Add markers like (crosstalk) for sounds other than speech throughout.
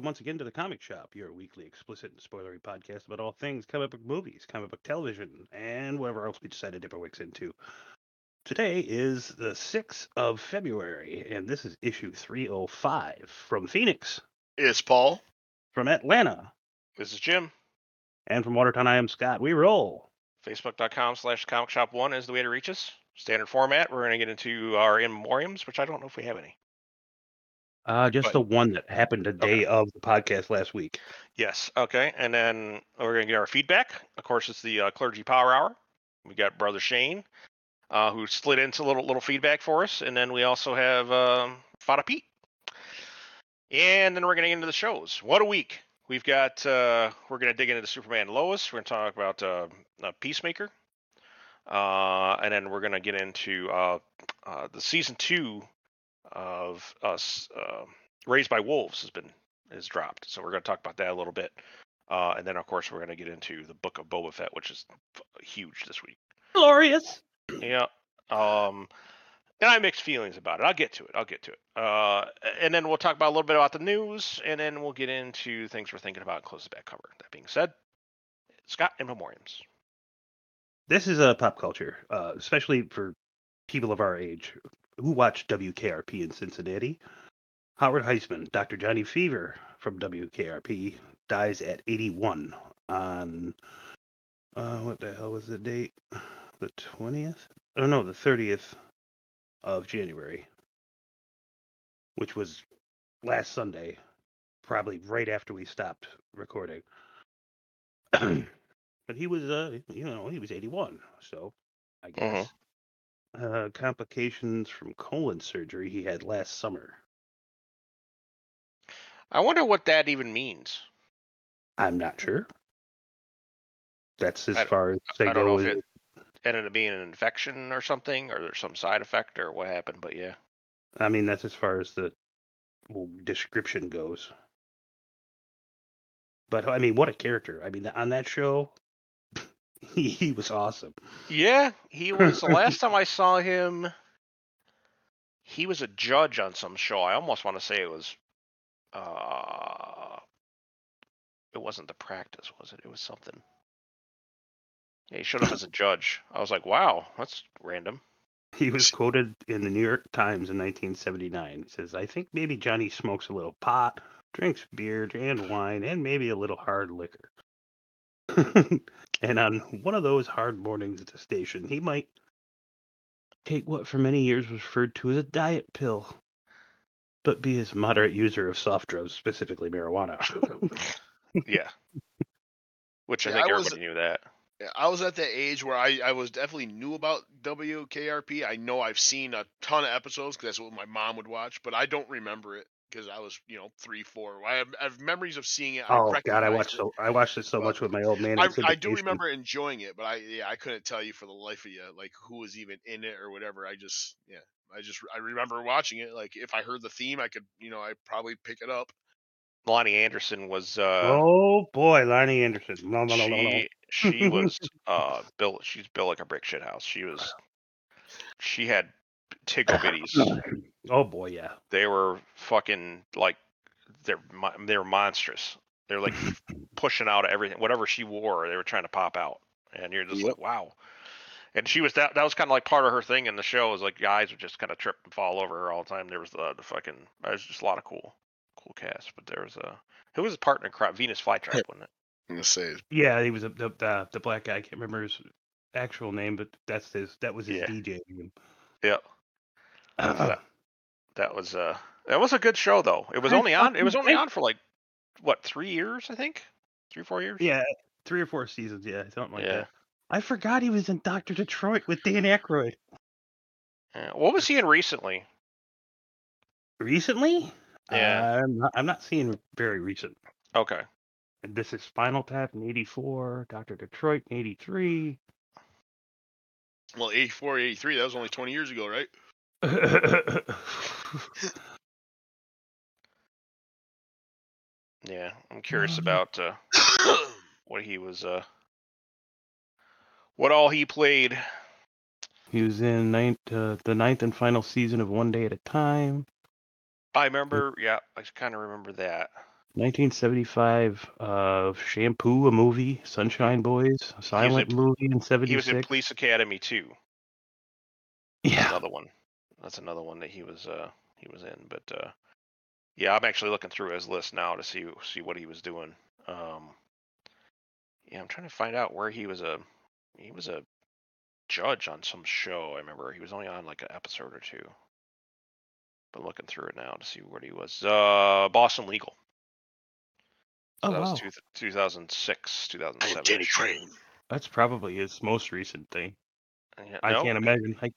hello. Welcome once again to the Comic Shop, your weekly explicit and spoilery podcast about all things comic book movies, comic book television, and whatever else we decide to dip our wicks into. Today is the 6th of February, and this is issue 305 from Phoenix, It's Paul. from Atlanta, This is Jim. and from Watertown. I am Scott. We roll. Facebook.com slash comic shop one is the way to reach us. Standard format. We're going to get into our in memoriams, which I don't know if we have any. Uh, just But- the one that happened the day Okay. of the podcast last week. Yes. Okay. And then we're going to get our feedback. Of course, it's the uh, Clergy Power Hour. We got Brother Shane, uh, who slid into a little little feedback for us, and then we also have um, Fada Pete. And then we're going to get into the shows. What a week! We've got. Uh, we're going to dig into the Superman Lois. We're going to talk about uh, Peacemaker, uh, and then we're going to get into uh, uh, the season two of us uh, Raised by Wolves has been is dropped. So we're going to talk about that a little bit. Uh, and then, of course, we're going to get into the Book of Boba Fett, which is f- huge this week. Glorious. Yeah. Um, and I have mixed feelings about it. I'll get to it. I'll get to it. Uh, and then we'll talk about a little bit about the news, and then we'll get into things we're thinking about and close the back cover. That being said, Scott and Memoriams. This is a pop culture, uh, especially for people of our age who watch WKRP in Cincinnati. Howard Hesseman, Dr. Johnny Fever from WKRP, dies at 81 on uh, what the hell was the date? The 20th? Oh no, the 30th of January, which was last Sunday, probably right after we stopped recording. (clears throat) but he was, uh, you know, he was 81, so I guess. Uh, complications from colon surgery he had last summer. I wonder what that even means. I'm not sure. That's as far as they I don't know go. if it ended up being an infection or something, or there's some side effect or what happened. But yeah, I mean, that's as far as the description goes. But I mean, what a character! I mean, on that show, he, (laughs) he was awesome. yeah, he was. the last (laughs) time I saw him, he was a judge on some show. I almost want to say it was. uh It wasn't the practice, was it? It was something. Yeah, he showed up as a judge. I was like, wow, that's random. He was quoted in the New York Times in 1979. He says, "I think maybe Johnny smokes a little pot, drinks beer and wine, and maybe a little hard liquor." (laughs) and on one of those hard mornings at the station, he might take what for many years was referred to as a diet pill, but be his moderate user of soft drugs, specifically marijuana. (laughs) Yeah. Which I Yeah, think I was- everybody knew that. I was at the age where I, I was definitely knew about WKRP. I know I've seen a ton of episodes because that's what my mom would watch, but I don't remember it because I was, you know, three, four. I have, I have memories of seeing it. oh I God, I watched it. so I watched it so Well, much with my old man. I, I do remember enjoying it, but I yeah I couldn't tell you for the life of you like who was even in it or whatever. I just yeah I just I remember watching it. Like if I heard the theme, I could you know I probably pick it up. Loni Anderson was uh oh boy, Loni Anderson. No, no, no, no, no. she she was uh built she's built like a brick shit house. She was she had tickle bitties. (laughs) Oh boy, yeah. They were fucking like they're mon- they were monstrous. They're like pushing out everything whatever she wore, they were trying to pop out. And you're just Yep. like, wow. And she was that that was kind of like part of her thing in the show is like guys would just kind of trip and fall over her all the time. There was the, the fucking there was just a lot of cool cool cast, but there was a who was his partner in crime? Venus Flytrap, (laughs) wasn't it? I'm gonna say Yeah, he was a, the, the the black guy. I can't remember his actual name, but that's his. That was his Yeah. DJ name. Yeah. Uh, That was uh that was a good show though. It was I only on it was only think- on for like what, three years, I think? Three, four years? yeah, three or four seasons. Yeah, something like Yeah. that. I forgot he was in Doctor Detroit with Dan Aykroyd Yeah. What was he in recently? recently. Yeah. I'm not, I'm not seeing very recent. Okay. And This is Spinal Tap in '84, Doctor Detroit in '83. well 84, 83. That was only 20 years ago, right? Yeah. I'm curious Um, about uh what he was uh what all he played. he was in ninth, uh, the ninth and final season of One Day at a Time. I remember yeah, I kinda remember that. 1975, uh, Shampoo, a movie, Sunshine Boys, a silent movie in 76. He was in Police Academy too. yeah. Another one. That's another one that he was uh he was in. But uh yeah, I'm actually looking through his list now to see see what he was doing. Um Yeah, I'm trying to find out where he was a he was a judge on some show. I remember he was only on like an episode or two. But looking through it now to see what he was. Uh Boston Legal. So Oh, that wow. was two, 2006, 2007. Denny Crane. That's probably his most recent thing. Yeah, I no, can't imagine. Like,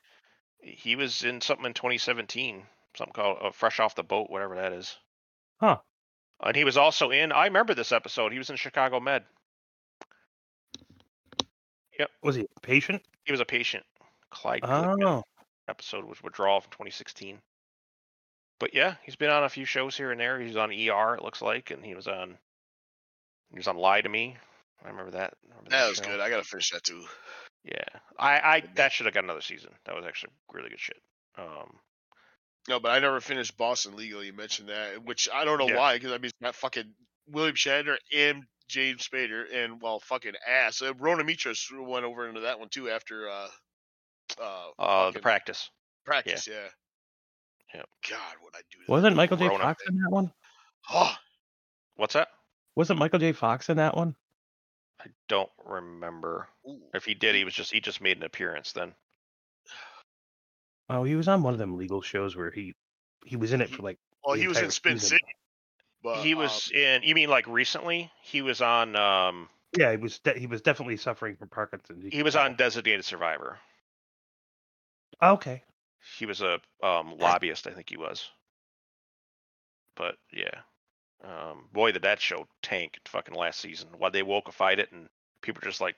He was in something in 2017, something called uh, Fresh Off the Boat, whatever that is. Huh. And he was also in. I remember this episode. He was in Chicago Med. Yep. Was he a patient? He was a patient. Clyde Glickman Oh, episode was Withdrawal from 2016. But yeah, he's been on a few shows here and there. He's on ER, it looks like, and he was on. He was on Lie to Me. I remember that. Remember That was show. good. I gotta finish that too. Yeah, I, I that should have got another season. That was actually really good shit. Um, No, but I never finished Boston Legal. You mentioned that, which I don't know Yeah. why, because I mean, it's fucking William Shatner and James Spader, and well, fucking ass. Uh, Rhona Mitras went over into that one too after uh, uh, uh, the practice. practice. Yeah. yeah God, what I do? to wasn't Michael J. Rhona. Fox in that one? that? Oh, What's that? Wasn't Michael J. Fox in that one? I don't remember. ooh. If he did, he was just he just made an appearance then. Oh, he was on one of them legal shows where he he was in it He- for like. well, he was in Spin season. City. But, he um, was in. You mean like recently? He was on. Um, Yeah, he was. De- he was definitely suffering from Parkinson's. he was on Designated Survivor. Okay. He was a um, lobbyist, I think he was. But yeah, um, boy, did that show tank fucking last season. Why they wokeified it and people were just like,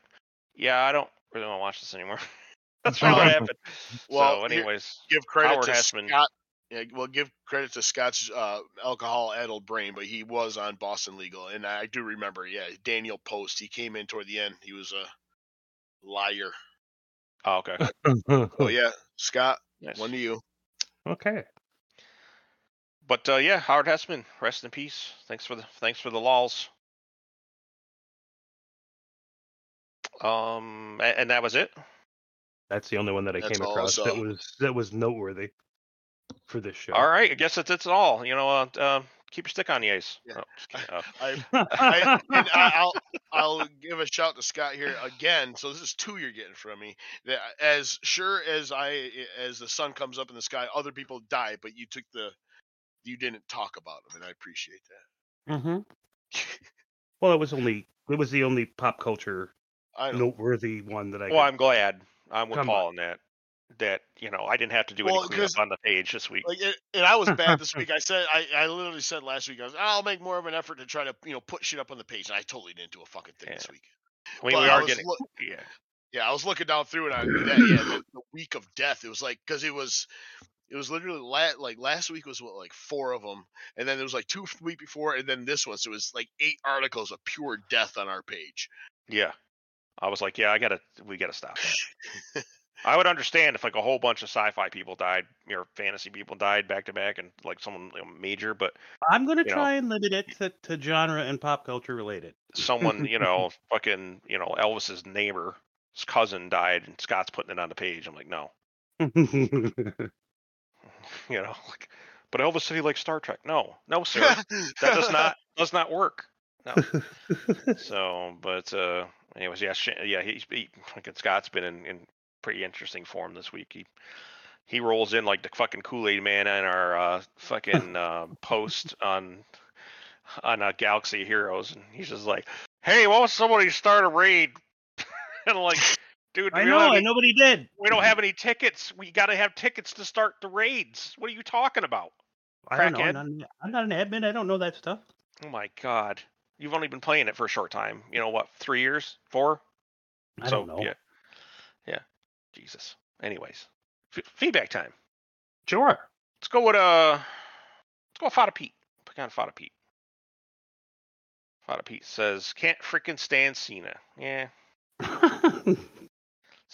yeah, I don't really want to watch this anymore. (laughs) That's really what happened. (laughs) Well, so, here- anyways, give credit Howard to Hesseman. Scott. Yeah, well, give credit to Scott's uh, alcohol-addled brain, but he was on Boston Legal, and I do remember. Yeah, Daniel Post. He came in toward the end. He was a liar. oh, okay, Oh (laughs) yeah, Scott. nice. One to you. okay. But uh, yeah, Howard Hesseman, rest in peace. Thanks for the thanks for the laws. Um, a- and that was it. That's the only one that I That's came all I across that was that was noteworthy for this show. All right, I guess that's, that's all. You know, uh, uh, keep your stick on the ice. Yeah. Oh, just kidding. Uh, (laughs) I, (laughs) I, and I, I'll I'll give a shout to Scott here again. So this is two you're getting from me. That as sure as I as the sun comes up in the sky, other people die, but you took the you didn't talk about them, and I appreciate that. mm-hmm. (laughs) Well, it was only it was the only pop culture noteworthy one that I. well, I'm glad. I'm with Come Paul on that. That you know, I didn't have to do Well, any cleanup on the page this week. Like it, and I was bad this week. (laughs) I said I, I literally said last week I was I'll make more of an effort to try to you know put shit up on the page, and I totally didn't do a fucking thing this week. I mean, we are getting. look- (laughs) yeah. Yeah, I was looking down through it. on that, yeah, the, (clears throat) the week of death. It was like because it was, it was literally la- like last week was what like four of them, and then there was like two f- week before, and then this one. So it was like eight articles of pure death on our page. Yeah. I was like, yeah, I gotta, we gotta stop that. (laughs) I would understand if like a whole bunch of sci-fi people died, or fantasy people died back to back, and like someone you know, major, but I'm gonna you know. try and limit it to, to genre and pop culture related. someone, you (laughs) know, fucking, you know, Elvis's neighbor's cousin died, and Scott's putting it on the page. I'm like, no, (laughs) (laughs) you know, like, but Elvis said he likes Star Trek. No, no, (laughs) sir, that does not does not work. No. So, but uh, anyways, yeah, Sh- yeah, he's he, fucking Scott's been in, in pretty interesting form this week. He he rolls in like the fucking Kool Aid Man in our uh, fucking uh, post on on uh, Galaxy Heroes, and he's just like, "Hey, why don't somebody start a raid?" (laughs) and like, dude, I know, don't, have I any, nobody did. we don't have any tickets. We got to have tickets to start the raids. What are you talking about? I don't know. I'm not, an- I'm not an admin. I don't know that stuff. Oh my god, you've only been playing it for a short time. You know what? Three years? Four? I so don't know. yeah, yeah. Jesus. Anyways, F- feedback time. Sure. Let's go with uh, let's go with Fada Pete. Pick on Fada Pete. Fada Pete says, "Can't freaking stand Cena." Yeah, (laughs) (laughs)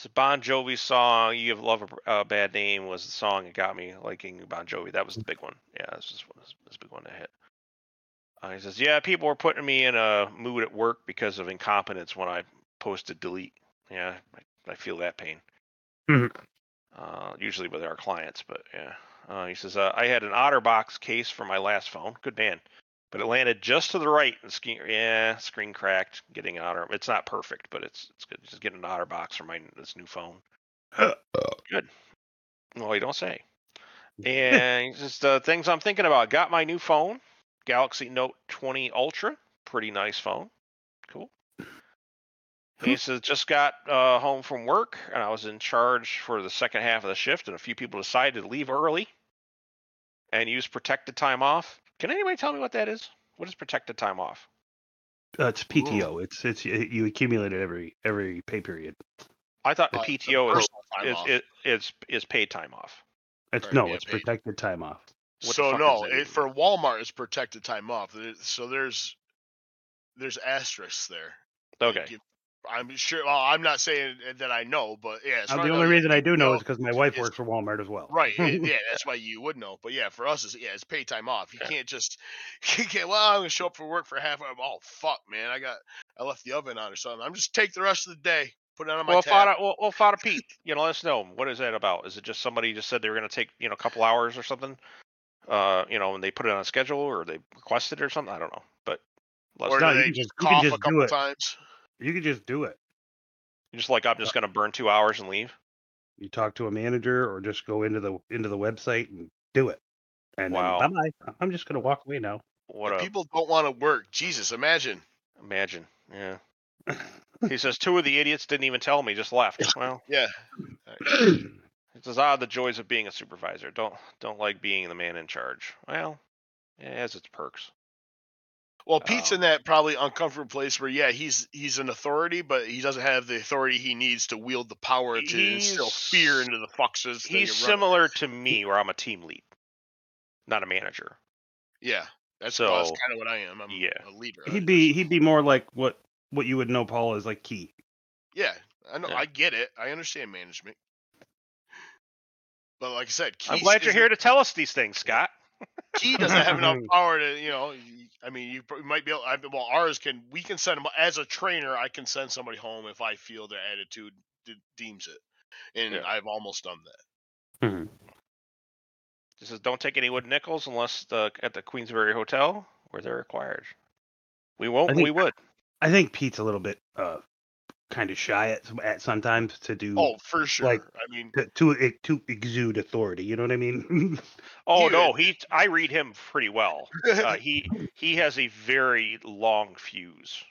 it's a Bon Jovi song. "You Have Love a uh, Bad Name" was the song that got me liking Bon Jovi. That was the big one. Yeah, this is this, this big one to hit. Uh, he says, "Yeah, people were putting me in a mood at work because of incompetence when I posted delete. Yeah, I, I feel that pain. Mhm. Uh, usually with our clients, but yeah." Uh, he says, uh, "I had an OtterBox case for my last phone. Good man, but it landed just to the right and screen, yeah, screen cracked. Getting an Otter, it's not perfect, but it's it's good. Just getting an OtterBox for my this new phone. good. Well, you don't say." (laughs) And just uh, things I'm thinking about. Got my new phone, Galaxy Note 20 Ultra. Pretty nice phone. Cool. He says just got uh, home from work and I was in charge for the second half of the shift, and a few people decided to leave early and use protected time off. Can anybody tell me what that is? What is protected time off? Uh, it's PTO. It's it's you accumulate it every every pay period. I thought the Uh, PTO is personal time is, is is is paid time off. It's Right, no, yeah, it's paid. protected time off. What so no, it, for Walmart, it's protected time off. So there's there's asterisks there. Okay. give- I'm sure. Well, I'm not saying that I know, but yeah. Uh, the only reason I do know is because my wife works for Walmart as well. Right. (laughs) yeah, that's why you would know. But yeah, for us, it's, yeah, it's paid time off. You Yeah. can't just, (laughs) you can't, well, I'm going to show up for work for half hour. Oh, fuck, man. I got, I left the oven on or something. I'm just take the rest of the day, put it on my Well, tab. Fada, well, well, Fada Pete, you know, let us know. What is that about? Is it just somebody just said they were going to take, you know, a couple hours or something? Uh, you know, and they put it on a schedule or they requested it or something? I don't know. But or. No, you they can just you can cough just a do couple it. times? You could just do it. Just like I'm just going to burn two hours and leave. You talk to a manager or just go into the into the website and do it. And Wow. then bye bye. I'm just gonna walk away now. What a people don't want to work. Jesus, imagine. imagine. Yeah. (laughs) He says two of the idiots didn't even tell me, just left. Well, (laughs) Yeah. it says ah, the joys of being a supervisor. Don't don't like being the man in charge. Well, it has its perks. Well, Pete's Oh. in that probably uncomfortable place where, yeah, he's he's an authority, but he doesn't have the authority he needs to wield the power to instill fear into the foxes. He's similar to me, where I'm a team lead, not a manager. Yeah, that's, well, that's kind of what I am. I'm yeah. a leader. he'd be he'd be more like what what you would know Paul as like key. Yeah, I know. Yeah. I get it. I understand management. But like I said, I'm glad you're here to tell us these things, Scott. Key (laughs) doesn't have enough power to, you know. I mean, you might be able. I, well, ours can. We can send them as a trainer. I can send somebody home if I feel their attitude de- deems it, and Yeah. I've almost done that. Mm-hmm. He says, "Don't take any wood nickels unless the, at the Queensbury Hotel where they're required." We won't. Think- we would. I think Pete's a little bit uh kind of shy at, at sometimes to do Oh, for sure. Like- I mean, to, to to exude authority. You know what I mean? (laughs) Oh He no, he. I read him pretty well. Uh, he he has a very long fuse,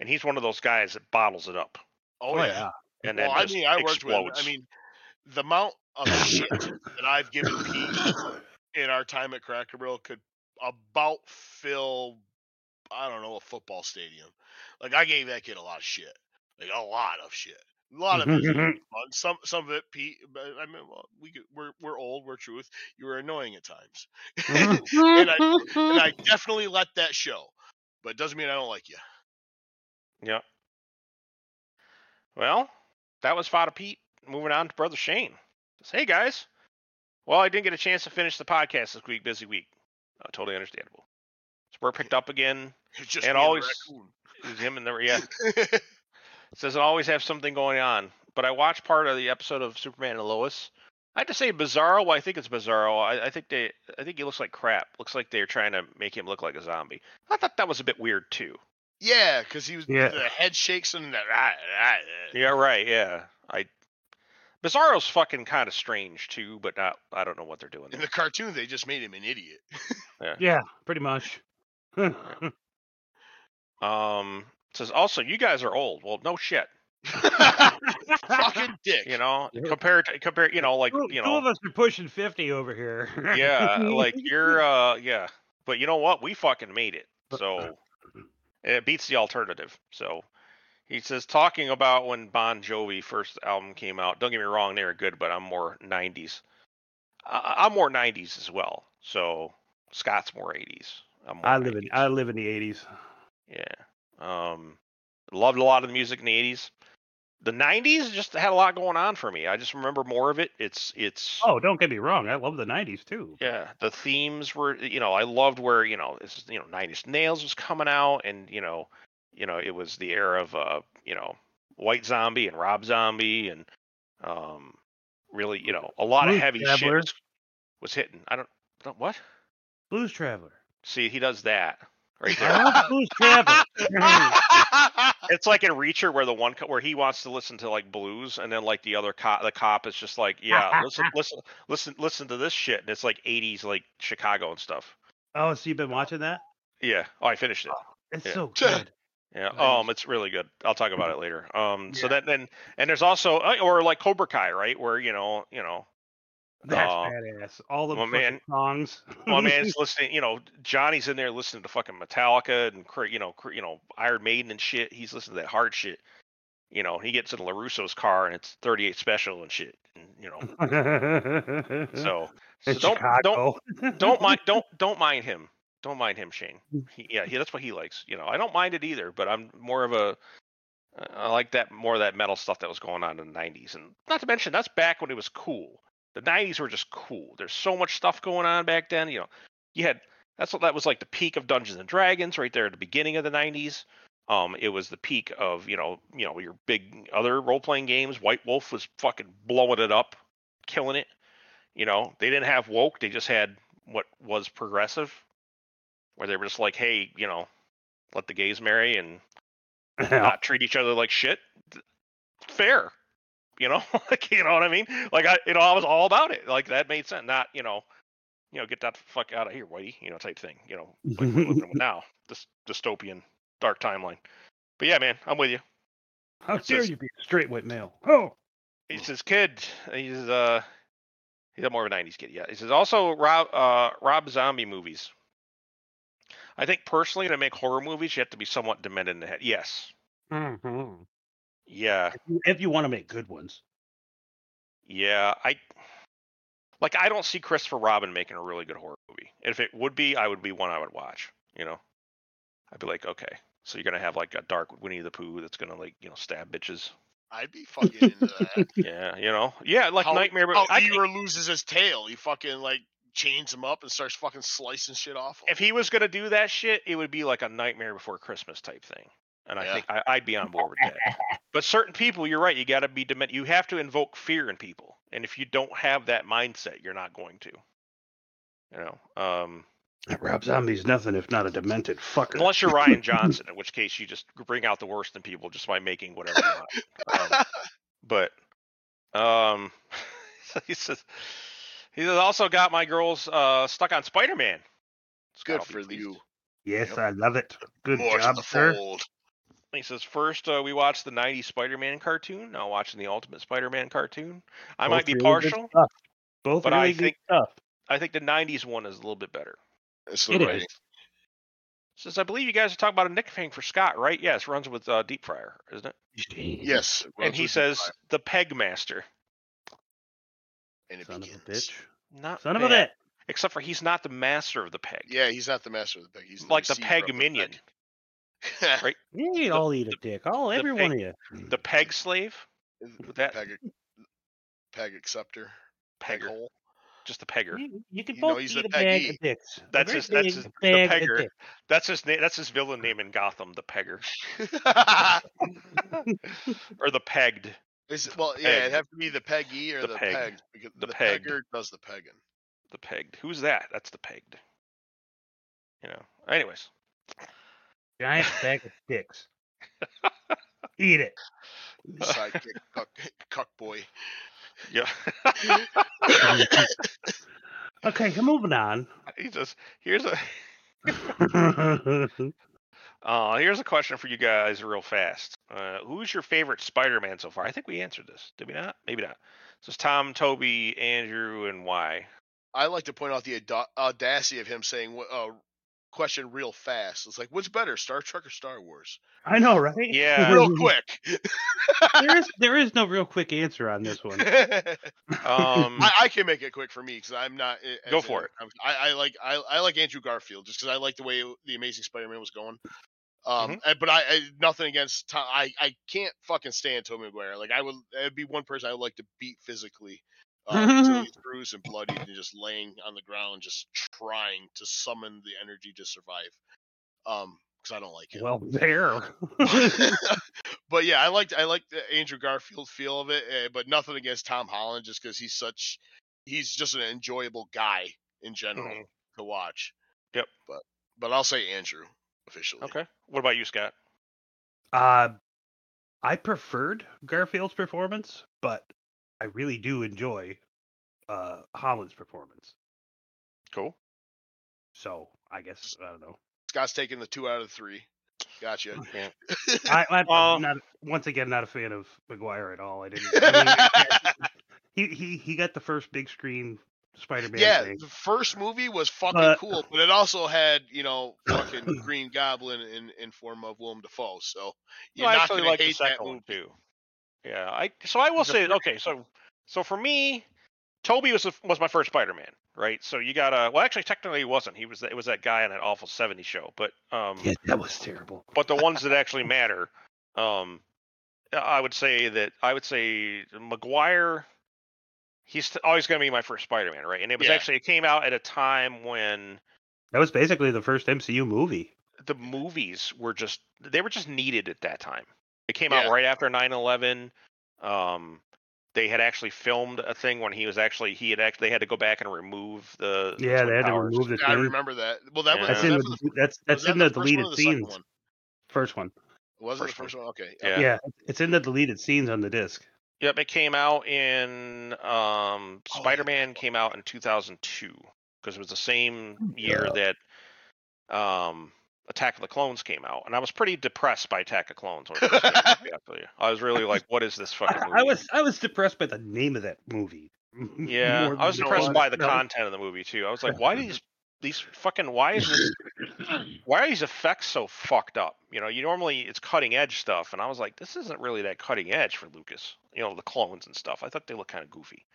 and he's one of those guys that bottles it up oh yeah. and Well, I mean, I worked with. I mean, the amount of shit (laughs) that I've given Pete in our time at Cracker Barrel could about fill, I don't know, a football stadium. Like I gave that kid a lot of shit, like a lot of shit. A lot of it, (laughs) fun. some some of it, Pete. But I mean, well, we we're we're old, we're truth. You were annoying at times, (laughs) and I and I (laughs) definitely let that show. But it doesn't mean I don't like you. yeah. Well, that was Fada Pete. Moving on to Brother Shane. Says, hey guys. Well, I didn't get a chance to finish the podcast this week. Busy week. Uh, totally understandable. So we're picked up again. It's just And always- the It was him and the yeah. Raccoon. says I always have something going on. But I watched part of the episode of Superman and Lois. I have to say Bizarro. Well, I think it's Bizarro. I, I think they. I think he looks like crap. Looks like they're trying to make him look like a zombie. I thought that was a bit weird too. yeah, because he was Yeah. the head shakes and that. ah, ah, ah. Yeah, right. Yeah, I. Bizarro's fucking kind of strange too, but not. I don't know what they're doing. In the cartoon, they just made him an idiot. yeah, pretty much. (laughs) Um, says also you guys are old. Well, no shit. Fucking dick. You know, Yeah. compared to compare. You know, like two, you two of us are pushing fifty over here. Yeah, (laughs) like you're. uh Yeah, but you know what? We fucking made it. So it beats the alternative. So he says talking about when Bon Jovi first album came out. Don't get me wrong, they were good, but I'm more '90s. I, I'm more '90s as well. So Scott's more '80s. I'm more I live in I live in the eighties. Yeah. Um, loved a lot of the music in the '80s. the '90s just had a lot going on for me. I just remember more of it. It's it's Oh, don't get me wrong. I love the '90s too. yeah. The themes were you know I loved where you know this you know Nine Inch Nails was coming out and you know you know it was the era of uh you know White Zombie and Rob Zombie and um really you know a lot of heavy shit Traveler. was, was hitting. I don't, I don't what. Blues Traveler. See, he does that right there. love Blues (laughs) (laughs) it's like in Reacher where the one co- where he wants to listen to like blues, and then like the other cop, the cop is just like, yeah, listen, (laughs) listen, listen, listen to this shit, and it's like '80s like Chicago and stuff. oh, so you've been watching that? Yeah. Oh, I finished it. It's Yeah. so good. Yeah. Nice. Um, it's really good. I'll talk about it later. Um, so Yeah. that then and there's also uh, or like Cobra Kai, right? Where you know, you know, That's Oh. badass. All the fucking man- songs. my (laughs) man's listening. You know, Johnny's in there listening to fucking Metallica and you know, you know, Iron Maiden and shit. He's listening to that hard shit. You know, he gets in Larusso's car and it's 38 special and shit. And, you know, (laughs) so, so don't don't Chicago. don't mind (laughs) don't don't mind him. Don't mind him, Shane. He, yeah, he, that's what he likes. You know, I don't mind it either, but I'm more of a I like that more of that metal stuff that was going on in the 90s, and not to mention that's back when it was cool. The 90s were just cool. There's so much stuff going on back then. You know, you had that's what that was like the peak of Dungeons and Dragons right there at the beginning of the 90s. Um, it was the peak of you know you know your big other role playing games. White Wolf was fucking blowing it up, killing it. You know, they didn't have woke. They just had what was progressive, where they were just like, hey, you know, let the gays marry and (laughs) not treat each other like shit. Fair, you know, (laughs) like you know what I mean. Like I, you know, I was all about it. Like that made sense. Not you know, you know, get that fuck out of here, Whitey, you know, type thing. You know, (laughs) like we're living with now, this dystopian dark timeline. But yeah, man, I'm with you. How It dare says- you be a straight white male? Oh, He's his kid. He's uh, he's more of a '90s kid. Yeah. He says also Rob uh Rob Zombie movies. I think personally, to make horror movies, you have to be somewhat demented in the head. Yes. Mhm. Yeah. if you want to make good ones. Yeah, I like I don't see Christopher Robin making a really good horror movie. If it would be, I would be one I would watch, you know. I'd be like, okay, so you're gonna have like a dark Winnie the Pooh that's gonna like, you know, stab bitches. I'd be fucking into that. (laughs) Yeah, you know. Yeah, like how, Nightmare how I, Eeyore loses his tail. He fucking like chains him up and starts fucking slicing shit off. if he was gonna do that shit, it would be like a Nightmare Before Christmas type thing. And I Yeah. think I, I'd be on board with that. (laughs) But certain people, you're right, you gotta be dement you have to invoke fear in people. And if you don't have that mindset, you're not going to. You know. Um Rob Zombie's nothing if not a demented fucker. Unless you're Rian Johnson, in (laughs) which case you just bring out the worst in people just by making whatever you want. Um, (laughs) but um, he says he says also got my girls uh, stuck on Spider Man. It's good for you. yes, Yep. I love it. Good More job, sir. fold. He says first uh, we watched the '90s Spider Man cartoon. Now watching the Ultimate Spider Man cartoon. I might Both be really good partial. stuff. Both but really I good think- stuff. I think the '90s one is a little bit better. It's the It writing. is. Says I believe you guys are talking about a nickname for Scott, right? Yes, runs with uh, Deep Fryer, isn't it? Yes. it And he says Deep the Peg Master. And it Son of a bitch. Not Son of a bitch. Except for he's not the master of the peg. Yeah, he's not the master of the peg. He's like the receiver peg of minion. peg. (laughs) Right. You ain't The- all eat a dick. All every pig- one of you. The peg slave, uh, (laughs) that- peg, peg acceptor, peg pegger, hole. just the pegger. You, you can You both eat the a bag of dicks. That's his- that's his- the pegger. That's his name. That's his villain name in Gotham, the pegger, (laughs) or the pegged. Is it- well, yeah, Peg. it'd have to be the peggy or The the, peg. peg. Because The the, pegged. pegger does the pegging. The pegged. Who's that? That's the pegged. You know. Anyways, Giant bag of dicks. Eat it. (laughs) Sidekick, cuck, cuck boy. yeah. (laughs) Okay, moving on. he just here's a (laughs) uh here's a question for you guys real fast. Uh, who's your favorite Spider-Man so far? I think we answered this. Did we not? Maybe not. So it's Tom, Tobey, Andrew, and why? I like to point out the auda- audacity of him saying wh- uh, question real fast. It's like, what's better, Star Trek or Star Wars? I know, right? Yeah. (laughs) Real quick. there is (laughs) there is no real quick answer on this one. (laughs) Um, I, I can make it quick for me because I'm not. Go for in- it. I'm- I, I like I, I like Andrew Garfield just because I like the way the Amazing Spider-Man was going. Um, and- but I, I nothing against Tom. I I can't fucking stand Tobey Maguire. Like I would, it'd be one person I would like to beat physically. Um, until he's bruised and bloodied and just laying on the ground, just trying to summon the energy to survive. Um, because I don't like him. Well, there. (laughs) but yeah, I liked I liked the Andrew Garfield feel of it, uh, but nothing against Tom Holland, just because he's such he's just an enjoyable guy in general Mhm. to watch. Yep. But but I'll say Andrew officially. Okay. What about you, Scott? uh, I preferred Garfield's performance, but I really do enjoy uh, Holland's performance. Cool. So I guess I don't know. Scott's taking the two out of the three. Gotcha. (laughs) (laughs) Yeah. I, I'm Uh, not once again not a fan of Maguire at all. I didn't. I mean, (laughs) he he he got the first big screen Spider-Man yeah, thing. the first movie was fucking But- cool, but it also had you know fucking Green Goblin in in form of Willem Dafoe. So you're I not like the hate that second one movie. too. Yeah, I so I will say okay, so so for me, Tobey was the, was my first Spider-Man, right? So you got a well, actually, technically he wasn't. He was it was that guy on that awful '70s show, but um, Yeah, that was terrible. but the ones that actually matter, um, I would say that I would say Maguire. He's always going to be my first Spider-Man, right? And it was Yeah. actually it came out at a time when That was basically the first MCU movie. the movies were just they were just needed at that time. It came Yeah. out right after 9/11. Um, they had actually filmed a thing when he was actually he had actually they had to go back and remove the the Yeah, Twin they had to remove the Yeah, I remember that. Well, that was Yeah. That's in the for that's was that's that in the the deleted the scenes. one? First one. Was it the First one. one? Okay. Yeah. Yeah. it's in the deleted scenes on the disc. Yep, it came out in um Oh, Spider-Man that came out in 2002 because it was the same year that um Attack of the Clones came out, and I was pretty depressed by Attack of Clones. when it first came out, to be honest with you. I was really like, "What is this (laughs) fucking movie?" I, was I was depressed by the name of that movie. (laughs) Yeah, I was depressed by the content of the movie too. I was like, (laughs) why these these fucking why is this why are these effects so fucked up? You know, you normally it's cutting edge stuff, and I was like, this isn't really that cutting edge for Lucas. You know, the clones and stuff. I thought they looked kind of goofy.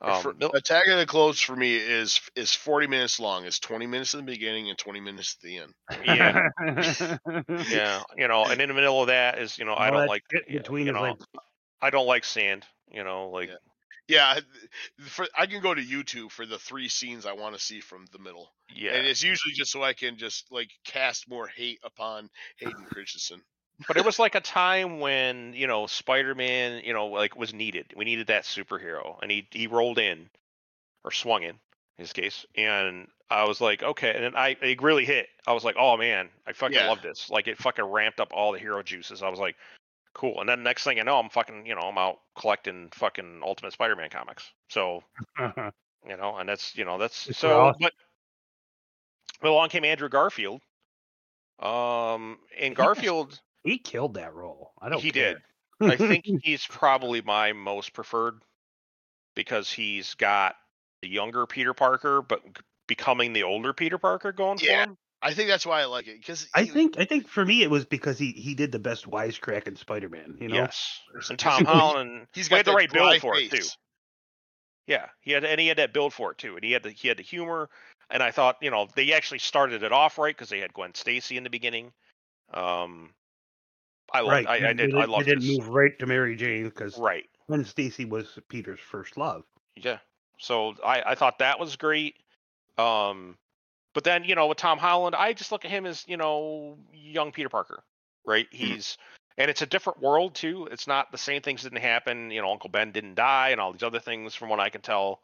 Um, For- Bill- Attack of the Clones for me is is 40 minutes long. It's 20 minutes in the beginning and 20 minutes at the end. yeah, (laughs) yeah, you know, and in the middle of that is you know I don't like between you know, like I don't like sand. You know, like Yeah. Yeah, for, I can go to YouTube for the three scenes I want to see from the middle, yeah. and it's usually just so I can just like cast more hate upon Hayden Christensen. But it was like a time when you know spider-man you know like was needed. We needed that superhero and he he rolled in or swung in his case and i was like okay and then i it really hit. I was like oh man i fucking Yeah. love this. Like it fucking ramped up all the hero juices. I was like cool. And then next thing i know i'm fucking you know i'm out collecting fucking ultimate spider-man comics. So (laughs) you know and that's you know that's It's so awesome. but but along came andrew garfield. Um and garfield he killed that role. I don't. He care. did. I think (laughs) he's probably my most preferred because he's got the younger Peter Parker, but becoming the older Peter Parker going Yeah. for him. I think that's why I like it because I think I think for me it was because he he did the best wisecrack in Spider-Man. You know. Yes, and Tom (laughs) Holland. he's he got had the right dry build for it too. Yeah, he had and he had that build for it too, and he had the he had the humor. And I thought, you know, they actually started it off right because they had Gwen Stacy in the beginning. Um, I loved, Right. I, I did, didn't- I loved They didn't move right to Mary Jane because right. when Stacy was Peter's first love. Yeah. So I, I thought that was great. Um, but then you know with Tom Holland, I just look at him as you know young Peter Parker, right? He's and it's a different world too. It's not the same things didn't happen. You know, Uncle Ben didn't die, and all these other things, from what I can tell.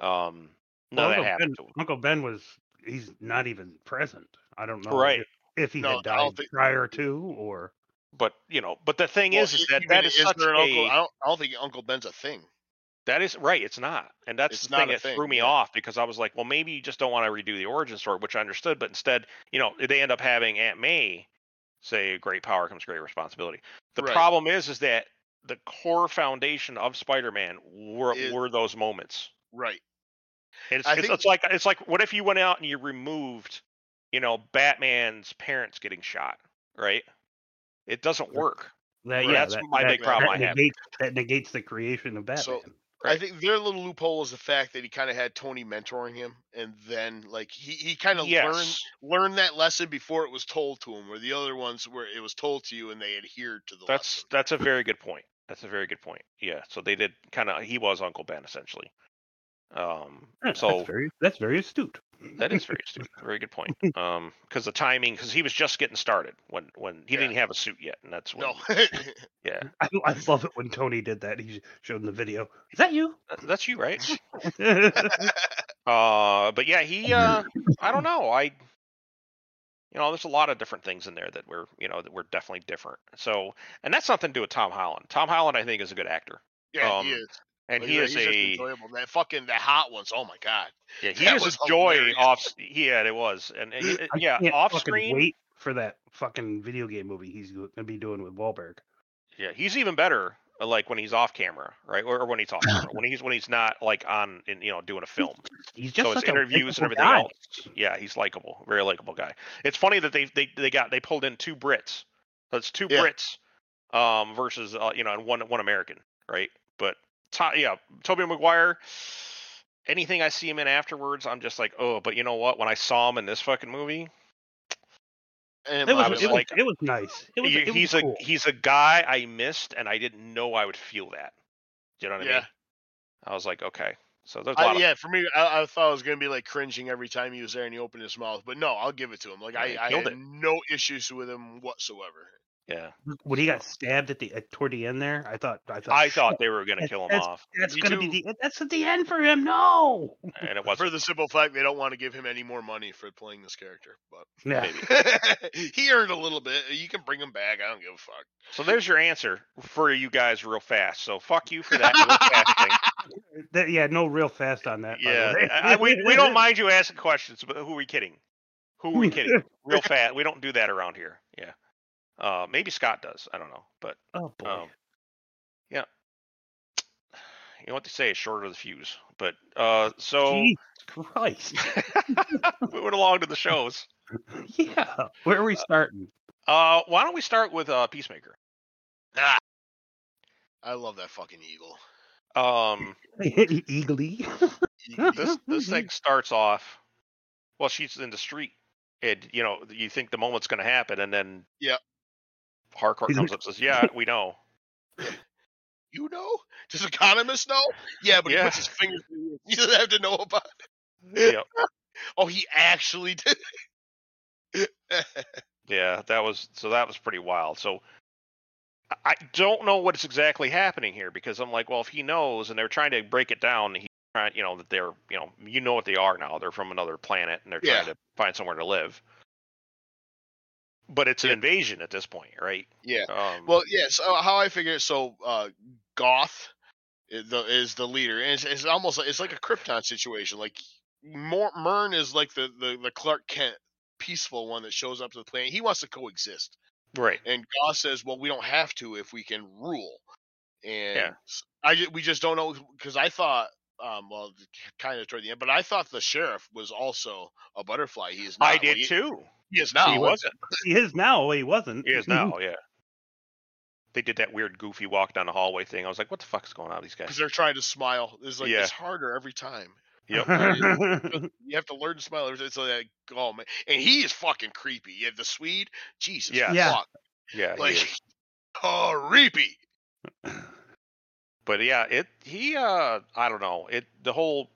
Um, none Well, of that happened Ben, to him. Uncle Ben was he's not even present. I don't know Right. if, if he No, had died think- prior to or But you know, but the thing Well, is, is that that is, such there an Uncle, a I don't, I don't think Uncle Ben's a thing. That is right. It's not, and that's It's the thing that thing, threw me yeah. off because I was like, well, maybe you just don't want to redo the origin story, which I understood, but instead, you know, they end up having Aunt May say, "Great power comes great responsibility." The Right. problem is, is that the core foundation of Spider-Man were Is- were those moments. Right. And it's, it's, think- it's like it's like what if you went out and you removed, you know, Batman's parents getting shot, right? It doesn't work. that, Right, yeah, that's that, my that- big problem that I have. negates, that negates the creation of Batman. So- I think their little loophole is the fact that he kind of had Tony mentoring him, and then like he, he kind of learned Yes. learned that lesson before it was told to him, where the other ones where it was told to you and they adhered to the That's lesson. that's a very good point. That's a very good point. Yeah. So they did kind of. He was Uncle Ben essentially. Um. That's So very that's very astute. That is very astute. Very good point. (laughs) Um. Because the timing, because he was just getting started when when he Yeah. didn't have a suit yet, and that's when. No, (laughs) Yeah. I, I love it when Tony did that. He showed in the video. Is that you? That's you, right? (laughs) Uh. But yeah, he. Uh. I don't know. I. You know, there's a lot of different things in there that were, you know, that were definitely different. So, and that's nothing to do with Tom Holland. Tom Holland, I think, is a good actor, yeah, Um, he is. And Like, he is just a enjoyable. That fucking the hot ones. Oh my god. Yeah, he That is was a joy hilarious. off. Yeah, it was, and uh, y- I yeah, can't off screen. Wait for that fucking video game movie he's gonna be doing with Wahlberg. Yeah, he's even better. uh, Like when he's off camera, right, or, or when he's off (clears throat) camera, when he's when he's not like on, in, you know, doing a film. He's just so his interviews and everything guy. else. Yeah, he's likable, very likable guy. It's funny that they they they got they pulled in two Brits. So it's two Yeah. Brits, um, versus uh, you know, and one one American, right? But to, yeah, Tobey Maguire. Anything I see him in afterwards, I'm just like, oh, but you know what? When I saw him in this fucking movie, And It was, I was it, was, like- it was nice. It was, He- it was he's cool. a he's a guy I missed, and I didn't know I would feel that. Do you know what I yeah, mean? I was like, okay, so there's a I, lot of yeah. For me, I, I thought I was gonna be like cringing every time he was there and he opened his mouth, but no, I'll give it to him. Like Yeah, I, I killed had it. no issues with him whatsoever. Yeah. when he got stabbed at the at, toward the end there. I thought I thought I thought they were gonna kill him that's- off, that's gonna be the that's at the end for him. No. and it For wasn't. the simple fact they don't want to give him any more money for playing this character, but Yeah. Maybe. (laughs) he earned a little bit. You can bring him back. I don't give a fuck. So there's your answer for you guys, real fast. So fuck you for that real (laughs) fast thing. That- yeah, no real fast on that. Yeah. I, I- we we don't mind you asking questions, but who are we kidding? Who are we kidding? (laughs) Real fast. We don't do that around here. Yeah. Uh, maybe Scott does. I don't know, but Oh boy. Um, yeah. You know what they say, shorter the fuse. But uh, so Jesus Christ. (laughs) went along to the shows. (laughs) yeah. Where are we starting? Uh, why don't we start with uh, Peacemaker? Ah, I love that fucking eagle. Um, (laughs) Eagly. this this thing starts off. Well, she's in the street, and you know you think the moment's going to happen, and then Yeah. Harcourt comes up and says, "Yeah, we know." (laughs) You know? Does Economos know? Yeah, but Yeah. he puts his fingers. in the (laughs) ear. He doesn't have to know about it. Yep. (laughs) Oh, he actually did. Yeah, that was so that was pretty wild. So I- I don't know what's exactly happening here because I'm like, well, if he knows and they're trying to break it down, he's trying, you know, that they're, you know, you know what they are now. They're from another planet and they're trying to find somewhere to live. But it's an invasion at this point, right? yeah. Um, Well, yeah. So how I figure it. So uh, Goff is the, is the leader, and it's, it's almost like it's like a Krypton situation. Like Mor- Murn is like the, the the Clark Kent peaceful one that shows up to the planet. He wants to coexist, right. and Goff says, "Well, we don't have to if we can rule." And Yeah. I we just don't know because I thought. Um, well, kind of toward the end, but I thought the sheriff was also a butterfly. He's not. I did he, too. (laughs) He is now. he wasn't. He is now. He wasn't. He is now. Yeah. They did that weird, goofy walk down the hallway thing. I was like, what the fuck is going on with these because guys? they're trying to smile. It's like Yeah. it's harder every time. Yep. (laughs) (laughs) You have to learn to smile. It's like, oh man, and he is fucking creepy. You have the Swede, Jesus, Yes. Yeah. fuck, Yeah. he like is. creepy. but yeah, it he uh I don't know it the whole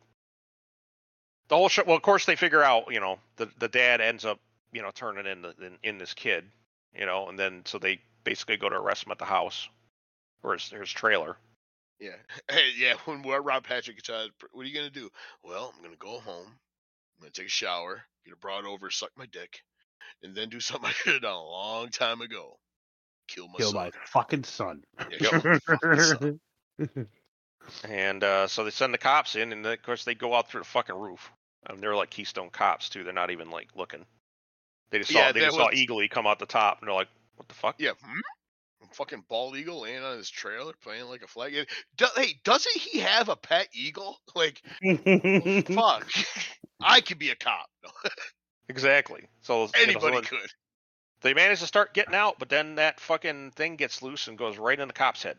the whole show. Well, of course they figure out you know the the dad ends up you know turning in the in, in this kid you know and then so they basically go to arrest him at the house or his, his trailer. Yeah, (laughs) hey, yeah. (laughs) When Rob Patrick gets out, what are you gonna do? Well, I'm gonna go home. I'm gonna take a shower, get a broad over, suck my dick, and then do (laughs) something I should have done a long time ago. Kill my Kill son. my fucking son. Yeah, kill my fucking son. And uh, so they send the cops in, and of course they go out through the fucking roof. And they're like Keystone cops too. They're not even like looking. They just saw Yeah, they that just saw was- Eagly come out the top, and they're like, "What the fuck?" Yeah. Hmm? Fucking bald eagle laying on his trailer, playing like a flag. Yeah, Do, hey, doesn't he have a pet eagle? (laughs) Like, fuck. (laughs) (laughs) I could be a cop. Exactly. So you know, so anybody could. they manage to start getting out, but then that fucking thing gets loose and goes right in the cop's head.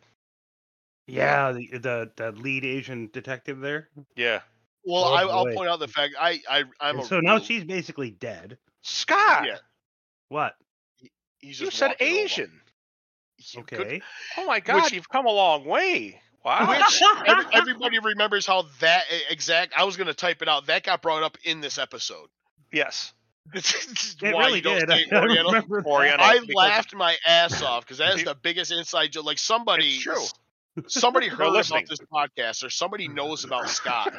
Yeah, the, the the lead Asian detective there. Yeah. Well, Oh, I, I'll point out the fact I I I'm And a so now real- she's basically dead. Scott. Yeah. What? he's You said walking over. Asian. You could- Okay. Oh my God, Which- you've come a long way. Wow. Which (laughs) every, everybody remembers how that exact. I was gonna type it out. That got brought up in this episode. yes. (laughs) It why really you don't did. (laughs) I Oriental. Oriental. I laughed my ass off because that is the biggest inside joke. Like somebody, It's true. Somebody They're heard listening. about this podcast or somebody knows about Scott,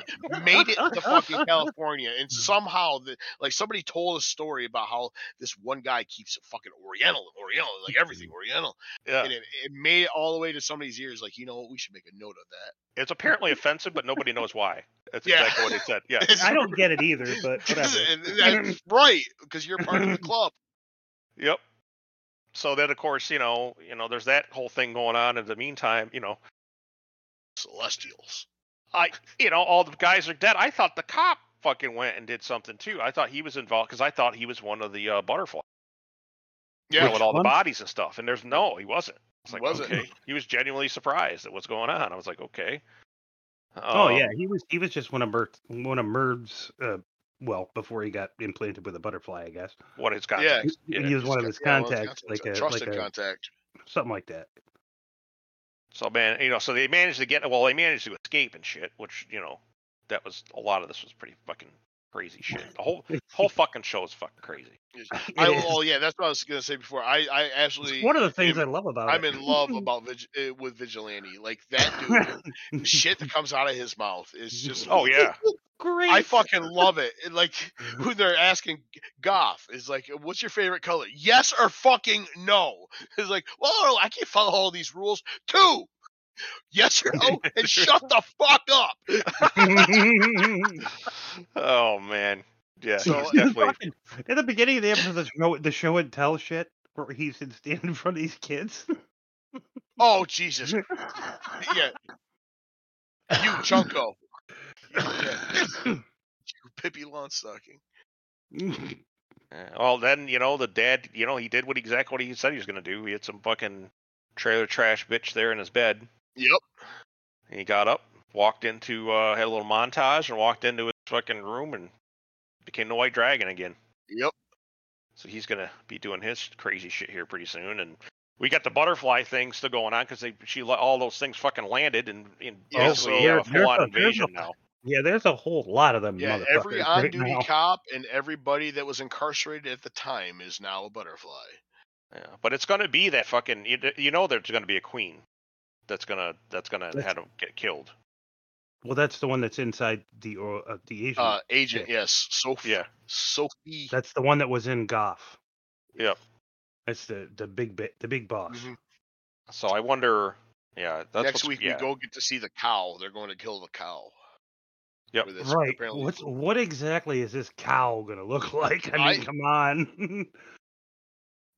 made it to fucking (laughs) California, and somehow, the, like somebody told a story about how this one guy keeps a fucking Oriental, Oriental, like everything Oriental, Yeah. and it, it made it all the way to somebody's ears. Like, you know what? We should make a note of that. It's apparently offensive, but nobody knows why. That's Yeah. exactly what he said. Yeah. (laughs) I don't get it either, but (laughs) whatever. And that's right, because you're part of the (clears throat) club. Yep. So then, of course, you know, you know, there's that whole thing going on. In the meantime, you know, Celestials. I, you know, all the guys are dead. I thought the cop fucking went and did something too. I thought he was involved because I thought he was one of the uh, butterfly. you know, Yeah, with all one? the bodies and stuff. And there's no, he wasn't. It's He like wasn't. okay. He was genuinely surprised at what's going on. I was like, okay. oh Um, yeah, he was he was just one of Mer- one of Murn's. Uh, well, before he got implanted with a butterfly, I guess. What his got? Yeah. He, Yeah, he was one of his Yeah, contacts, like a trusted like a contact. something like that. So man, you know, so they managed to get well, they managed to escape and shit, which you know, that was a lot of this was pretty fucking crazy shit. The whole (laughs) whole fucking show is fucking crazy. (laughs) I, It is. oh yeah, that's what I was gonna say before. I I It's actually one of the things am- I love about I'm it. in love (laughs) about Vig- uh, with Vigilante. Like that dude, shit that comes out of his mouth is just. Oh yeah. Great. I fucking love it. Like (laughs) mm-hmm. who they're asking Goff is like, "What's your favorite color?" Yes or fucking no. (laughs) It's like, well, I can't follow all these rules. Two. Yes or no, and shut the fuck up. (laughs) Oh man. Yeah, So, uh, he's definitely Fucking- At the beginning of the episode, the show, the show and tell shit, where he's standing in front of these kids. Oh Jesus. Yeah. You Chunko. (laughs) (laughs) (laughs) Yeah. You Pippi Longstocking. Well, then you know the dad. You know he did what exactly what he said he was gonna do. He had some fucking trailer trash bitch there in his bed. Yep. He got up, walked into, uh, had a little montage, and walked into his fucking room and became the White Dragon again. Yep. So he's gonna be doing his crazy shit here pretty soon, and we got the butterfly thing still going on because they she let all those things fucking landed and, and Yeah, so- we have a full on a- a- invasion now. Yeah, there's a whole lot of them. Yeah, motherfuckers every (laughs) right on-duty now. cop and everybody that was incarcerated at the time is now a butterfly. Yeah, but it's gonna be that fucking you, you know there's gonna be a queen that's gonna that's gonna That's- have him get killed. Well, that's the one that's inside the or uh, the Asian. Uh, agent, yes, Sophie. Yeah. Sophie. that's the one that was in Goff. Yep. That's the the big bit, the big boss. Mhm. So I wonder. Yeah, that's Next week yeah. we go get to see the cow. They're going to kill the cow. Yep. this Right. apparently- What's what exactly is this cow gonna look (laughs) like? I mean, I- come on. (laughs)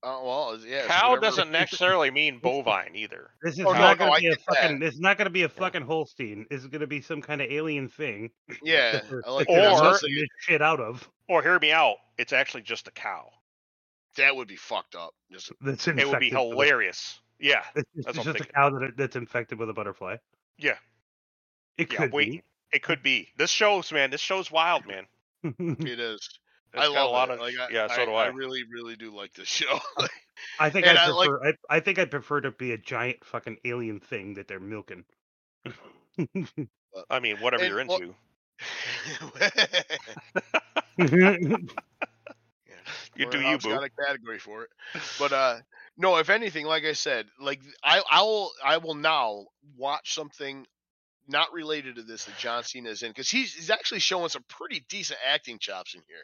Uh, well, yeah. Cow whatever- doesn't (laughs) necessarily mean bovine either. this is Oh, not no, gonna I be a get that. fucking. It's not gonna be a fucking Holstein. It's gonna be some kind of alien thing. Yeah, I like that that. they're Or- Sounds sussing like- this shit out of. Or hear me out. It's actually just a cow. that would be fucked up. Just That's It would be infected with a- hilarious. Yeah. It's, That's it's just a cow that that's infected with a butterfly. Yeah. It Yeah, could wait. It could be. This shows, man. This show's wild, man. it (laughs) is. It's I love a lot it. of like, I, yeah. So I, do I I. really, really do like this show. Like, (laughs) (laughs) I think And I I like- prefer. I, I think I prefer to be a giant fucking alien thing that they're milking. I mean, whatever And, you're well- into. You do you, boo. got a category for it. But uh no, if anything, like I said, like I I will I will now watch something not related to this that John Cena is in because he's he's actually showing some pretty decent acting chops in here.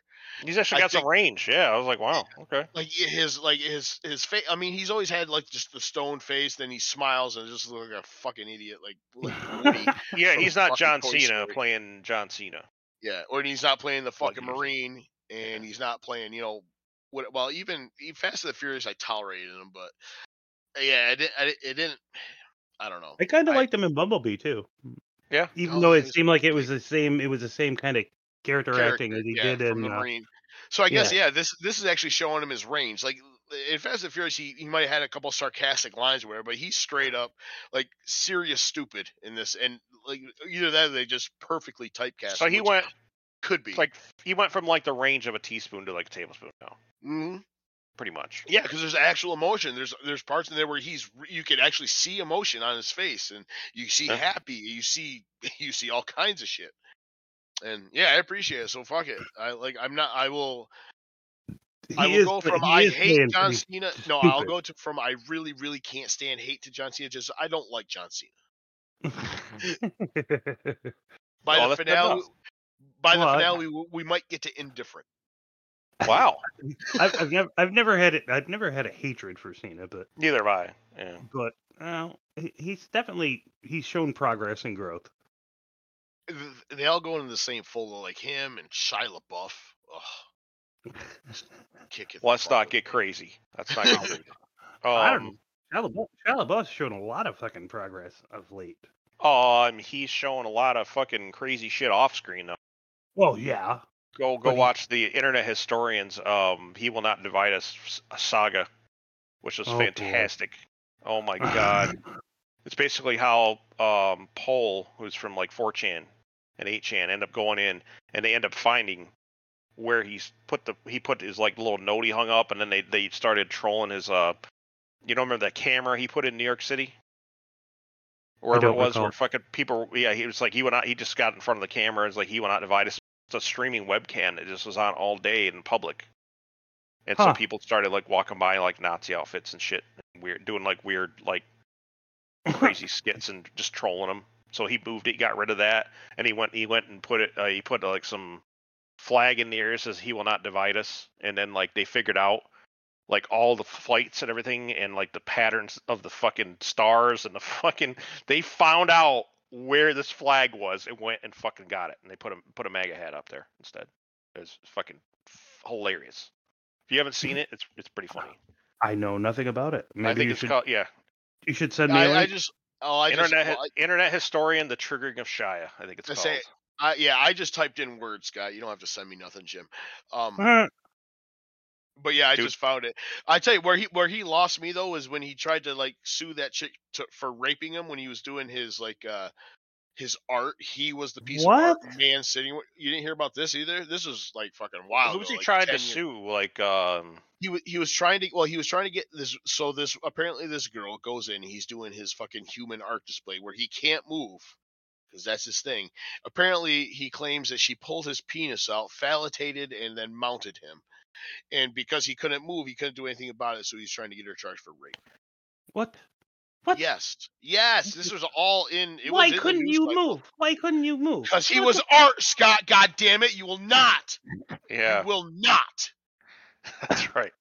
He's actually I got some range. Yeah, I was like, wow, okay. Like his like his his face. I mean, he's always had like just the stone face. Then he smiles and just looks like a fucking idiot, like, like (laughs) Yeah, he's not John Toy Cena Story. playing John Cena. Yeah, or he's not playing the fucking was. Marine, and he's not playing, you know, what? Well, even even Fast and the Furious, I tolerated him, but yeah, I didn't. It, it didn't. I don't know. I kind of liked him in Bumblebee too. Yeah. Even Oh, though it seemed like it was the same, it was the same kind of character, Character, acting that he yeah, did in. the Uh, Marine. So I guess yeah. this this is actually showing him his range. Like in Fast and Furious, he, he might have had a couple sarcastic lines or whatever, but he's straight up like serious stupid in this, and like either that or they just perfectly typecast. So he went could be like he went from like the range of a teaspoon to like a tablespoon now, hmm pretty much. Yeah, because there's actual emotion. There's there's parts in there where he's you can actually see emotion on his face, and you see Yeah. happy, you see (laughs) you see all kinds of shit. And yeah, I appreciate it. So fuck it. I like. I'm not. I will. I will is- go from I hate John Cena. No, I'll go to from I really really can't stand hate to John Cena. Just I don't like John Cena. (laughs) By Oh, the finale, by the Well, I- finale, we, we might get to indifferent. Wow. (laughs) I've, I've never, I've never had it. I've never had a hatred for Cena, but, Neither have I. Yeah. but, uh, he's definitely he's shown progress and growth. They all go into the same folder, like him and Shia LaBeouf. Ugh, (laughs) kick it. Let's not get crazy. Let's (laughs) not get crazy. I don't know. Um, Shia LaBeouf, Shia LaBeouf's shown a lot of fucking progress of late. um, he's showing a lot of fucking crazy shit off screen though. Well, yeah, Go go watch the internet historians. Um, he will not divide us saga, which was Oh, boy. fantastic. Oh my (laughs) god. It's basically how um, Paul, who's from like 4chan and 8chan, end up going in and they end up finding where he's put the he put his like little note he hung up, and then they they started trolling his uh, you don't remember that camera he put in New York City, wherever it was, recall. where fucking people, yeah, he was like he went out, he just got in front of the camera, and it's like he went out divide us. It's a streaming webcam that just was on all day in public. And so people started like walking by in, like Nazi outfits and shit, and weird doing like weird like (laughs) crazy skits and just trolling them. So he moved it, he got rid of that, and he went he went and put it uh, he put like some flag in the air says he will not divide us, and then like they figured out like all the flights and everything and like the patterns of the fucking stars and the (laughs) fucking they found out where this flag was and went and fucking got it and they put a put a MAGA hat up there instead. It was fucking f- hilarious. If you haven't seen it, it's it's pretty funny. I know nothing about it. Maybe I think you it's should called yeah. you should send me a I, I just. Oh, I just. Internet well, hi- Internet historian, the triggering of Shia. I think it's I called. say- I, yeah, I just typed in words, Scott. You don't have to send me nothing, Jim. Um, Uh, but yeah, I Dude. just found it. I tell you where he where he lost me though was when he tried to like sue that chick to, for raping him when he was doing his like uh his art. He was the piece of art man sitting. You didn't hear about this either. This was like fucking wild. Who was ago, he like trying 10 to years- sue? Like um He was he was trying to well he was trying to get this. So this apparently this girl goes in. He's doing his fucking human art display where he can't move because that's his thing. Apparently, he claims that she pulled his penis out, phallidated, and then mounted him. And because he couldn't move, he couldn't do anything about it. So he's trying to get her charged for rape. what? What? Yes, yes, this was all in. It Why was in couldn't you cycle. move? Why couldn't you move? Because he was the- art, Scott. God damn it! You will not. yeah, You will not. (laughs) that's right.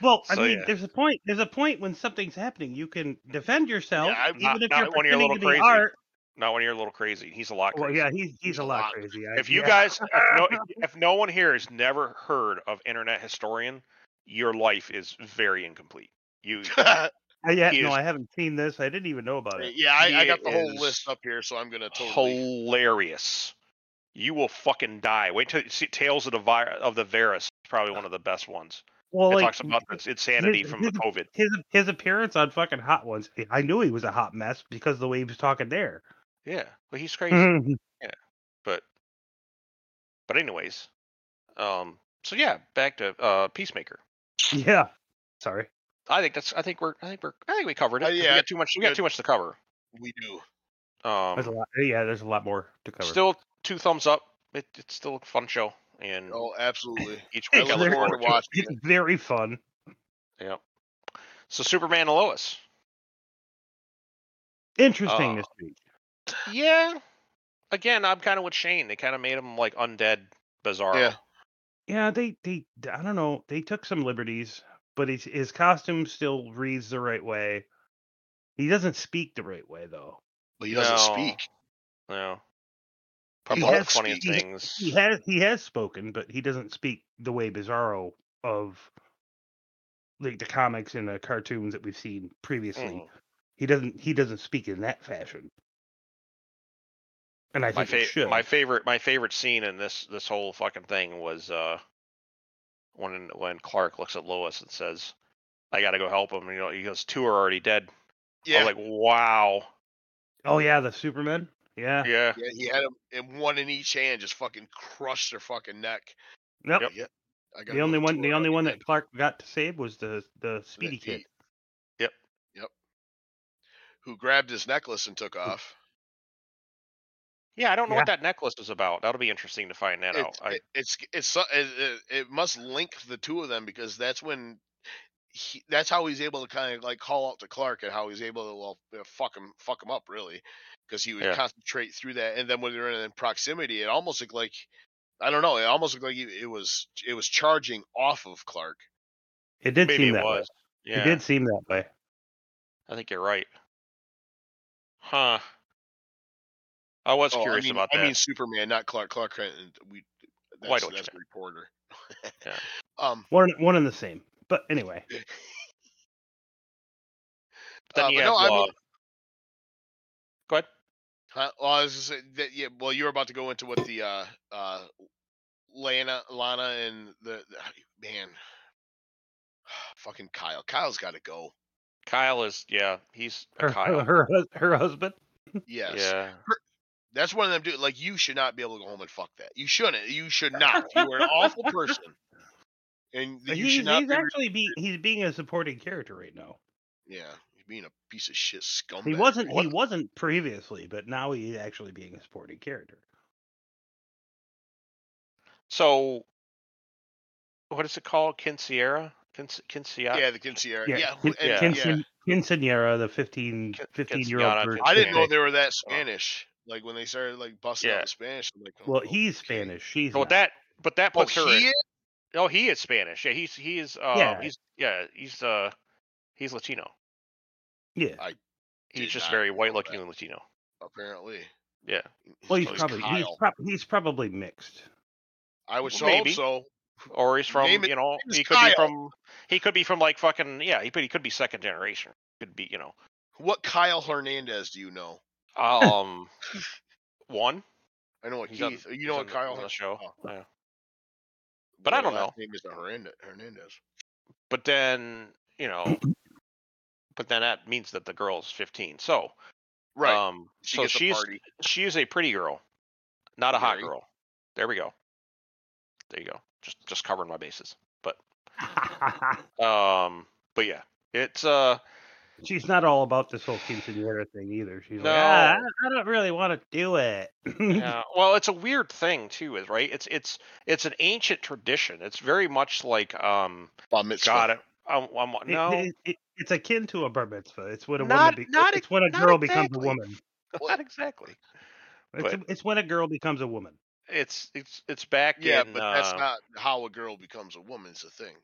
Well, I mean, yeah. there's a point. There's a point when something's happening. You can defend yourself, Yeah, I- even Not- if not you're when you're a pretending little to be art. Not when you're a little crazy. He's a lot Well, yeah, he's he's, He's a lot lot. crazy. I, if you yeah. guys if (laughs) no, if, if no one here has never heard of internet historian, your life is very incomplete. You I, (laughs) uh, yeah, no, I haven't seen this. I didn't even know about uh, it. yeah, I, I got the whole list up here, so I'm gonna totally. hilarious. You will fucking die. Wait till you see Tales of the Vi- of the Varus. Probably uh, one of the best ones. Well, it like talks about its insanity his- from the COVID. his his appearance on fucking Hot Ones. I knew he was a hot mess because of the way he was talking there. Yeah, well, he's crazy. Mhm. but but anyways, um. So yeah, back to uh Peacemaker. yeah. Sorry. I think that's. I think we're. I think we're. I think we covered it. Uh, 'cause yeah, we got too much. We got too much to cover. We do. Um, There's a Um. lot. Yeah, there's a lot more to cover. Still two thumbs up. It, it's still a fun show, and Oh, absolutely. (laughs) each I week I look look forward forward to to it. watching it's very fun. Yep. So Superman and Lois. Interesting Uh, this week. Yeah. Again, I'm kind of with Shane. They kind of made him like undead, bizarre. Yeah. Yeah, they they I don't know. They took some liberties, but his his costume still reads the right way. He doesn't speak the right way though. But he doesn't No. speak. No. He Probably has the funniest speak- things. He has he has spoken, but he doesn't speak the way Bizarro of like the comics and the cartoons that we've seen previously. Mhm. He doesn't he doesn't speak in that fashion. And I My think he fa- should. my favorite my favorite scene in this this whole fucking thing was uh when when Clark looks at Lois and says, I got to go help him. You know, he goes, two are already dead. I Yeah, was like, wow. Oh yeah, the Superman. Yeah. Yeah. yeah, he had them in one in each hand, just fucking crushed their fucking neck. Nope. Yep. Yeah, I The only one, the only one it. that Clark got to save was the the Speedy That Kid. he- Yep. Who grabbed his necklace and took off? Yeah, I don't know Yeah. what that necklace is about. That'll be interesting to find that out. It's I, it, it's it's it, it, it must link the two of them because that's when he, that's how he's able to kind of like call out to Clark and how he's able to well fuck him fuck him up really because he would Yeah. concentrate through that and then when they're in proximity it almost looked like I don't know it almost looked like it it was it was charging off of Clark. It did maybe seem it that way. was. Yeah, It did seem that way. I think you're right. Huh. I was Oh, I curious mean, about that. I mean Superman, not Clark. Clark Kent. and We that's, Why don't you that's mean? the reporter. (laughs) Yeah. Um. One one and the same. But anyway, (laughs) but then uh, you but have, no, I mean, uh, go ahead. Huh? Well, I was just saying that yeah. Well, you were about to go into what the uh uh Lana Lana and the, the man. (sighs) Fucking Kyle. Kyle's got to go. Kyle is yeah, he's a her Kyle. her her, her husband. (laughs) Yes. Yeah. That's one of them dude. Like you should not be able to go home and fuck that. You shouldn't. You should (laughs) not. You are an awful person. And you he's should not he's be. actually be he's being a supporting character right now. yeah, you're being a piece of shit scumbag. He wasn't he wasn't previously, but now he's actually being a supporting character. So what is it called? Kinsierra? Kins Kinsiera? Yeah, the Kinsey area. Yeah, Kin- yeah. Quincean- the 15, Quin- 15 year old I didn't know they were that Spanish. Like when they started like busting Yeah. out Spanish. I'm like, Well, oh, he's okay. Spanish. She's So not. that but that Oh, puts her he? Oh, he is Spanish. Yeah, he's he is uh Yeah. he's yeah, he's uh he's Latino. yeah. He's just very white-looking that. and Latino. apparently. Yeah. Well, he's Oh, probably he's, Kyle. prob- he's probably mixed. I would Well, so maybe. hope so. Or he's from Name you know, he could be from he could be from like fucking yeah, he could he could be second generation. Could be, you know. What Kyle Hernandez do you know? Um one. I know what He's on- Keith. you he's know on what the- Kyle on the show. oh. Yeah. But I don't know. Name is Hernandez. Hernandez. But then, you know, but then that means that the girl's 15. So, Right. um she so gets a she's party. she is a pretty girl, not a hot Very. girl. There we go. There you go. Just just covering my bases. But (laughs) um but yeah, it's uh She's not all about this whole quinceanera thing either. She's No. like, ah, I I don't really want to do it. yeah, (laughs) well, it's a weird thing too, is right? It's it's it's an ancient tradition. It's very much like um Bar mitzvah. God, it- I'm, I'm, It- no, it- it- it's akin to a bar mitzvah. It's when a Not- woman. Be- not it's when a not girl becomes a exactly. woman. (laughs) not exactly. It's, But- it's when a girl becomes a woman. It's it's it's back Yeah, in but that's uh, not how a girl becomes a woman. It's a thing.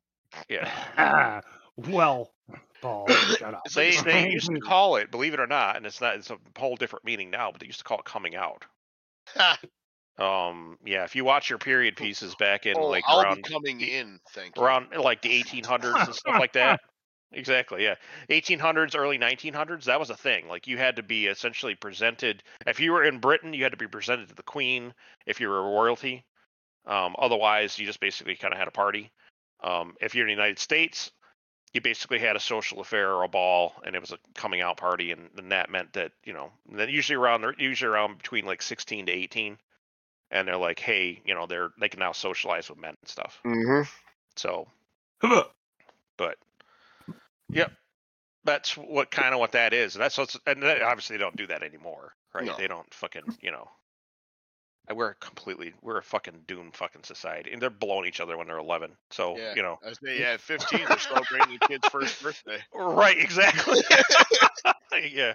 yeah. (laughs) well, Paul, (coughs) shut up. It's They they used to (laughs) call it, believe it or not, and it's not it's a whole different meaning now, but they used to call it coming out. (laughs) Um, yeah, if you watch your period pieces back in oh, like I'll around be coming in. Thank you. around like the 1800s and stuff like that. (laughs) Exactly, yeah. 1800s, early 1900s, that was a thing. Like you had to be essentially presented. If you were in Britain, you had to be presented to the Queen. If you were royalty, um, otherwise you just basically kind of had a party. Um, if you're in the United States, you basically had a social affair or a ball, and it was a coming out party, and, and that meant that you know, then usually around usually around between like 16 to 18, and they're like, hey, you know, they're they can now socialize with men and stuff. Mm-hmm. So but yep that's what kind of what that is and that's what's and they obviously they don't do that anymore right No. they don't fucking you know and we're completely we're a fucking doomed fucking society and they're blowing each other when they're 11 so Yeah. you know I say, (laughs) yeah, at 15, they're celebrating the kid's first birthday. (laughs) right exactly (laughs) yeah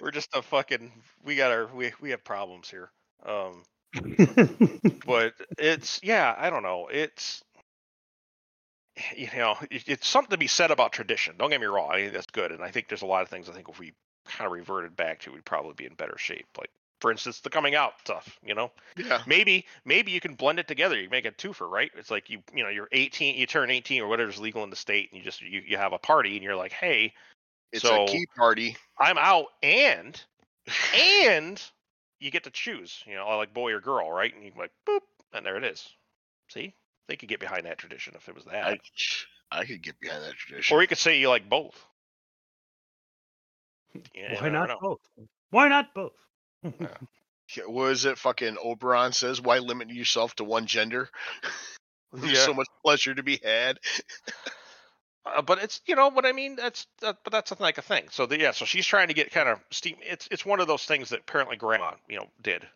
we're just a fucking we got our we, we have problems here um but it's yeah i don't know it's (sighs) you know it's something to be said about tradition don't get me wrong i think that's good and i think there's a lot of things i think if we kind of reverted back to we'd probably be in better shape like for instance the coming out stuff you know Yeah. maybe maybe you can blend it together you make a twofer right it's like you you know you're 18 you turn 18 or whatever's legal in the state and you just you, you have a party and you're like hey It's So- a key party. i'm out and and you get to choose, you know, like boy or girl, right? And you like boop, and there it is. See, they could get behind that tradition if it was that. I, I could get behind that tradition. Or you could say you like both. Yeah, Why not know. both? Why not both? Yeah, What is it? Fucking Oberyn says, "Why limit yourself to one gender? (laughs) There's Yeah. so much pleasure to be had." Uh, but it's you know what I mean. That's that, but that's like a thing. So the, yeah, so she's trying to get kind of steam. It's it's one of those things that apparently grandma you know did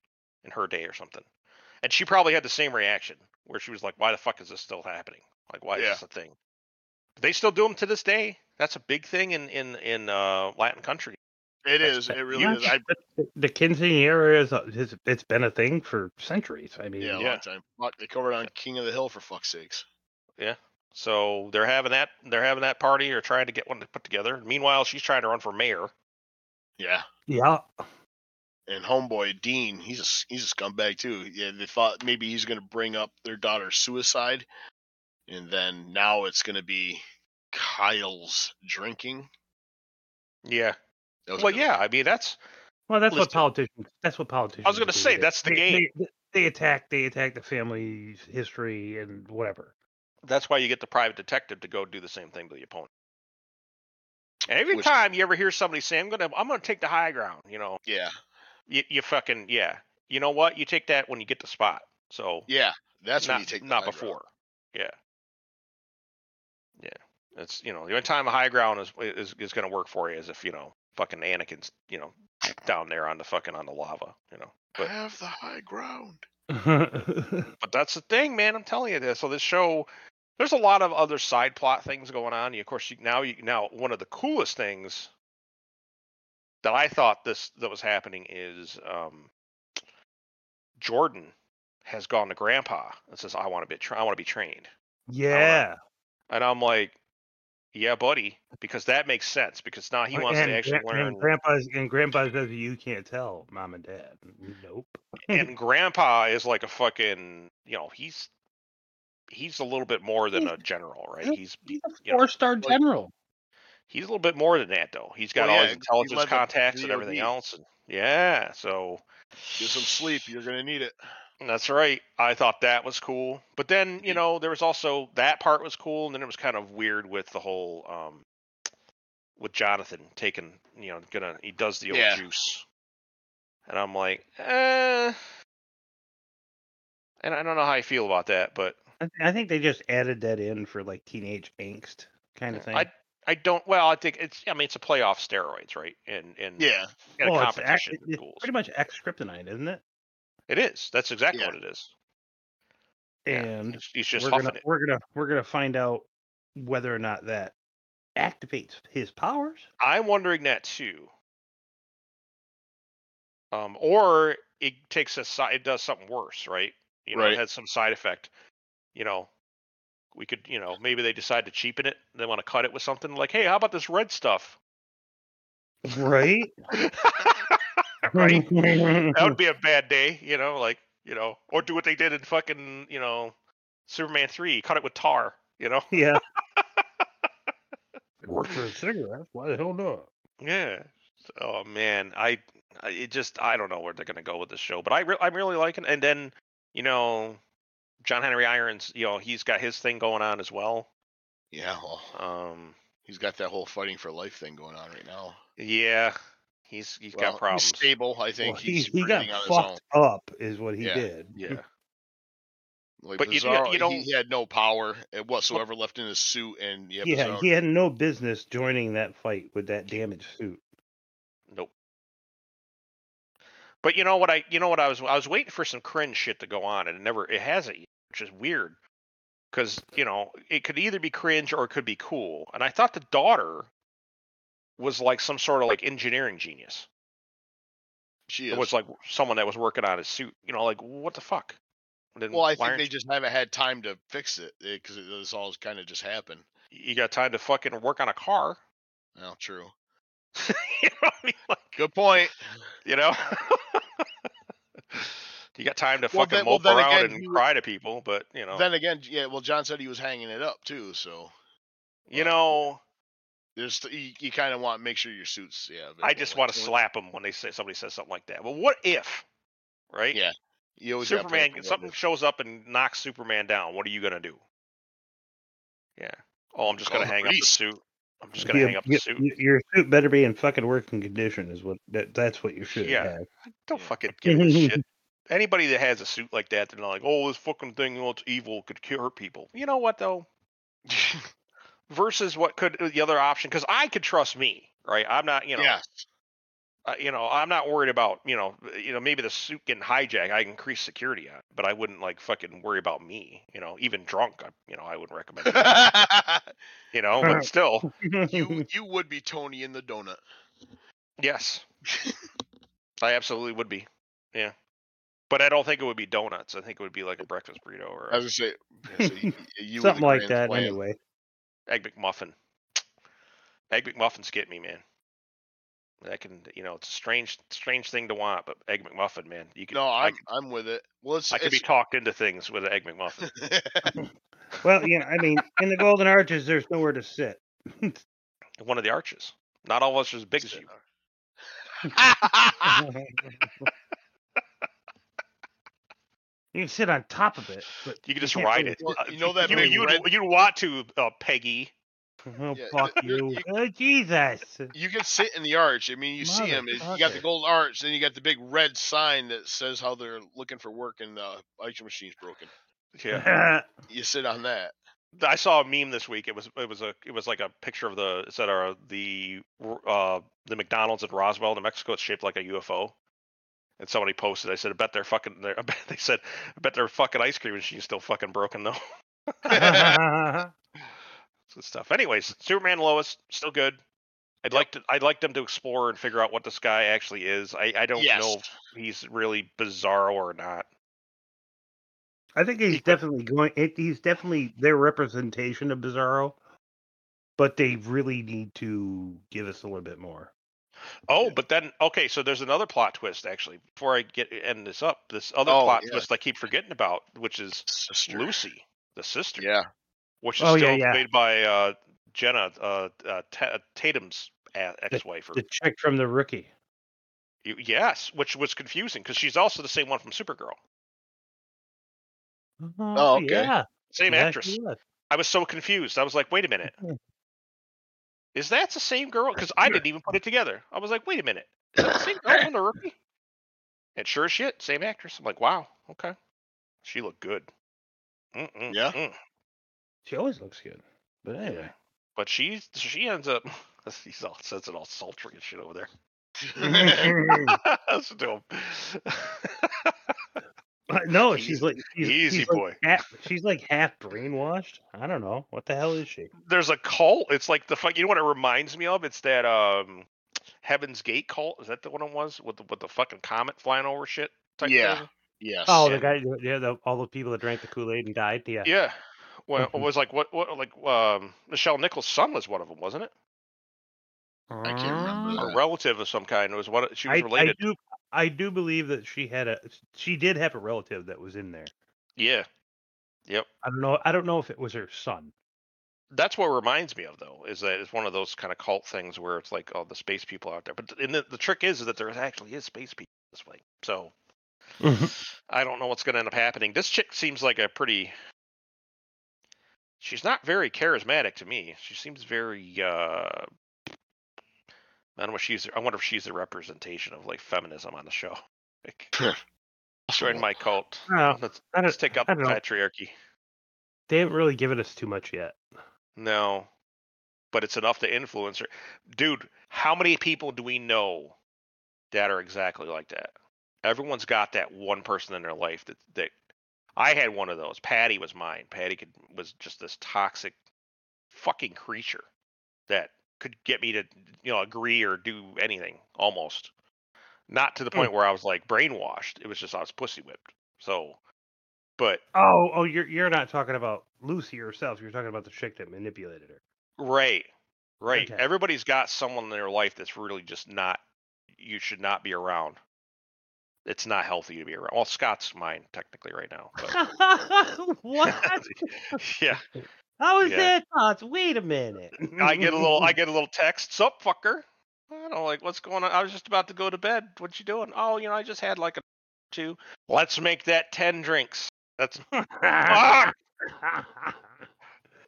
in her day or something, and she probably had the same reaction where she was like, "Why the fuck is this still happening? Like, why Yeah. is this a thing?" They still do them to this day. That's a big thing in in in uh, Latin country. It That's is. bad. It really Yeah. is. I The- the Kinsey area is, uh, is it's been a thing for centuries. I mean, yeah, a Yeah. long time. They covered on King of the Hill for fuck's sakes. Yeah. So they're having that they're having that party or trying to get one to put together. Meanwhile, she's trying to run for mayor. Yeah. yeah. And homeboy Dean, he's a s- he's a scumbag too. Yeah, they thought maybe he's gonna bring up their daughter's suicide, and then now it's gonna be Kyle's drinking. Yeah. That was Well, good. yeah. I mean, that's Well, that's what politicians. That's what politicians. I was gonna say, that's the they- game. They, they attack. They attack the family's history and whatever. that's why you get the private detective to go do the same thing to the opponent. And every Which- time you ever hear somebody say, "I'm gonna, I'm gonna take the high ground," you know, yeah, you, you fucking yeah. You know what? You take that when you get the spot. So yeah. That's not, when you take the not high ground. before. Yeah. Yeah. It's you know the only time a high ground is is is gonna work for you is if you know fucking Anakin's you know down there on the fucking on the lava. You know. But Have the high ground. (laughs) but that's the thing, man. I'm telling you this. So this show, there's a lot of other side plot things going on. You, of course, you, now you now one of the coolest things that I thought this that was happening is um, Jordan has gone to Grandpa and says, "I want to be tra- I want to be trained," yeah. and I'm like, "Yeah, buddy," because that makes sense because now he wants and, to actually gra- learn. And grandpa's and grandpa says you can't tell mom and dad. Nope. and (laughs) grandpa is like a fucking you know he's he's a little bit more than a general right he's He's a you know, four star general. he's a little bit more than that though he's got Well, all yeah, his intelligence contacts and everything else and yeah so Get some sleep. You're gonna need it. That's right i thought that was cool but then you know there was also that part was cool and then it was kind of weird with the whole um with jonathan taking you know gonna he does the old Yeah. juice and i'm like eh and i don't know how i feel about that but I, th- I think they just added that in for like teenage angst kind of thing. I I don't. Well, I think it's. I mean, it's a playoff steroids, right? And and Yeah. in well, it's, competition act- it's pretty much X kryptonite, isn't it? It is. That's exactly Yeah. what it is. Yeah, And he's, he's just we're gonna it. we're gonna we're gonna find out whether or not that activates his powers. I'm wondering that too. Um, or it takes a side. It does something worse, right? You know, Right. it has some side effect. You know, we could. You know, maybe they decide to cheapen it. They want to cut it with something like, hey, how about this red stuff? Right. (laughs) (laughs) right. that would (laughs) be a bad day, you know, like, you know, or do what they did in fucking, you know, Superman 3, cut it with tar, you know? yeah. (laughs) it Works for a cigarette. Why the hell not? Yeah. Oh man, I, I it just I don't know where they're going to go with this show, but I re- I'm really liking it. and then, you know, John Henry Irons, you know, he's got his thing going on as well. Yeah. Well, Um he's got that whole fighting for life thing going on right now. yeah, he's he's Well, got problems. He's stable. I think Well, he, he's he got breathing on his own. fucked up, is what he Yeah. did. yeah. (laughs) Like But you- you- you don't- he, he had no power uh, whatsoever left in his suit, and yeah, Yeah, Bizarro- he had no business joining that fight with that damaged suit. Nope. But you know what I you know what I was I was waiting for some cringe shit to go on and it never it hasn't which is weird. Cuz you know, it could either be cringe or it could be cool. And I thought the daughter was like some sort of like engineering genius. she It is. was like someone that was working on his suit, you know, like what the fuck? Then well, I why think aren't they you- just haven't had time to fix it eh, because this all kind of just happened. you got time to fucking work on a car. Well, true. (laughs) you know what I mean? Like, Good point. you know? (laughs) you got time to Well, fucking then- well, mope then around again, and cry to people, but you know. Then again, yeah. Well, John said he was hanging it up too, so You uh, know, there's you, you kind of want to make sure your suits. Yeah. I just want to slap them when they say somebody says something like that. Well, what if, right? Yeah, You always Superman, it for what something it is. shows up and knocks Superman down. What are you gonna do? Yeah. Oh, I'm just Call gonna the hang up the suit. I'm just gonna You- hang up the you- suit. Your suit better be in fucking working condition. Is what that, that's what you should Yeah. have. Don't fucking (laughs) give a shit. Anybody that has a suit like that, they're not like, oh, this fucking thing, you know, it's evil, could ki- hurt people. You know what though? (laughs) Versus what could the other option? Because I could trust me, right? I'm not, you know, Yes. uh, you know, I'm not worried about, you know, you know, maybe the suit getting hijacked. I increase security on, but I wouldn't like fucking worry about me. You know, even drunk, I, you know, I wouldn't recommend. it, (laughs) you know, but still, you (laughs) you would be Tony in the donut. yes, I absolutely would be. Yeah. But I don't think it would be donuts. I think it would be like a breakfast burrito or I a was gonna say, (laughs) you, you Something like that. slam. Anyway. Egg McMuffin. Egg McMuffins get me, man. That can, you know, it's a strange, strange thing to want, but egg McMuffin, man, you can. No, I, I'm I'm with it. Well, it's, I could be talked into things with an egg McMuffin. (laughs) Well, yeah. I mean, in the Golden Arches, there's nowhere to sit. One of the arches. Not all of us are as big as you. (laughs) (laughs) You can sit on top of it, but You can just can't ride really it. Well, Uh, you know that you, big you, red- you want to, uh, Peggy. Oh, Yeah, fuck the- the- you. you- Oh, Jesus. you can sit in the arch. I mean, you see them. You got the gold arch, then you got the big red sign that says how they're looking for work and the ice machine's broken. Yeah. (laughs) You sit on that. I saw a meme this week. It was it was a it was like a picture of the it said uh, the uh the McDonald's in Roswell, New Mexico. It's shaped like a UFO. And somebody posted. I said, I bet they're fucking. They're, I bet, (laughs) they said, I bet their fucking ice cream machine's still fucking broken though. (laughs) (laughs) Good stuff. Anyways, Superman Lois still good. I'd like to. I'd like them to explore and figure out what this guy actually is. I I don't yes. know if he's really bizarro or not. I think he's definitely going. It, he's definitely their representation of Bizarro, but they really need to give us a little bit more. Oh, but then okay, so there's another plot twist actually. Before I get end this up, this other Oh, plot yeah. twist I keep forgetting about, which is Sister. Lucy, the sister, Yeah. which is Oh, still yeah. played by uh, Jenna uh, uh, Ta- Tatum's ex-wife. Or, The chick from the rookie. yes, which was confusing because she's also the same one from Supergirl, Oh, okay. Yeah, same yeah, actress. I was so confused. I was like, wait a minute, Mhm. Is that the same girl? Because I didn't even put it together. I was like, wait a minute, is that the same girl from (laughs) the rookie? And sure as shit, same actress. I'm like, wow, okay, she looked good. Mm-mm, Yeah. mm. She always looks good. But anyway, But she's she ends up (laughs) he's all says it all sultry and shit over there. (laughs) Him. Uh, (laughs) no, Easy- she's like she's, easy she's boy. Like half, she's like half brainwashed. I don't know what the hell is she. There's a cult. It's like the fuck. You know what it reminds me of? It's that um Heaven's Gate cult. Is that the one it was with the with the fucking comet flying over shit? Type Yeah. thing? yes. Oh, the guy, yeah, the, all the people that drank the Kool Aid and died. Yeah. Yeah. Well, it Mhm. was like what what like um Nichelle Nichols' son was one of them, wasn't it? I can't remember A relative of some kind. It was one. She was I, I related. do, I do believe that she had a, she did have a relative that was in there. Yeah. Yep. I don't know, I don't know if it was her son. That's what reminds me of, though, is that it's one of those kind of cult things where it's like, oh, the space people out there. But the, the trick is, is that there actually is space people this way. So I don't know what's going to end up happening. This chick seems like a pretty. She's not very charismatic to me. She seems very. uh I don't know if she's. I wonder if she's a representation of like feminism on the show. (laughs) Like, join my cult. No, Let's, let's take up the patriarchy. they haven't really given us too much yet. No, but it's enough to influence her. Dude, how many people do we know that are exactly like that? Everyone's got that one person in their life that that I had one of those. Patty was mine. Patty could was just this toxic fucking creature that could get me to you know agree or do anything almost. Not to the Hmm. point where I was like brainwashed. It was just I was pussy whipped. So, but Oh, oh, you're you're not talking about Lucy herself. You're talking about the chick that manipulated her. Right. Right. Okay. Everybody's got someone in their life that's really just not you should not be around. It's not healthy to be around. Well, Scott's mine technically right now. But (laughs) what? (laughs) yeah. (laughs) How is Yeah. that thoughts? Wait a minute. I get a little I (laughs) get a little text, sup fucker. I don't like what's going on. I was just about to go to bed. What you doing? Oh, you know, I just had like a (laughs) two. Let's make that ten drinks. That's (laughs) fuck.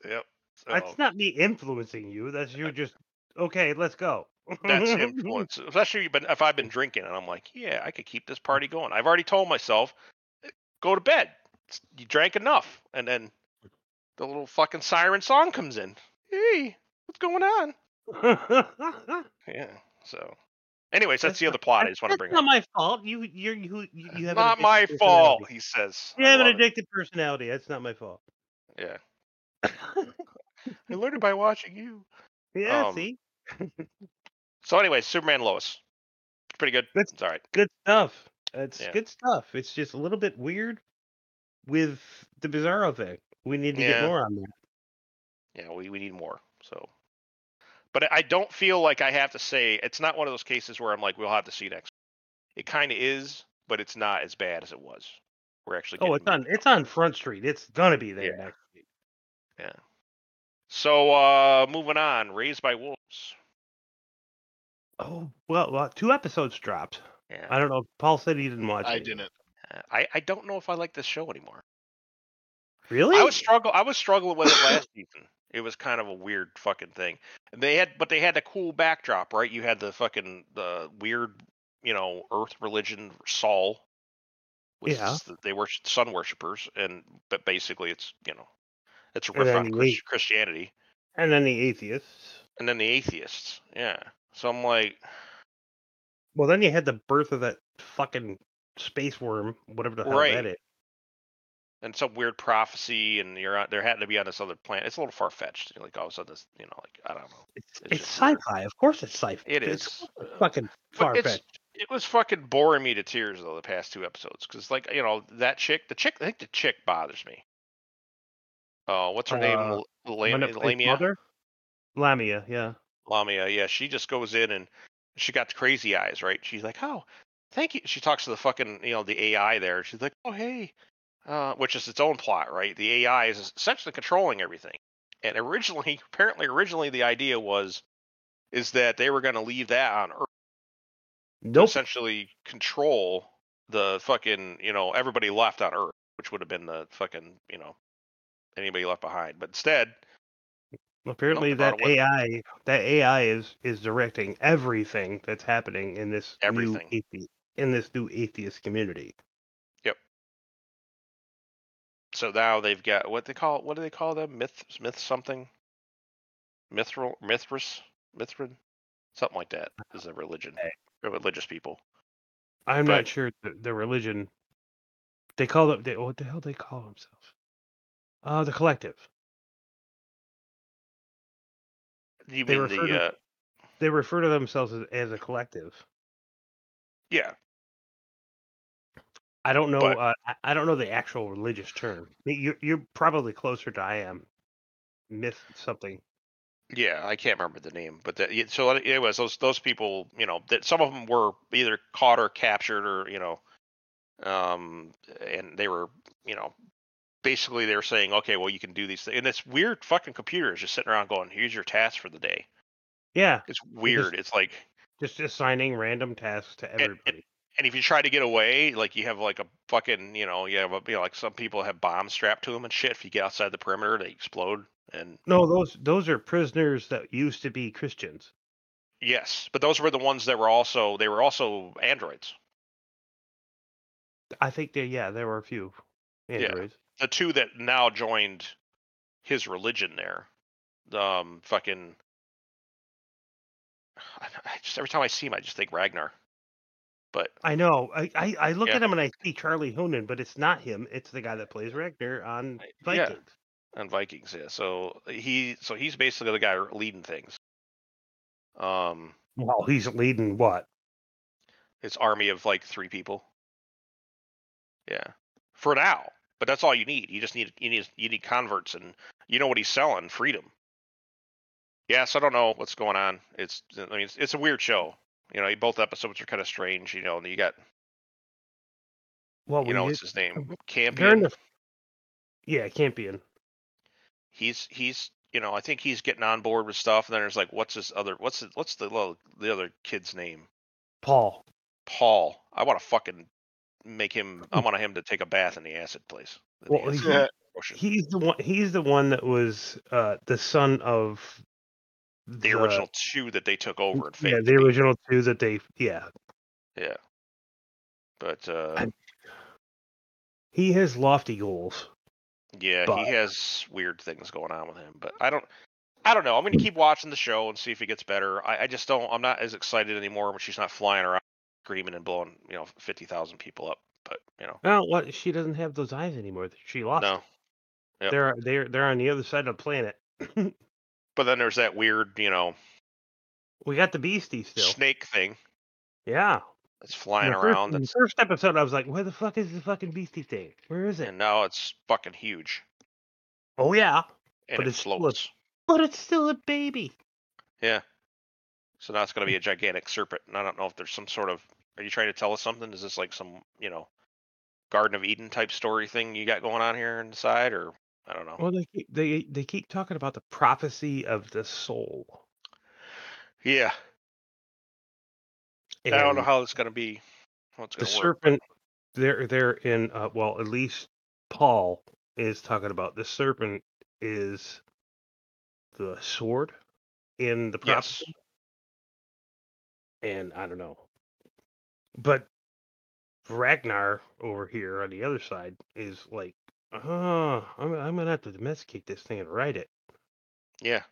Yep. That's not me influencing you. That's you just okay. Let's go. that's influence, especially if I've been drinking and I'm like, yeah, I could keep this party going. I've already told myself, "Eh, go to bed. You drank enough, and then the little fucking siren song comes in. Hey, what's going on? (laughs) Yeah. So, anyways, that's, the other plot I just want to bring not up. It's not my fault. You you you you, have an Not my fault, he says. You I have an love it. personality. That's not my fault. Yeah. (laughs) I learned it by watching you. yeah. Um, see, So, anyways, Superman Lois. Pretty good. That's- It's all right. good stuff. It's Yeah. good stuff. It's just a little bit weird with the Bizarro thing. We need to Yeah. get more on that. Yeah, we, we need more. So, but I don't feel like I have to say it's not one of those cases where I'm like, we'll have to see next. It kind of is, but it's not as bad as it was. We're actually. Oh, it's on. It's on Front Street. It's gonna be there Yeah. next week. Yeah. So, uh moving on. Raised by Wolves. Oh well, well, two episodes dropped. Yeah. I don't know. Paul said he didn't watch. It. I it. didn't. Uh, I I don't know if I like this show anymore. Really? I was struggle. I was struggling with it last season. It was kind of a weird fucking thing. They had, but they had a cool backdrop, right? You had the fucking the weird, you know, Earth religion Sol. Which Yeah. is the- they were sun worshippers, and but basically it's you know, it's a riff on the Christianity, and then the atheists. and then the atheists. Yeah. So I'm like, Well, then you had the birth of that fucking space worm, whatever the hell Right. that is. And some weird prophecy, and you're on, there had to be on this other planet. It's a little far fetched. Like all of a sudden, this, you know, like I don't know. It's, It's it's sci-fi. Of course, it's sci-fi. It It's is. uh, fucking far fetched. it was fucking boring me to tears though the past two episodes because like you know that chick the chick i think the chick bothers me uh what's her name Uh, Lam- lamia Lamia, yeah. lamia yeah she just goes in and she got the crazy eyes right she's like oh thank you she talks to the fucking you know the ai there she's like oh hey uh which is its own plot right the ai is essentially controlling everything and originally (laughs) apparently originally the idea was is that they were going to leave that on earth Nope. essentially control the fucking you know everybody left on Earth, which would have been the fucking you know anybody left behind. But instead, Apparently, that AI, that AI is is directing everything that's happening in this Everything. new atheist, in this new atheist community. So now they've got what they call what do they call them? Myth myth something? Mithril Mithras Mithrin? Something like that is a religion. They're religious people. I'm But- not sure the, the religion. They call them. They, what the hell they call themselves? Uh, the collective. You They mean refer the to- uh, They refer to themselves as, as a collective. yeah I don't know. But- uh, I, don't know the actual religious term. You're you're probably closer to I am. Myth something. Yeah, I can't remember the name, but that, so was those those people. You know, that some of them were either caught or captured, or you know, um, and they were, you know, basically they were saying, okay, well, you can do these things, and this weird fucking computer is just sitting around going, here's your task for the day. Yeah, It's weird. It's like, just assigning random tasks to and- everybody. And if you try to get away, like you have like a fucking, you know, you have a, you know, like some people have bombs strapped to them and shit. If you get outside the perimeter, they explode. And no, those those are prisoners that used to be Christians. yes, but those were the ones that were also they were also androids. I think they yeah, there were a few androids. the two that now joined his religion there. Um, fucking. (sighs) I, I just every time I see him, I just think Ragnar. But I know. I, I, I look Yeah. at him and I see Charlie Hunnam, but it's not him. It's the guy that plays Ragnar on Uh, yeah. Vikings. on Vikings, yeah. So he, so he's basically the guy leading things. Um, Well, he's leading what? his army of like three people. Yeah, for now. But that's all you need. You just need you need you need converts, and you know what he's selling: freedom. Yeah, so I don't know what's going on. It's I mean it's, it's a weird show. You know, both episodes are kind of strange. You know, and you got Well, you we know did- what's his name, Campion. the yeah, Campion. He's he's you know I think he's getting on board with stuff. And then there's like what's his other what's the, what's the little, the other kid's name? Paul. Paul. I want to fucking make him. I want him to take a bath in the acid place. in the Well, acid. he- Yeah. He's the one. He's the one that was uh, the son of the original two that they took over and Yeah, the original two that they. Yeah, Yeah. But uh, I- he has lofty goals. yeah, but- he has weird things going on with him. But I don't, I don't know. I'm gonna keep watching the show and see if he gets better. I, I just don't. I'm not as excited anymore when she's not flying around screaming and blowing, you know, fifty thousand people up. But you know, Well, what? She doesn't have those eyes anymore. She lost. no. Yep. They're they're they're on the other side of the planet. (laughs) But then there's that weird, you know, we got the beastie still. snake thing Yeah. it's flying first, around. in the That's first episode, I was like, "Where the fuck is the fucking beastie thing? Where is it?" and now it's fucking huge oh yeah, and But it it's still a- but it's still a baby. Yeah. So now it's going to be a gigantic serpent, and I don't know if there's some sort of. Are you trying to tell us something? Is this like some, you know, Garden of Eden type story thing you got going on here inside, or I don't know. Well, they keep, they they keep talking about the prophecy of the soul. yeah, I don't know And how it's going to be. How it's the going to work. serpent. They're they're in. Uh, well, at least Paul is talking about the serpent is the sword in the Yes. And I don't know, but Ragnar over here on the other side is like, oh, I'm I'm gonna have to domesticate this thing and write it. Yeah.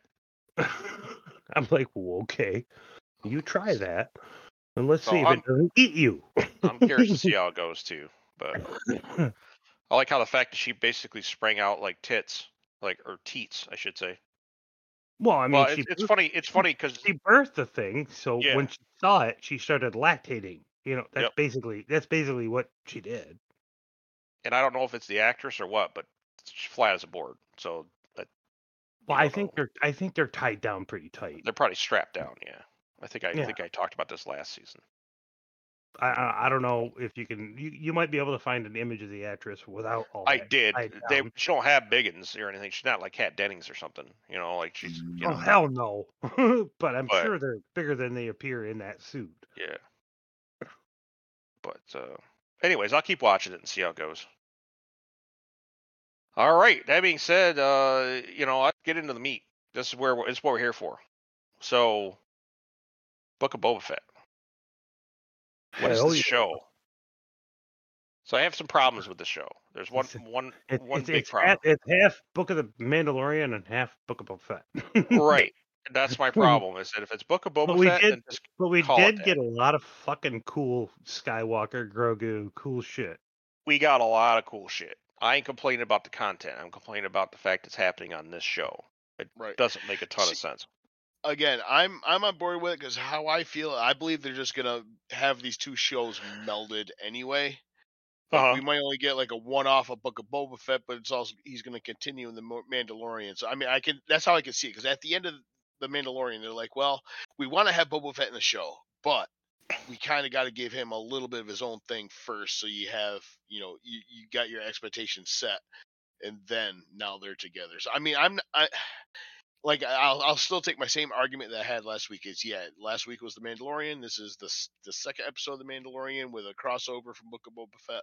(laughs) I'm like, well, okay, oh, you try that, and let's So see if I'm- it doesn't eat you. I'm curious to see how it (laughs) goes too. But (laughs) I like how the fact that she basically sprang out like tits, like or teats, I should say. well, I mean, well, she it's, it's birthed- funny. It's funny because she birthed the thing, so Yeah. when she saw it, she started lactating. You know, that's Yep. basically that's basically what she did. And I don't know if it's the actress or what, but she's flat as a board. So that Well, I think know. they're I think they're tied down pretty tight. they're probably strapped down. Yeah, I think I Yeah. think I talked about this last season. I, I don't know if you can you, you might be able to find an image of the actress without all. I did. They she don't have biggins or anything. She's not like Kat Dennings or something. You know, like she's you Oh know hell no! (laughs) but I'm But- sure they're bigger than they appear in that suit. yeah. But uh, anyways, I'll keep watching it and see how it goes. All right. That being said, uh, you know, let's get into the meat. This is where we're, this is what we're here for. So, Book of Boba Fett. What is Hell this yeah. show? So I have some problems with the show. There's one It's- one It, one it's, big it's, problem. half, it's half Book of the Mandalorian and half Book of Boba Fett. (laughs) right. That's my (laughs) problem. Is that if it's Book of Boba we Fett, did- then just But we Call it did that. get a lot of fucking cool Skywalker, Grogu, cool shit. we got a lot of cool shit. I ain't complaining about the content. I'm complaining about the fact it's happening on this show. It Right. doesn't make a ton See- of sense. Again, I'm I'm on board with it because how I feel, I believe they're just gonna have these two shows melded anyway. Like, Uh-huh. We might only get like a one-off a Book of Boba Fett, but it's also he's going to continue in the Mandalorian. So I mean, I can that's how I can see it because at the end of the Mandalorian, they're like, well, we want to have Boba Fett in the show, but we kind of got to give him a little bit of his own thing first, so you have you know you, you got your expectations set, and then now they're together. So I mean, I'm I (sighs) like I'll I'll still take my same argument that I had last week. Is yeah, last week was the Mandalorian. This is the the second episode of the Mandalorian with a crossover from Book of Boba Fett.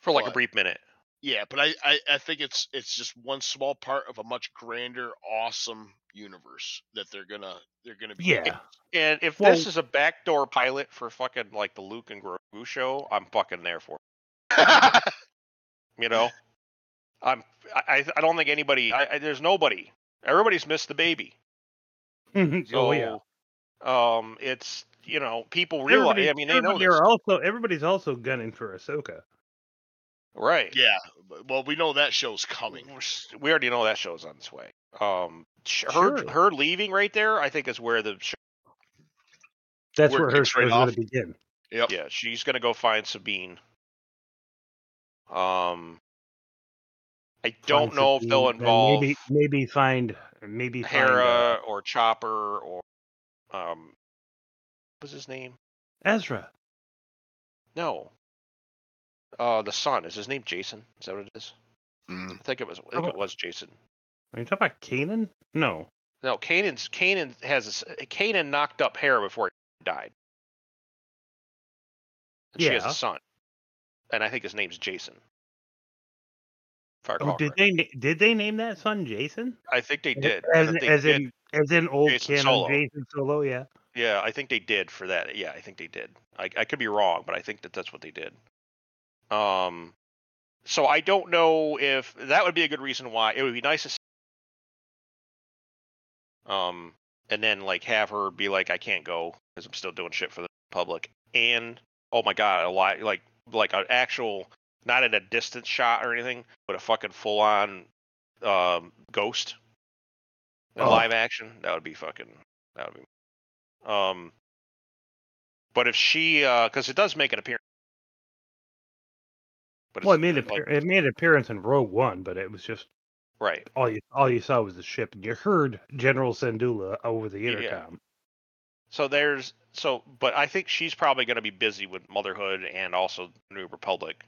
For like a brief minute. Yeah, but I, I I think it's it's just one small part of a much grander, awesome universe that they're gonna they're gonna be. Yeah. And if Well- this is a backdoor pilot for fucking like the Luke and Grogu show, I'm fucking there for. (laughs) it. You know, I'm. I I I don't think anybody. I, I there's nobody. Everybody's missed the baby. So, (laughs) oh yeah. Um, it's you know people realize. I mean, they know They're also everybody's also gunning for Ahsoka. Right? yeah, well, we know that show's coming. We're We already know that show's on its way. Um, sh- her Sure. her leaving right there, I think, is where the show, That's Where where her show's going to begin. Yep. yeah, she's gonna go find Sabine. Um, I don't Find know if they'll involve maybe maybe find maybe find, uh, Hera or Chopper or um, what was his name? Ezra. No. Uh, the son is his name Jacen? Is that what it is? Mm. I think it was. I think Oh. it was Jacen. Are you talking about Kanan? No. No, Kanan's Kanan has a s Kanan knocked up Hera before he died. And She has a son, and I think his name's Jacen. Oh, did correctly. they did they name that son Jacen? I think they did. As, they as did. in as in old Jacen canon Solo. Jacen Solo, yeah. Yeah, I think they did for that. Yeah, I think they did. I, I could be wrong, but I think that that's what they did. Um, so I don't know if that would be a good reason why it would be nice to. See, um, and then like have her be like, I can't go because I'm still doing shit for the public, and oh my god, a lot like like an actual, not in a distance shot or anything, but a fucking full on um ghost in Oh. live action. That would be fucking. That would be um, but if she, because it does make an appearance. But Well, it made it like, it made an appearance in Rogue One, but it was just right. all you all you saw was the ship, and you heard General Syndulla over the Yeah. intercom. So there's so, but I think she's probably going to be busy with motherhood and also New Republic.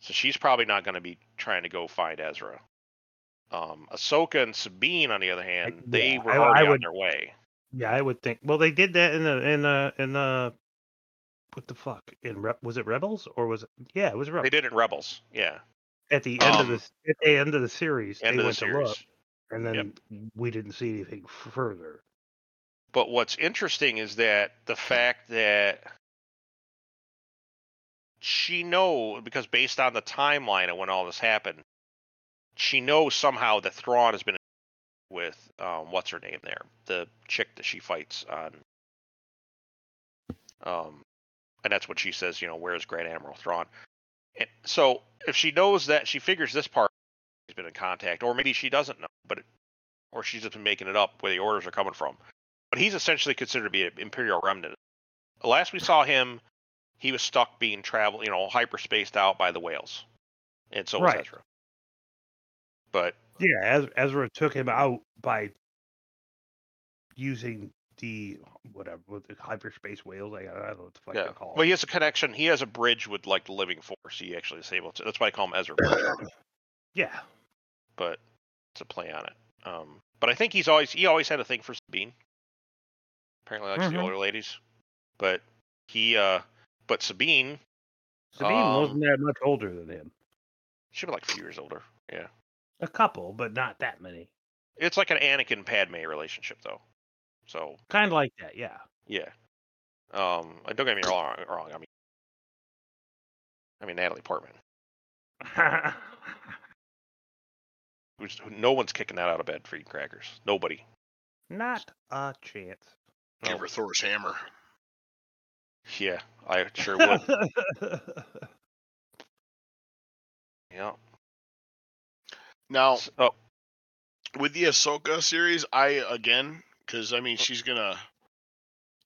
So she's probably not going to be trying to go find Ezra. Um, Ahsoka and Sabine, on the other hand, they yeah, were I- already I on would- their way. Yeah, I would think. Well, they did that in the in the in the what the fuck in Re- was it Rebels or was it? Yeah, it was Rebels. They did it in Rebels, yeah. At the end of Um, the at the end of the series, End they the went to look, series. and then we didn't see anything further. But what's interesting is that the fact that she know because based on the timeline of when all this happened, she knows somehow that Thrawn has been with um, what's her name there, the chick that she fights on. Um, and that's what she says. You know, where's Grand Admiral Thrawn? And so if she knows that, she figures this part has been in contact, or maybe she doesn't know, but it, or she's just been making it up where the orders are coming from but he's essentially considered to be an imperial remnant. Last we saw him, he was stuck being travel, you know, hyperspaced out by the whales, and so was Right. Ezra. But Yeah, Ez- Ezra took him out by using the whatever with the hyperspace whales. I, I don't know what the fuck yeah, they're called. well, he has a connection. He has a bridge with like the living force. He actually is able to. That's why I call him Ezra. (coughs) Yeah, but it's a play on it. Um, but I think he's always he always had a thing for Sabine. Apparently, likes Mhm. the older ladies, but he uh, but Sabine, Sabine Um, wasn't that much older than him. should be like a few years older. Yeah. A couple, but not that many. It's like an Anakin Padme relationship though. So Kind of like that, yeah. yeah. Um and don't get me wrong wrong. I mean I mean Natalie Portman. (laughs) Who's no one's kicking that out of bed for eating crackers. Nobody. not a chance. Give her Thor's hammer. Yeah, I sure (laughs) would. yeah. Now, S- Oh, with the Ahsoka series, I again, because I mean, she's gonna.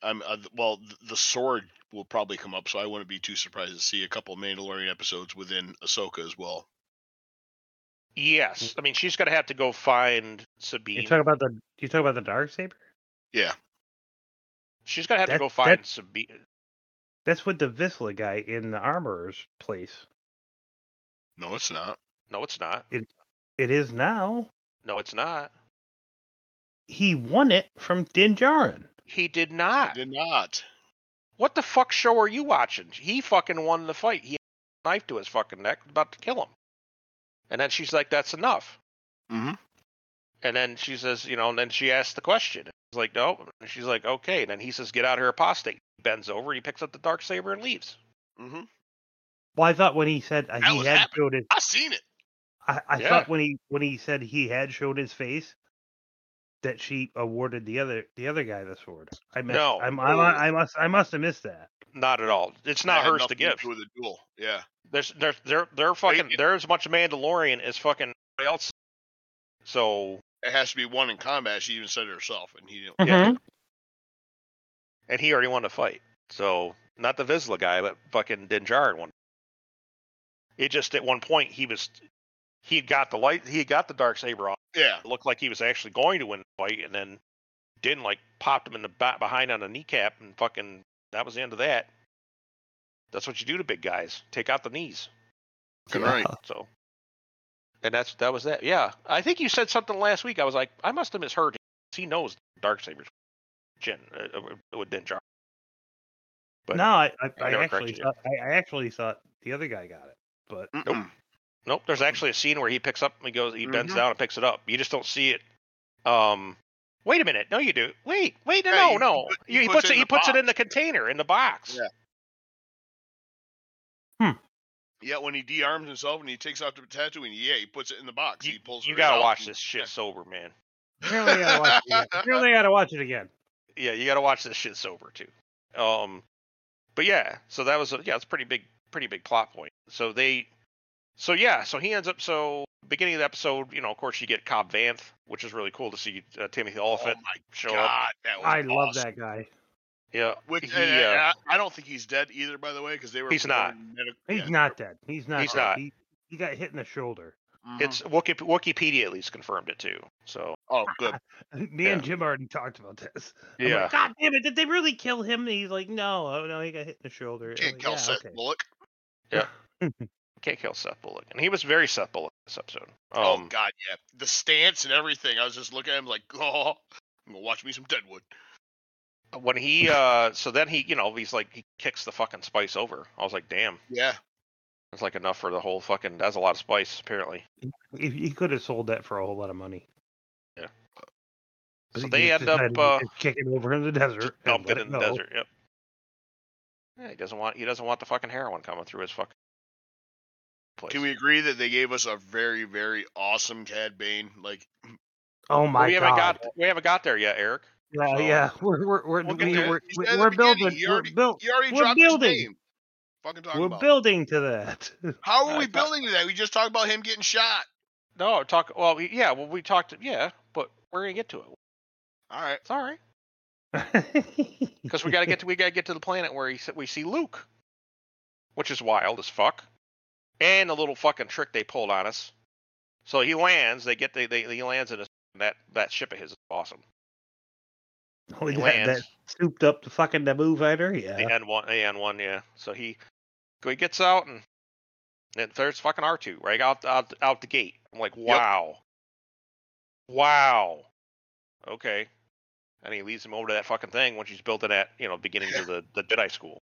I'm uh, well. The sword will probably come up, so I wouldn't be too surprised to see a couple Mandalorian episodes within Ahsoka as well. yes. I mean, she's gonna have to go find Sabine. you talk about the Do you talk about the dark saber? Yeah, She's gonna have to go find that- Sabine. That's with the Vizsla guy in the armorer's place. no, it's not. No, it's not. It It is now. No, it's not. He won it from Din Djarin. He did not. Did not. What the fuck show are you watching? He fucking won the fight. He had a knife to his fucking neck, about to kill him. And then she's like, "That's enough." Mm-hmm. And then she says, you know, and then she asks the question. He's like, "No." And she's like, "Okay." And then he says, "Get out of here, apostate." He bends over, he picks up the dark saber and leaves. Mm-hmm. Well, I thought when he said uh, he had happening. showed his, I seen it. I, I Yeah. thought when he when he said he had showed his face, that she awarded the other the other guy the sword. I missed, No. I'm, I'm, I must I must have missed that. Not at all. It's not had hers to give. with a duel. Yeah. There's, they're, they're, they're fucking. it- They're as much Mandalorian as fucking everybody else. So, It has to be one in combat. She even said it herself, and he didn't. Yeah. Mhm. and he already won the fight. So, not the Vizsla guy, but fucking Din Djarin won. It just at one point he was, he had got the light, he had got the dark saber off. Yeah. It looked like he was actually going to win the fight, and then didn't like popped him in the back behind on the kneecap, and fucking that was the end of that. That's what you do to big guys. Take out the knees. Good right. So, and that's that was that. Yeah, I think you said something last week. I was like, I must have misheard. He knows dark sabers, Jin uh, uh, with Din Djarin. But no, I, I, I I actually thought I, I actually thought the other guy got it, but Mm-mm. Nope. There's actually a scene where he picks up, he goes, he bends Mhm. down and picks it up. You just don't see it. Um, wait a minute. No, you do. Wait, wait, no, Yeah, no, he- he no. he he, he puts puts it it. He the puts it in the container in the box. Yeah. Hmm. Yeah, when he de-arms himself and he takes out the tattoo, and yeah, he puts it in the box. You, he pulls. you it gotta watch and- this shit yeah. sober, man. Apparently, I gotta watch it again. (laughs) Gotta watch it again. Yeah, you gotta watch this shit sober too. Um, but yeah, so that was a, yeah, it's pretty big, pretty big plot point. So they, so yeah, so he ends up so beginning of the episode, you know, of course you get Cobb Vanth, which is really cool to see uh, Timothy Oh Olyphant my show god, up. that was I love that guy. Yeah, Which, he, and- and uh, I, I don't think he's dead either, by the way, because they were. He's not. performing medic- He's yeah. not dead. He's not. He's dead. not. He, he got hit in the shoulder. Mhm. it's Wikipedia at least confirmed it too. So oh good. (laughs) Me and Jim already talked about this. Yeah, like, God damn it! Did they really kill him? And he's like, No, oh no, he got hit in the shoulder. I'm Can't like, kill yeah, Seth okay. Bullock. (laughs) can't kill Seth Bullock, and he was very Seth Bullock this episode. oh Um, god, yeah, the stance and everything. I was just looking at him like, (laughs) oh, I'm gonna watch me some Deadwood. when he (laughs) uh, so then he, you know, he's like he kicks the fucking spice over. I was like, damn, Yeah, that's like enough for the whole fucking. That's a lot of spice apparently. He, he could have sold that for a whole lot of money. Yeah. But So he they just end up, decided to uh, just kick it over in the desert. Just and dumped let it in go. the desert. Yep. Yeah, he doesn't want he doesn't want the fucking heroin coming through his fucking place. can we agree that they gave us a very, very awesome Cad Bane? Like, (clears throat) Oh my we god! haven't got we haven't got there yet, Eric. yeah, so- yeah. (laughs) We're we're we're, We'll we, there. we're, we're building. you We're, already- build, already We're dropped building. his name. Fucking talking we're building to that. (laughs) How are we building to that? We just talked about him getting shot. No, talk. Well, we, yeah. Well, we talked. Yeah, but we're gonna get to it. All right. It's all right because we gotta get to we gotta get to the planet where he, we see Luke, which is wild as fuck, and the little fucking trick they pulled on us. So he lands. They get the, they he lands in a, that that ship of his is awesome. Oh, He that, lands. that souped up the fucking Naboo fighter. Yeah. The N one, the N one, yeah. So he, so he gets out and, and there's fucking R two right out out out the gate. I'm like, wow, wow, okay. And he leads him over to that fucking thing when she's built in at you know beginning of the the Jedi school.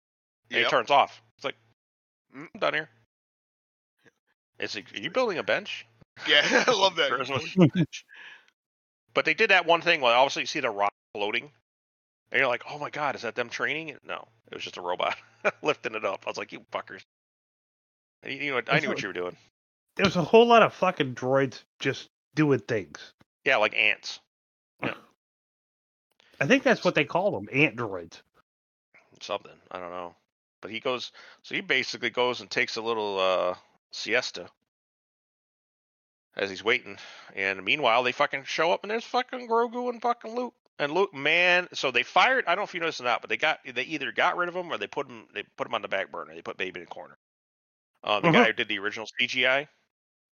And Yep. he turns off. It's like, Mm. I'm done here. Is he, are you building a bench? Yeah, (laughs) I love that. But they did that one thing where obviously you see the rock floating, and you're like, oh my god, is that them training? No, it was just a robot (laughs) lifting it up. I was like, you fuckers. You, you know, I knew what what- you were doing. There was a whole lot of fucking droids just doing things. Yeah, like ants. I think that's what they call them, ant droids. something. I don't know. But he goes, so he basically goes and takes a little uh, siesta as he's waiting. And meanwhile, they fucking show up and there's fucking Grogu and fucking Luke. And Luke, man, so they fired. I don't know if you noticed or not, but they got they either got rid of him or they put him they put him on the back burner. They put Baby in the corner. Uh, the Mhm. guy who did the original CGI.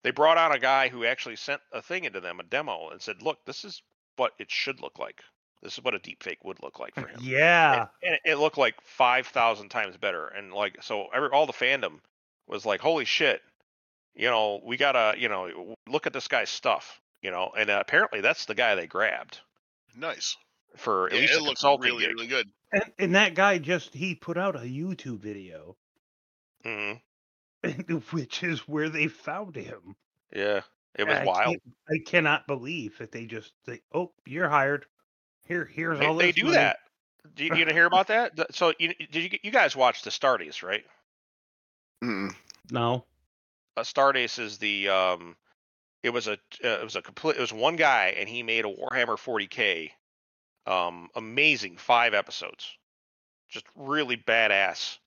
They brought on a guy who actually sent a thing into them, a demo, and said, "Look, this is what it should look like. This is what a deep fake would look like for him." Yeah. and it, it looked like five thousand times better. And like so, every all the fandom was like, "Holy shit!" You know, we gotta, you know, look at this guy's stuff. You know, and uh, apparently that's the guy they grabbed Nice. for at Yeah, least it a looks consulting really, gig. really good. And, and that guy just he put out a YouTube video, Mhm. (laughs) which is where they found him. Yeah, it was I wild. I cannot believe that they just say, "Oh, you're hired. Here, here's They, all they do money." that. Do you, you didn't hear about that? So you did you you guys watch the Astartes, right? Mm-mm. No. uh, Astartes is the um, it was a uh, it was a complete it was one guy and he made a Warhammer 40k, um, amazing five episodes, just really badass.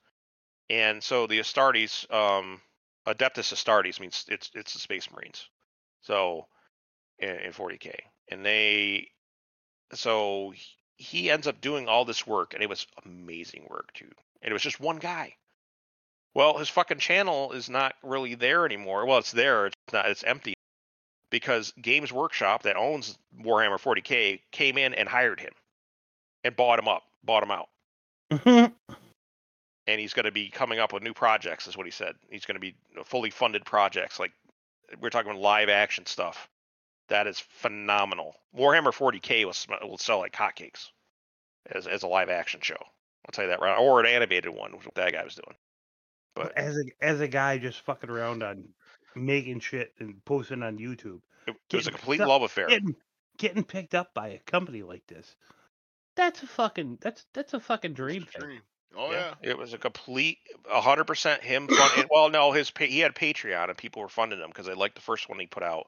And so the Astartes, um, Adeptus Astartes means it's it's the Space Marines, so in, in 40k, and they so he- he ends up doing all this work and it was amazing work too, and it was just one guy. Well, his fucking channel is not really there anymore. Well, it's there, it's not. It's empty because Games Workshop that owns Warhammer 40k came in and hired him and bought him up, bought him out, (laughs) and he's going to be coming up with new projects. Is what he said. He's going to be fully funded projects, like we're talking about live action stuff. That is phenomenal. Warhammer 40k will will sell like hotcakes as as a live action show. I'll tell you that right, or an animated one, which that guy was doing. But as a as a guy just fucking around on making shit and posting on YouTube, It, it was a complete stuck- love affair. getting getting picked up by a company like this. That's a fucking that's that's a fucking dream thing. Dream. Oh yeah. It was a complete, hundred percent him. Fund- well, no, his pa- he had Patreon and people were funding him because they liked the first one he put out.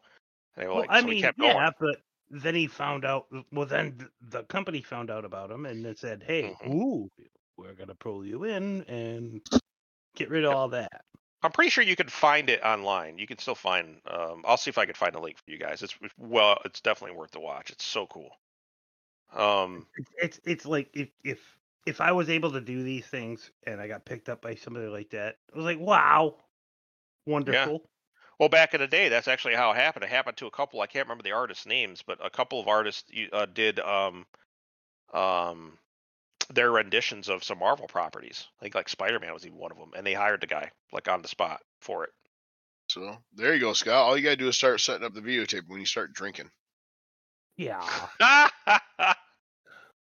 And they were Well, like, I so mean, he kept yeah, going. but then he found out. Well, then the company found out about him and then said, "Hey, Mhm. ooh, we're gonna pull you in and get rid of all that." I'm pretty sure you could find it online. You can still find. Um, I'll see if I can find a link for you guys. It's well, it's definitely worth the watch. It's so cool. Um, It's it's, it's like if if if I was able to do these things and I got picked up by somebody like that, I was like, "Wow, wonderful." Yeah. well, back in the day, that's actually how it happened. It happened to a couple. I can't remember the artists' names, but a couple of artists uh, did um, um, their renditions of some Marvel properties. I think like Spider-Man was even one of them, and they hired the guy like on the spot for it. So there you go, Scott. All you gotta do is start setting up the videotape when you start drinking. Yeah. (laughs)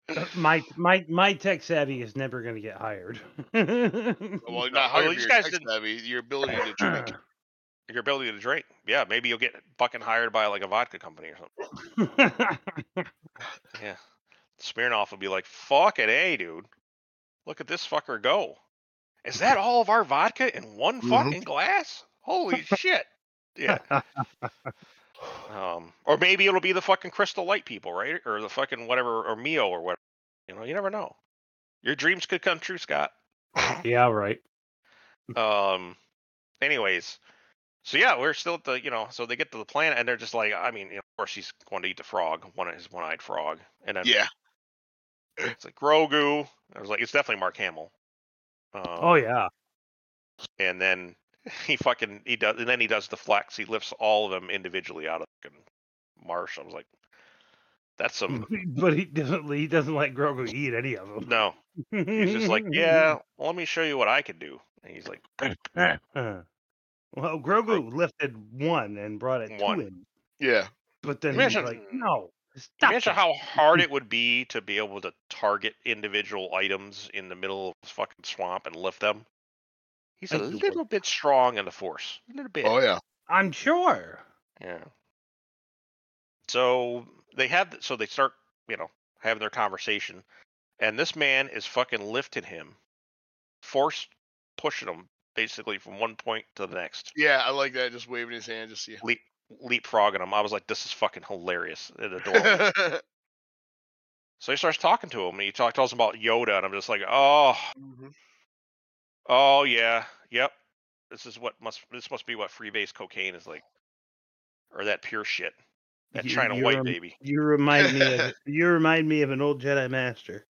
Uh, my my my tech savvy is never going to get hired. (laughs) Well, not how well, you're these guys didn't- savvy, your ability to drink. (clears throat) Your ability to drink. Yeah, maybe you'll get fucking hired by like a vodka company or something. (laughs) Yeah. Smirnoff would be like, fucking A, dude. Look at this fucker go. Is that all of our vodka in one Mhm. fucking glass? Holy shit. Yeah. (laughs) Um, or maybe it'll be the fucking Crystal Light people, right? Or the fucking whatever, or Mio or whatever. You know, you never know. Your dreams could come true, Scott. (laughs) yeah, right. Um, anyways, so yeah, we're still at the, you know, so they get to the planet and they're just like, I mean, you know, of course he's going to eat the frog, one of his one-eyed frog, and then Yeah. It's like Grogu. I was like, it's definitely Mark Hamill. Um, Oh yeah. and then (laughs) he fucking he does, and then he does the flex. He lifts all of them individually out of the fucking marsh. I was like, that's some (laughs) but he doesn't he doesn't let Grogu eat any of them. no. He's just like, (laughs) yeah, well, let me show you what I can do. And he's like, well, Grogu lifted one and brought it One. to him, Yeah. but then he's like, no. Stop Imagine that." how hard (laughs) it would be to be able to target individual items in the middle of this fucking swamp and lift them. He's a Thank you, Wood. little bit strong in the force. A little bit. Oh yeah. I'm sure. Yeah. So they have so they start, you know, having their conversation, and this man is fucking lifting him, force pushing him basically from one point to the next, Yeah, I like that. Just waving his hand, just see. leap leapfrogging him. I was like, this is fucking hilarious and (laughs) adorable. so he starts talking to him, and he talk, tells him about Yoda, and I'm just like, oh, Mhm. oh yeah, yep. This is what must this must be what freebase cocaine is like, or that pure shit. That You- China white a- baby. You remind me of (laughs) you remind me of an old Jedi master.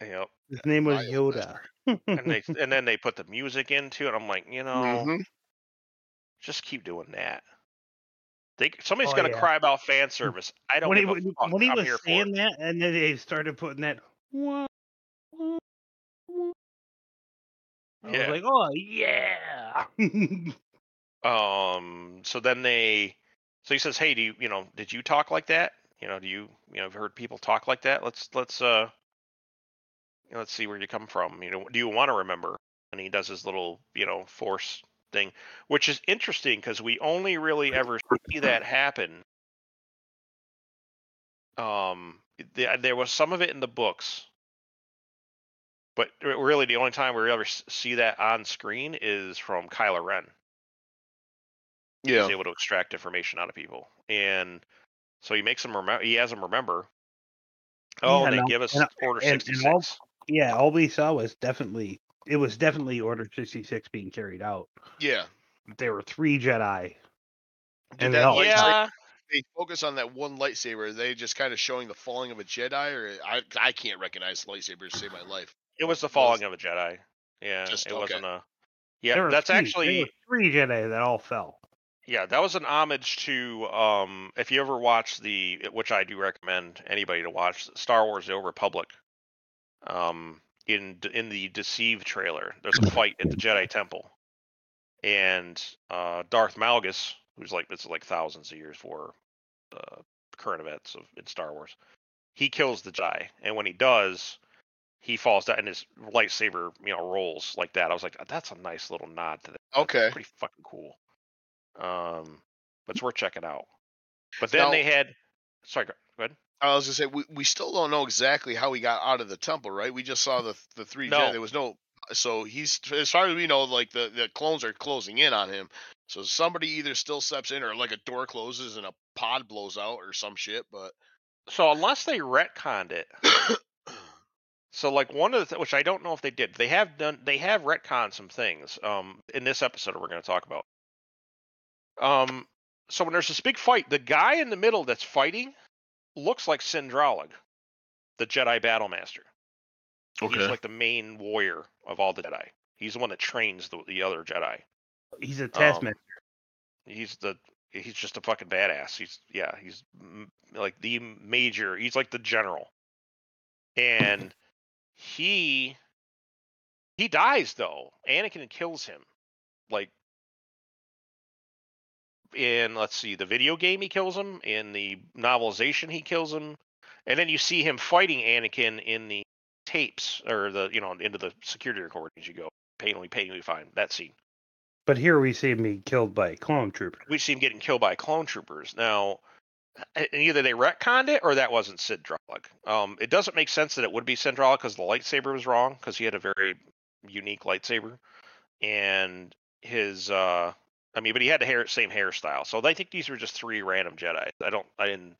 Yep. His name was Wild Yoda. and they and then they put the music into it. I'm like, you (laughs) know, Mhm. just keep doing that. They somebody's Oh, gonna yeah. cry about fan service. I don't when he, when, he was saying that, and then they started putting that. "Wah, wah, wah," I Yeah. was like, oh yeah. (laughs) Um. So then they. So he says, "Hey, do you you know did you talk like that? You know, do you you know have heard people talk like that? Let's let's uh. let's see where you come from. You know, do you want to remember? And he does his little you know force thing, which is interesting because we only really ever see that happen um the, there was some of it in the books. But really the only time we ever see that on screen is from Kylo Ren. Yeah. he's able to extract information out of people and so he makes them remember he has them remember oh Yeah, they and give us and- order and 66 yeah, all we saw was definitely it was definitely Order sixty six being carried out. Yeah. There were three Jedi. Did And they that all- lightsaber- yeah they focus on that one lightsaber? Are they just kind of showing the falling of a Jedi, or I I can't recognize lightsabers to save my life. it was the was- falling of a Jedi yeah Just- it okay. wasn't a yeah were that's three- there actually were three Jedi that all fell. Yeah, that was an homage to um if you ever watch the which I do recommend anybody to watch Star Wars The Old Republic. Um in in the Deceived trailer, there's a (laughs) fight at the Jedi Temple. And uh Darth Malgus, who's like this is like thousands of years for uh current events of in Star Wars. He kills the Jedi, and when he does, he falls down and his lightsaber, you know, rolls like that. I was like, that's a nice little nod to that. That's Okay. pretty fucking cool. Um, but it's worth checking out. But then Now- they had. Sorry, go ahead. I was gonna say we, we still don't know exactly how he got out of the temple, right? We just saw the the three. No. Jedi. There was no. So he's as far as we know, like the the clones are closing in on him. So somebody either still steps in, or like a door closes and a pod blows out, or some shit. But So unless they retconned it, (coughs) so like one of the th- which I don't know if they did, they have done they have retconned some things. Um, in this episode we're going to talk about. Um, so when there's this big fight, the guy in the middle that's fighting looks like Cin Drallig, the Jedi Battle Master. He's like the main warrior of all the Jedi. He's the one that trains the, the other Jedi. He's a Um. He's the he's just a fucking badass. He's yeah, he's m- like the major. He's like the general. And he he dies though. Anakin kills him. Like in let's see, the video game he kills him, in the novelization he kills him, and then you see him fighting Anakin in the tapes or the you know into the security recordings you go painfully painfully fine that scene But here we see him being killed by a clone trooper. we see him getting killed by clone troopers. Now, either they retconned it or that wasn't Cin Drallig. Um, it doesn't make sense that it would be Cin Drallig because the lightsaber was wrong because he had a very unique lightsaber, and his uh, I mean, but he had the hair same hairstyle. So I think these were just three random Jedi. I don't, I didn't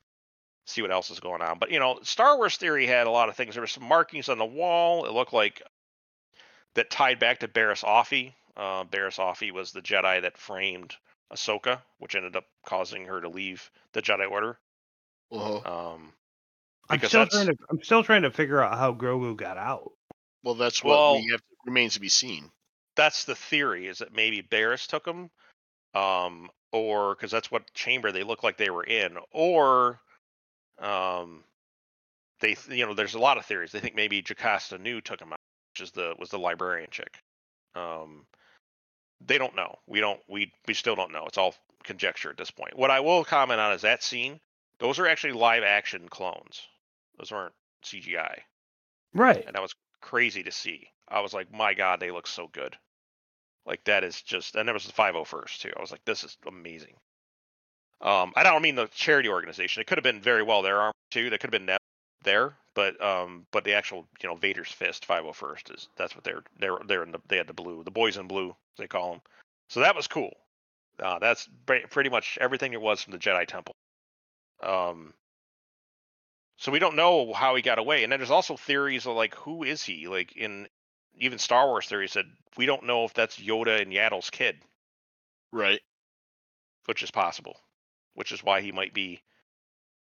see what else is going on. But you know, Star Wars theory had a lot of things. There were some markings on the wall. It looked like that tied back to Barriss Offee. Uh, Barriss Offee was the Jedi that framed Ahsoka, which ended up causing her to leave the Jedi Order. uh Um, I'm still that's- trying to. I'm still trying to figure out how Grogu got out. well, that's what Well- we have remains to be seen. that's the theory is that maybe Barriss took him, um, or because that's what chamber they look like they were in, or um, they you know there's a lot of theories. They think maybe Jocasta Nu took him out, which is the was the librarian chick. Um, they don't know. We don't. We we still don't know. It's all conjecture at this point. What I will comment on is that scene. Those are actually live action clones. Those aren't CGI Right. and that was crazy to see. I was like, my god, they look so good. Like that is just, and there was the 501st too. I was like, this is amazing. Um, I don't mean the charity organization. It could have been very well their arm too. That could have been there, but um, but the actual you know Vader's fist 501st is that's what they're they're they're in the they had the blue, the boys in blue they call them. So that was cool. Uh, that's pretty much everything it was from the Jedi Temple. Um, so we don't know how he got away. And then there's also theories of like who is he? Like in even Star Wars theories said we don't know if that's Yoda and Yaddle's kid, Right. which is possible. Which is why he might be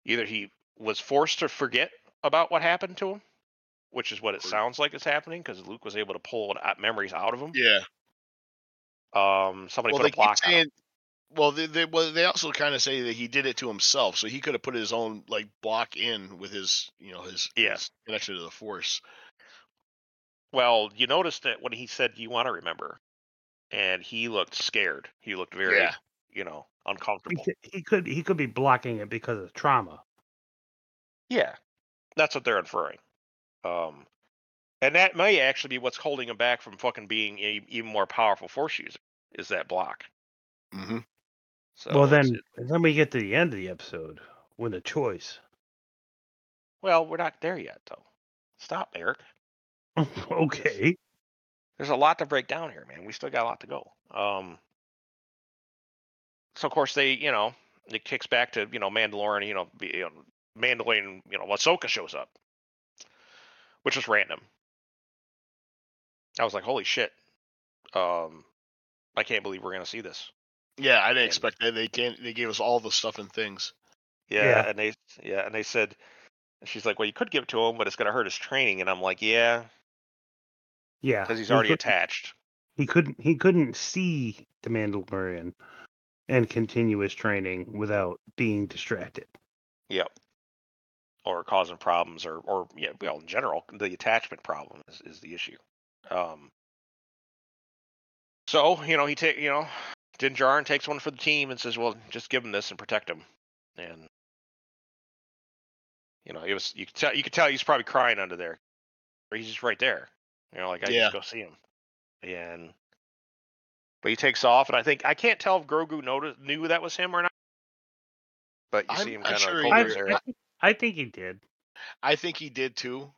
either he was forced to forget about what happened to him, which is what it sounds like is happening because Luke was able to pull memories out of him. Yeah. Um, somebody well, put a block keep on him. saying. Well, they, they well they also kind of say that he did it to himself, so he could have put his own like block in with his you know his, Yeah. his connection to the Force. Well, you noticed that when he said, "Do you want to remember?" and he looked scared. He looked very, Yeah. you know, He uncomfortable. could, he could he could be blocking it because of trauma. Yeah, that's what they're inferring. Um, and that may actually be what's holding him back from fucking being a even more powerful force user. Is that block? Mm-hmm. So well, then then we get to the end of the episode when the choice. well, we're not there yet, though. Stop, Eric. (laughs) okay. There's a lot to break down here, man. We still got a lot to go. Um, so of course they, you know, it kicks back to you know Mandalorian, you know, be, you know Mandalorian, you know, Ahsoka shows up, which was random. I was like, holy shit. Um, I can't believe we're gonna see this. Yeah, I didn't And- expect that. They can't. They gave us all the stuff and things. Yeah, Yeah. and they yeah, and they said and she's like, Well you could give it to him, but it's gonna hurt his training and I'm like, Yeah, Yeah. because he's already could- attached. He couldn't he couldn't see the Mandalorian and continue his training without being distracted. Yep. Or causing problems or or yeah, well in general, the attachment problem is, is the issue. Um so, you know, he take you know, Din Djarin takes one for the team and says, Well, just give him this and protect him. And you know, it was you could tell you could tell he's probably crying under there. Or he's just right there. You know, like I Yeah. just go see him. And But he takes off, and I think I can't tell if Grogu noticed, knew that was him or not. But you I'm see him kind of he hold I, his did. hair. I, I think he did. I think he did too.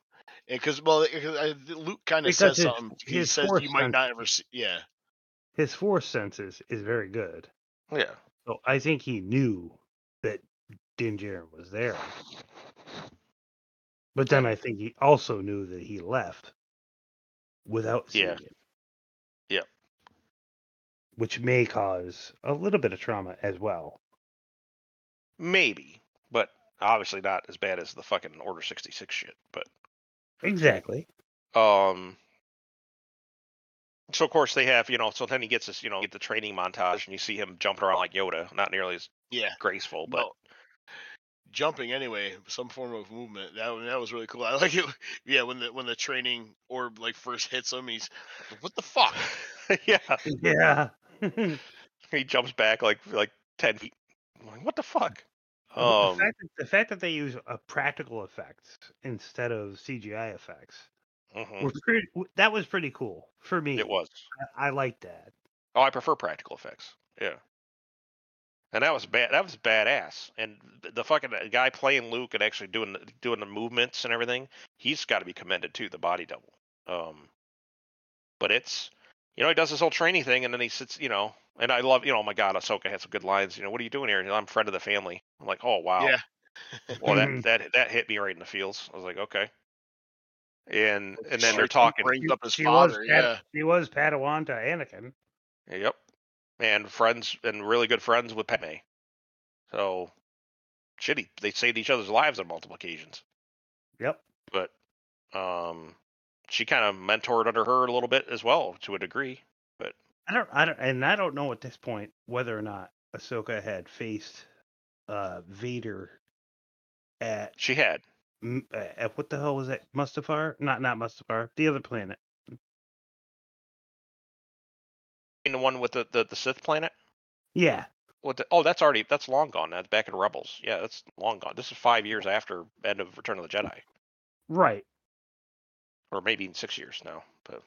Because well, because uh, Luke kind of Because says his- something. He his says force you might not ever see. Yeah, His force senses is very good. Yeah. So I think he knew that Din Djarin was there. But then I think he also knew that he left without seeing Yeah. it. Yep. Which may cause a little bit of trauma as well. Maybe, but obviously not as bad as the fucking Order 66 shit. But Exactly. um, so of course they have, you know, so then he gets this, you know, get the training montage, and you see him jumping around like Yoda, not nearly as yeah. graceful, but Well, jumping anyway, some form of movement. That that was really cool. I like it. (laughs) Yeah, when the when the training orb like first hits him, he's what the fuck. (laughs) yeah, Yeah. (laughs) he jumps back like like ten feet. I'm like, what the fuck? Well, Um, the, fact that, the fact that they use a practical effects instead of CGI effects mhm, were pretty, that was pretty cool for me. It was. I, I like that. Oh, I prefer practical effects. Yeah. And that was bad. That was badass. And the fucking uh, guy playing Luke and actually doing the, doing the movements and everything, he's got to be commended too. The body double. Um, but it's you know he does this whole training thing and then he sits you know and I love you know oh my god Ahsoka had some good lines. You know what are you doing here? I'm friend of the family. I'm like oh wow. Yeah. (laughs) Well that Mhm. that that hit me right in the feels. I was like okay. And and then She they're talking. brings up his she father. was yeah, Pad- she was Padawan to Anakin. Yep. And friends and really good friends with Padme. So shitty. They saved each other's lives on multiple occasions. Yep. But um she kind of mentored under her a little bit as well to a degree. But I don't, I don't, and I don't know at this point whether or not Ahsoka had faced uh, Vader at, She had. Uh, at what the hell was that? Mustafar? Not not Mustafar. The other planet. The one with the, the, the Sith planet? Yeah. What the, oh, that's already that's long gone. That's back in Rebels. Yeah, that's long gone. This is five years after end of Return of the Jedi, Right. or maybe in six years now. But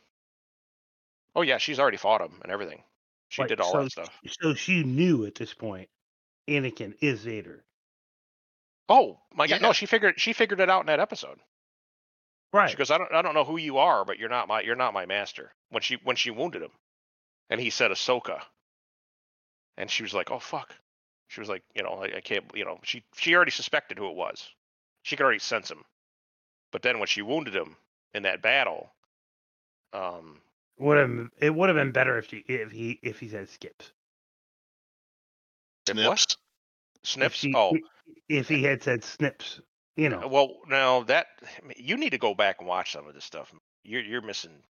oh yeah, she's already fought him and everything. She Right, did all so that stuff. So she knew at this point, Anakin is Vader. Oh my god, Yeah. no, she figured she figured it out in that episode. Right. She goes, I don't, I don't know who you are, but you're not my, you're not my master. When she, when she wounded him, and he said Ahsoka, and she was like, oh fuck. She was like, you know, I, I can't, you know, she, she already suspected who it was. She could already sense him. But then when she wounded him in that battle, um, would have it would have been better if she if he if he said skips. if what? Snips. If Snips. she- oh, If he had said snips, you know. well, now that you need to go back and watch some of this stuff. You're, you're missing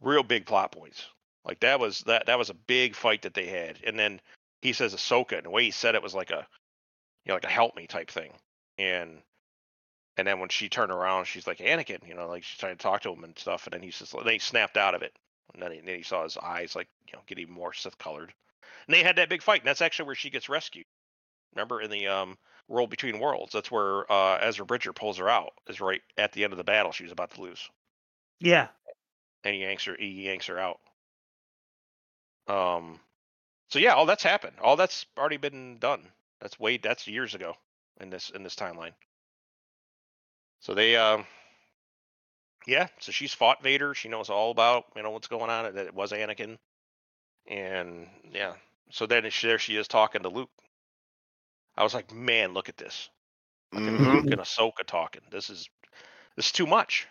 real big plot points. Like that was that that was a big fight that they had, and then he says Ahsoka, and the way he said it was like a, you know, like a help me type thing, and and then when she turned around, she's like Anakin, you know, like she's trying to talk to him and stuff, and then he's just then he snapped out of it, and then he, then he saw his eyes like you know get even more Sith colored, and they had that big fight, and that's actually where she gets rescued. Remember in the um World Between Worlds, that's where uh, Ezra Bridger pulls her out. Is right at the end of the battle she was about to lose Yeah. and he yanks her he yanks her out. Um so yeah, all that's happened. All that's already been done. That's way that's years ago in this in this timeline. So they um yeah, so she's fought Vader. She knows all about, you know, what's going on, that it was Anakin. And yeah. So then she, there she is talking to Luke. I was like, man, look at this. Fucking Mhm. Luke and Ahsoka talking. This is this is too much.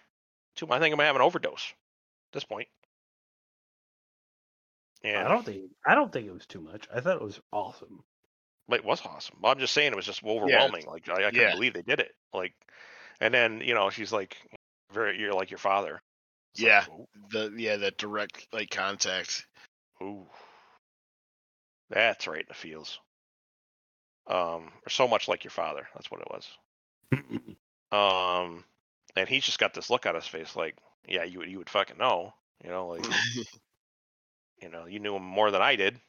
Too Much. I think I'm gonna have an overdose at this point. And I don't think I don't think it was too much. I thought it was awesome. it was awesome. I'm just saying it was just overwhelming. Like I, I couldn't Yeah. believe they did it. Like, and then you know she's like, very you're like your father. It's Yeah. ooh, The yeah, that direct like contact. ooh. that's right in the feels. Um, or so much like your father. That's what it was. (laughs) Um, and he's just got this look on his face, like, yeah, you would you would fucking know, you know, like, (laughs) (laughs) you know, you knew him more than I did.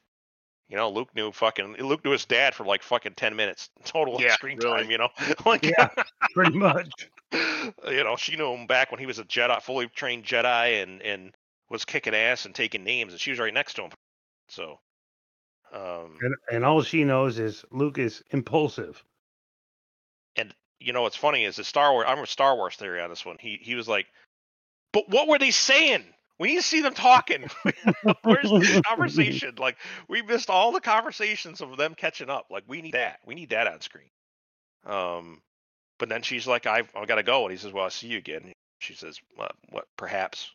You know, Luke knew fucking Luke knew his dad for like fucking ten minutes (laughs) total Yeah, screen really. time. You know, (laughs) like, Yeah. (laughs) Pretty much. you know, she knew him back when he was a Jedi, fully trained Jedi, and and was kicking ass and taking names, and she was right next to him. So, um, And, and all she knows is Luke is impulsive. And you know what's funny is the Star Wars. I'm a Star Wars theory on this one. He he was like, but what were they saying? We need to see them talking. (laughs) Where's the (laughs) conversation? Like we missed all the conversations of them catching up. Like we need that. We need that on screen. Um, but then she's like, I've I gotta go, and he says, Well, I'll see you again. She says, What? What? Perhaps.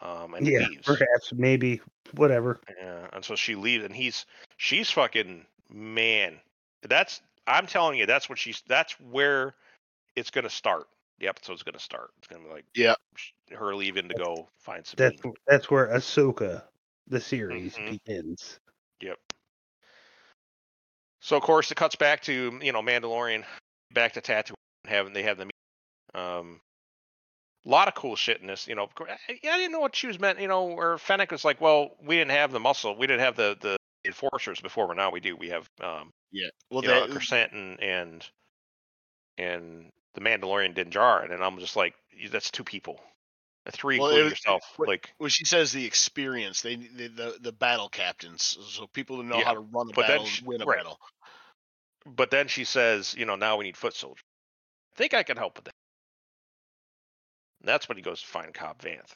Um, and he yeah, leaves. perhaps, maybe, whatever. Yeah, and so she leaves, and he's she's fucking man. That's I'm telling you, that's what she's. That's where it's gonna start. The episode's gonna start. It's gonna be like Yeah. her leaving to go find some. That's that's where Ahsoka, the series, Mhm. begins. Yep. So of course it cuts back to you know Mandalorian, back to Tatooine, having they have the meeting. Um, a lot of cool shit in this. You know, I, I didn't know what she was meant. You know, or Fennec was like, well, we didn't have the muscle, we didn't have the the enforcers before, but now we do. We have um, Yeah. Well, you know, they, Crescent and and and the Mandalorian Din Djarin, and I'm just like, that's two people, three Well, including was- yourself. what- like, well, she says the experience. They, they the the battle captains, so people who know Yeah, how to run a battle, sh- win a right. battle. but then she says, you know, now we need foot soldiers. I think I can help with that. And that's when he goes to find Cobb Vanth.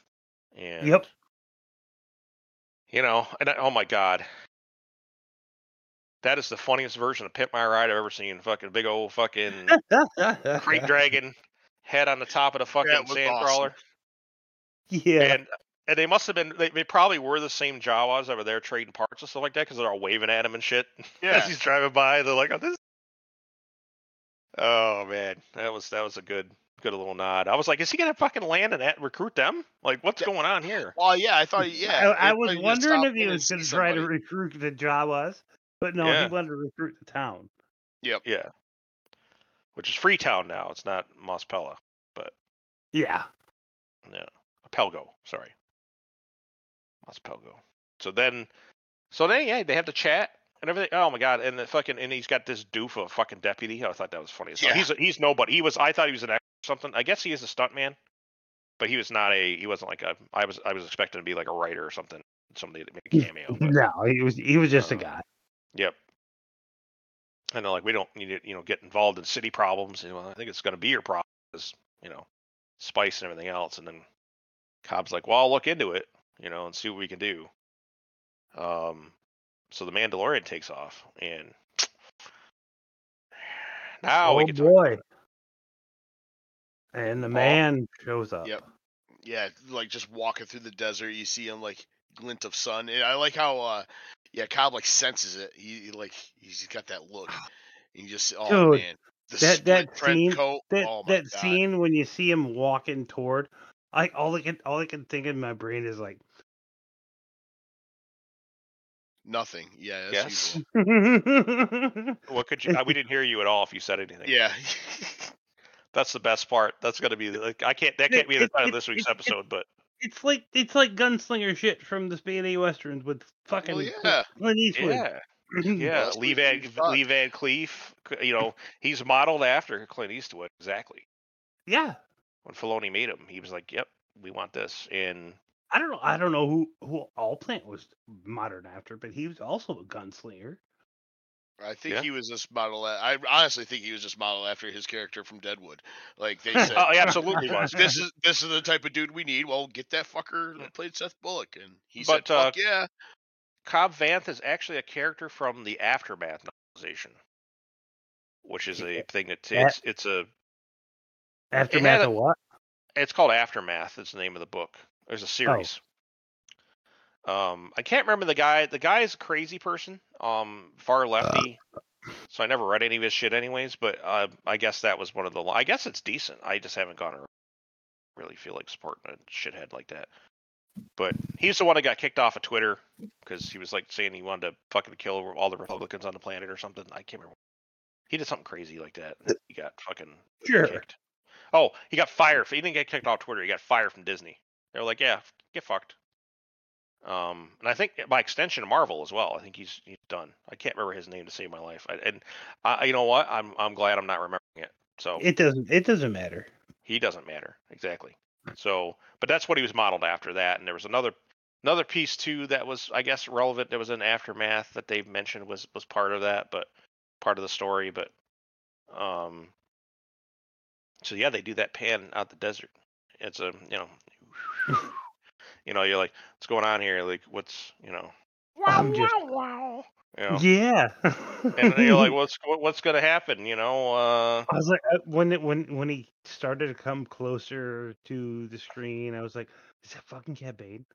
And Yep. You know, and I, oh my god. That is the funniest version of Pimp My Ride I've ever seen. Fucking big old fucking Great (laughs) Dragon head on the top of the fucking That sand awesome. crawler. yeah. And and they must have been they, they probably were the same Jawas over there trading parts and stuff like that because they're all waving at him and shit (laughs) Yeah. as he's driving by. They're like, "Oh, this." Oh man, that was that was a good good little nod. I was like, is he gonna fucking land and at, recruit them? Like, what's going on here? Well, yeah, I thought. Yeah, I, I I was thought you just wondering if he in was going to see try to recruit the Jawas, but no, Yeah. he wanted to recruit the town. Yep. Yeah, which is Freetown now. It's not Mospella, but Yeah. yeah, Pelgo. Sorry, Mos Pelgo. So then, so then, yeah, they have the chat and everything. Oh my god, and the fucking and he's got this doof of a fucking deputy. I thought that was funny. So Yeah. he's he's nobody. He was. I thought he was an ex or something. I guess he is a stuntman, but he was not a. He wasn't like a. I was. I was expecting to be like a writer or something. Somebody that made a cameo. (laughs) But, No, he was he was just a Uh, guy. Yep. And they're like, we don't need to, you know, get involved in city problems. And well, I think it's going to be your problem, is, you know, spice and everything else. And then Cobb's like, well, I'll look into it, you know, and see what we can do. Um, so the Mandalorian takes off, and (sighs) now we oh can talk boy. about it. And the Paul? man shows up. Yep. Yeah, like just walking through the desert, you see him like glint of sun. And I like how, uh yeah, Cobb like senses it. He, he like he's got that look. And you just, oh Dude, man, the that- that scene- coat. That oh that god. scene when you see him walking toward, I all I can all I can think in my brain is like, Nothing. Yeah, Yes. usual. (laughs) What could you? uh, we didn't hear you at all if you said anything. Yeah. That's the best part. That's going to be like I can't. That can't be the title of this week's it- it- episode, but it's like it's like gunslinger shit from the spaghetti westerns with fucking well, Clint- yeah. Clint Eastwood. yeah. (laughs) Yeah, Lee Van. Lee Van Cleef. You know, he's modeled after Clint Eastwood exactly. yeah. When Filoni made him, he was like, "Yep, we want this." And I don't know. I don't know who who Olyphant was modern after, but he was also a gunslinger. I think Yeah. he was just model. I honestly think he was just modeled after his character from Deadwood. Like they (laughs) said, oh, he absolutely was. this is this is the type of dude we need. Well, get that fucker that played Seth Bullock, and he But, said, uh, "Fuck yeah." Cobb Vanth is actually a character from the Aftermath novelization, which is a thing that it's it's a Aftermath a- of what? it's called Aftermath. Is the name of the book. There's a series. Um, I can't remember the guy. The guy is a crazy person. Um, far lefty. so I never read any of his shit, anyways. But uh, I guess that was one of the. I guess it's decent. I just haven't gone. around. Really feel like supporting a shithead like that. But he's the one that got kicked off of Twitter because he was like saying he wanted to fucking kill all the Republicans on the planet or something. I can't remember. He did something crazy like that. He got fucking Sure. kicked. Oh, he got fired. He didn't get kicked off Twitter. He got fired from Disney. They were like, "Yeah, get fucked." Um, and I think by extension, Marvel as well. I think he's he's done. I can't remember his name to save my life. I, and I, you know what? I'm I'm glad I'm not remembering it. So It doesn't. It doesn't matter. he doesn't matter exactly. So, but that's what he was modeled after that. And there was another Another piece too that was, I guess, relevant. There was an aftermath that they mentioned was was part of that, but part of the story. But um, so yeah, they do that pan out the desert. It's a you know, (laughs) you know, you're like, what's going on here? Like, what's you know, I'm just- wow, you know, Yeah. and then you're like, (laughs) what's what's gonna happen? You know, uh, I was like, uh, when it, when when he started to come closer to the screen, I was like, "Is that fucking Cad Bane?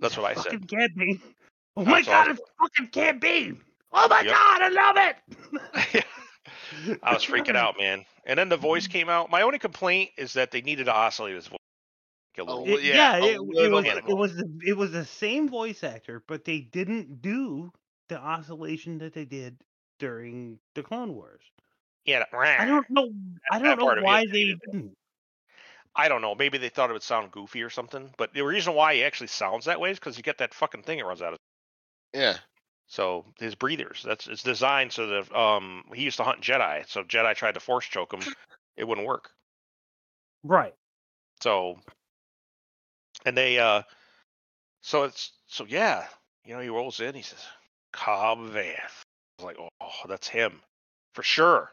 That's that what I said. fucking Cad Bane? (laughs) Oh my That's what I god, it's fucking Cad Bane! Oh my Yep. god, I love it! (laughs) I was freaking out, man. And then the voice came out. My only complaint is that they needed to oscillate his voice. A little Oh. Yeah, yeah, it, it was it was the, it was the same voice actor, but they didn't do the oscillation that they did during the Clone Wars. Yeah, I don't know. I don't know of it why they didn't. I don't know. Maybe they thought it would sound goofy or something. But the reason why he actually sounds that way is because you get that fucking thing that runs out of. Yeah. So his breathers. That's it's designed so that um he used to hunt Jedi. So Jedi tried to force choke him, it wouldn't work. Right. So, and they, uh, so it's, so yeah, you know, he rolls in, he says, Cobb Vanth. I was like, oh, that's him for sure.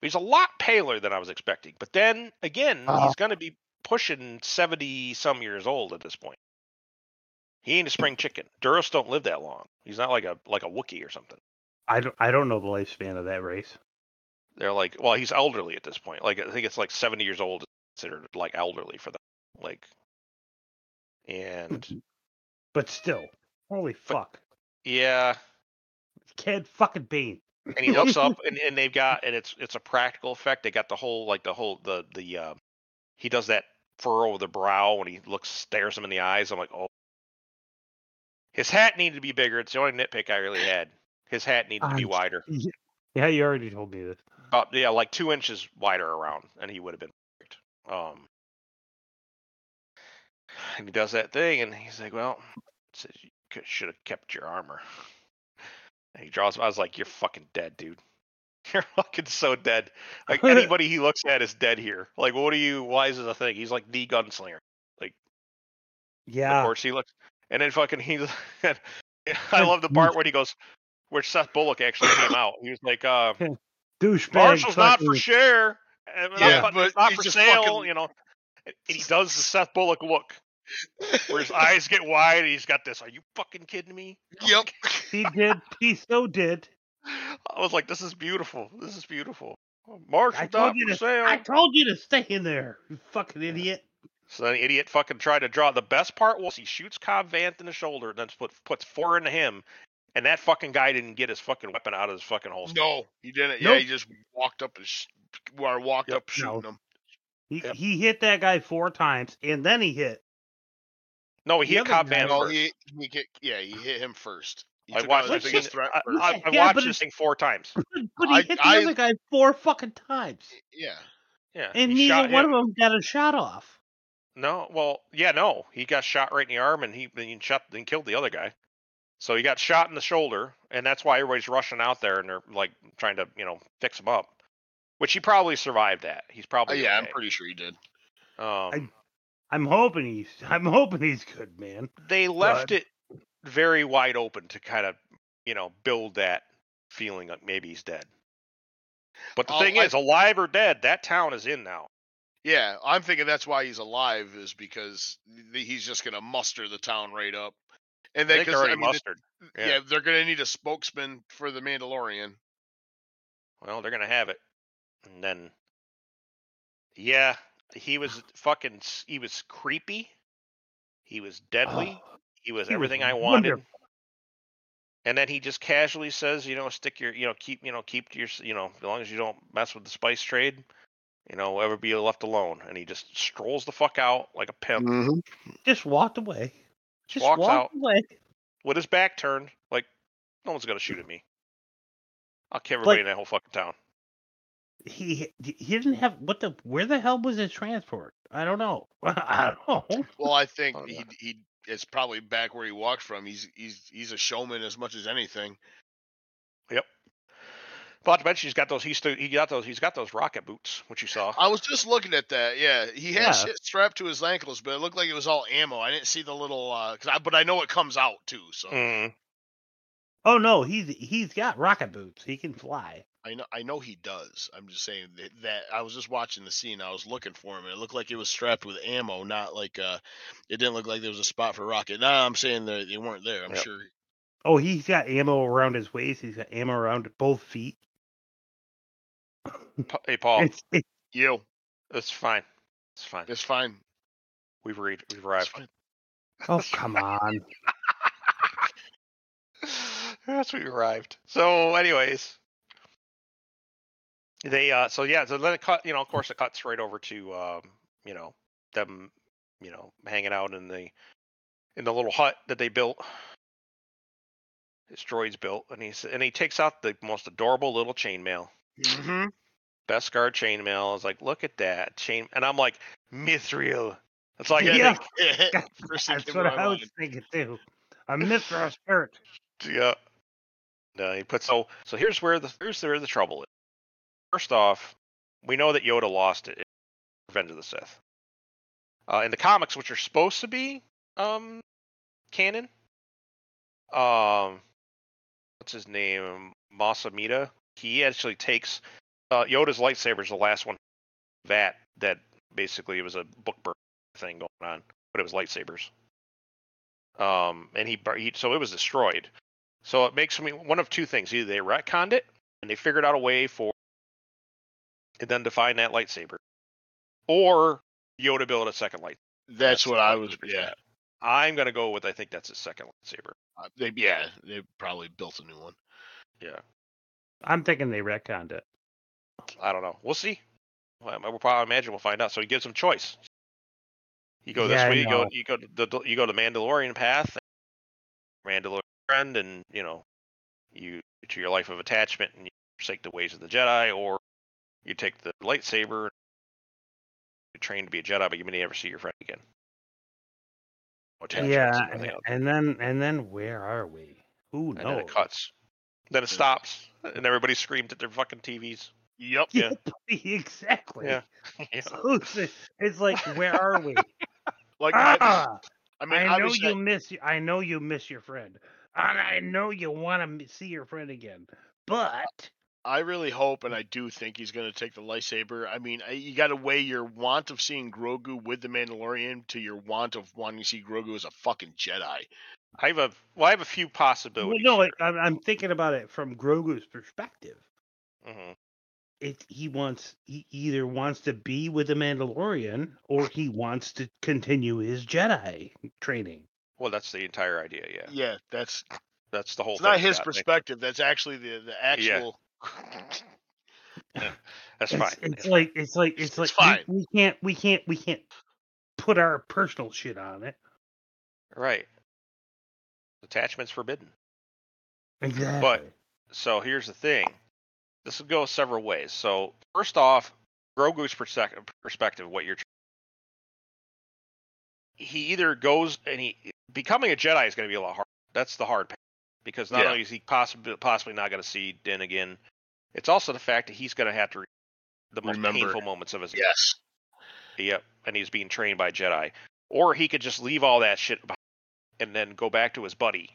He's a lot paler than I was expecting. But then again, Uh-huh. he's going to be pushing 70 some years old at this point. He ain't a spring chicken. Duros don't live that long. He's not like a like a Wookiee or something. I don't. I don't know the lifespan of that race. They're like, well, he's elderly at this point. Like I think it's like 70 years old, is considered like elderly for them. Like, and But still, holy fuck, yeah, Kid fucking Bane. and he looks up (laughs) and, and they've got and it's it's a practical effect. They got the whole like the whole the the uh he does that furrow of the brow when he looks stares him in the eyes. I'm like oh. His hat needed to be bigger. It's the only nitpick i really had. His hat needed to be wider. Yeah, you already told me this. about yeah like two inches wider around and he would have been perfect. Um and he does that thing and he's like well says you should have kept your armor and he draws i was like you're fucking dead dude (laughs) you're fucking so dead like (laughs) anybody he looks at is dead here like what are you why is this a thing he's like the gunslinger Like, yeah. of course he looks and then fucking he (laughs) i love the part when he goes where seth bullock actually came out he was like uh Douchebag. Marshall's not for fucking- share. and not- Yeah, but but not for sale. fucking- You know, and he does the Seth Bullock look, where his eyes get wide. And he's got this. Are you fucking kidding me? (laughs) Yep. He did. He so did. I was like, this is beautiful. This is beautiful. Marshall's told you to- sale. I told you to stay in there, you fucking idiot. So the idiot fucking tried to draw. The best part was he shoots Cobb Vanth in the shoulder, and then put, puts four into him, and that fucking guy didn't get his fucking weapon out of his fucking holster. No, he didn't. Yeah, he just walked up and sh- or walked Yep. up shooting No. him. He, Yep. he hit that guy four times, and then he hit. No, he The hit other Cobb guy- Vanth first. he, he get, yeah, he hit him first. He I watched this the biggest thing- threat I. I, I Yeah, watched this it- thing four times. (laughs) But he I- hit the I- other guy four fucking times, yeah. Yeah, and he neither one him. of them got a shot off. No, well, yeah, no, he got shot right in the arm, and he then he shot and killed the other guy. So he got shot in the shoulder, and that's why everybody's rushing out there and they're like trying to, you know, fix him up. Which he probably survived that. He's Uh, probably yeah, I'm pretty sure he did. Um, I'm hoping he's. (laughs) I'm hoping he's good, man. they left it very wide open to kind of, you know, build that feeling that maybe he's dead. But the thing I- is, alive or dead, that town is in now. Yeah, I'm thinking that's why he's alive is because he's just gonna muster the town right up. And then, they're because I already mean, mustered. yeah. yeah. they're gonna need a spokesman for the Mandalorian. Well, they're gonna have it, and then, yeah, he was fucking. He was creepy. He was deadly. Oh, he was he was everything I wanted. wonderful. And then he just casually says, you know, stick your, you know, keep, you know, keep to your, you know, as long as you don't mess with the spice trade, you know, ever be left alone. And he just strolls the fuck out like a pimp mm-hmm. just walked away. Just walks walked out. away. with his back turned, like no one's gonna shoot at me. I'll kill everybody in that whole fucking town. He he didn't have what the where the hell was his transport? I don't know. (laughs) I don't know. Well, I (laughs) think Oh, he he it's probably back where he walked from. He's he's he's a showman as much as anything. Yep. Not to mention he's got those. He's he got those. He's got those rocket boots, which you saw. I was just looking at that. Yeah, he had Yeah. shit strapped to his ankles, but it looked like it was all ammo. I didn't see the little, uh, 'cause I, but I know it comes out too. So Mm. Oh no, he's he's got rocket boots. He can fly. I know, I know he does. I'm just saying that, that I was just watching the scene. I was looking for him, and it looked like it was strapped with ammo, not like uh, it didn't look like there was a spot for rocket. Now I'm saying that they weren't there. I'm Yep. sure. Oh, he's got ammo around his waist. He's got ammo around both feet. (laughs) Hey, Paul, It's, it's Yo, it's fine. It's fine. it's fine. We've read. We've It's arrived. fine. oh (laughs) come on. (laughs) That's we arrived. So, anyways, they uh, so yeah, so then it cut. You know, of course, it cuts right over to um, you know, them, you know, hanging out in the in the little hut that they built. His droids built, and he's and he takes out the most adorable little chainmail. Mm-hmm. Beskar chainmail. I was like, look at that chain, and I'm like, Mithril. It's like, Yeah. (laughs) First thing (laughs) That's what to my I was mind. thinking too. A (laughs) Mithril shirt. Yeah. No, he puts so so here's where the here's where the trouble is. First off, we know that Yoda lost it in Revenge of the Sith. Uh, in the comics, which are supposed to be um canon, um, what's his name, Masamita? He actually takes uh, Yoda's lightsaber is the last one that that basically it was a book burn thing going on, but it was lightsabers. Um, and he, he so it was destroyed. So it makes me one of two things: either they retconned it and they figured out a way for and then define that lightsaber, or Yoda built a second light. That's what I was. Yeah. set. I'm gonna go with I think that's his second lightsaber. Uh, They, yeah. They probably built a new one. Yeah, I'm thinking they retconned it. I don't know. We'll see. Well, I- we'll probably imagine we'll find out. So he gives them choice. You go this Yeah, I way. You go. You go. to The you go the Mandalorian path. Mandalorian friend, and you know, you to your life of attachment, and you forsake the ways of the Jedi, or you take the lightsaber. You train to be a Jedi, but you may never see your friend again. No Yeah, and and then and then where are we? Who and then it cuts. Then it stops, and everybody screams at their fucking TVs. Yep. (laughs) Yeah. exactly. Yeah. (laughs) Yeah. So it's, it's like, where are we? (laughs) Like I, ah, I mean, I know obviously, you miss. y- I know you miss your friend, and I know you want to see your friend again. But I really hope, and I do think he's going to take the lightsaber. I mean, I, you got to weigh your want of seeing Grogu with the Mandalorian to your want of wanting to see Grogu as a fucking Jedi. I have a well, I have a few well, possibilities. no. I, I'm I'm thinking about it from Grogu's perspective. Mhm. It he wants he either wants to be with the Mandalorian or he wants to continue his Jedi training. Well, that's the entire idea. Yeah, Yeah, that's that's the whole it's thing. not his Scott. perspective. That's actually the the actual. (laughs) That's it's, fine. It's like it's like it's, It's like fine. We, we can't we can't we can't put our personal shit on it. right. Attachments forbidden. Exactly. But So here's the thing. This will go several ways. So first off, Grogu's perspective, perspective, what you're. He either goes and he becoming a Jedi is going to be a lot hard. That's the hard part because not Yeah. only is he possibly possibly not going to see Din again, it's also the fact that he's going to have to re- the most Remember. painful moments of his life. Yes. Yep, and he's being trained by Jedi. Or he could just leave all that shit behind and then go back to his buddy,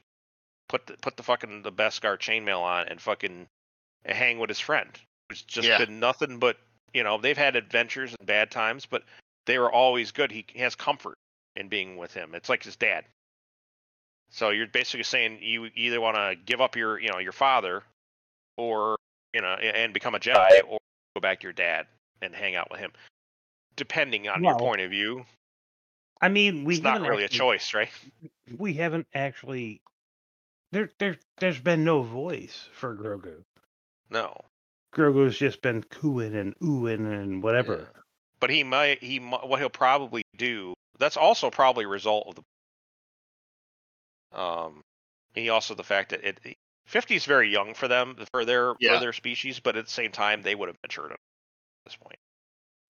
put the, put the fucking the Beskar chainmail on and fucking hang with his friend. It's just Yeah. been nothing but you know they've had adventures and bad times, but they were always good. He, he has comfort in being with him. It's like his dad. So you're basically saying you either want to give up your you know your father, or you know and become a Jedi, or go back to your dad and hang out with him. Depending on your point of view, I mean, we it's not really a choice, right? We haven't actually. There, there, there's been no voice for Grogu. No. Grogu's just been cooing and oohing and whatever. Yeah. But he might he what he'll probably do. That's also probably a result of the um he also the fact that it 50 is very young for them for their Yeah. for their species, but at the same time they would have matured at this point.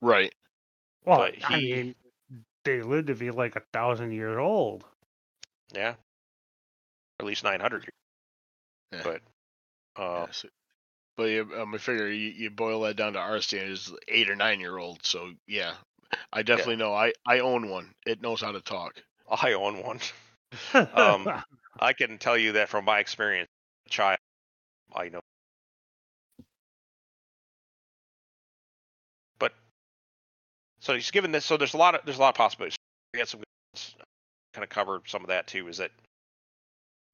Right. Well, But I he- mean, they live to be like a thousand years old. Yeah. At least 900 years. Yeah. But uh Yeah, so- But you, um, I figure you, you boil that down to our standards, eight or nine year old. So yeah, I definitely know. I I own one. It knows how to talk. I own one. (laughs) Um, I can tell you that from my experience, child, I know. But so he's given this. So there's a lot of there's a lot of possibilities. We had some kind of covered some of that too. Is that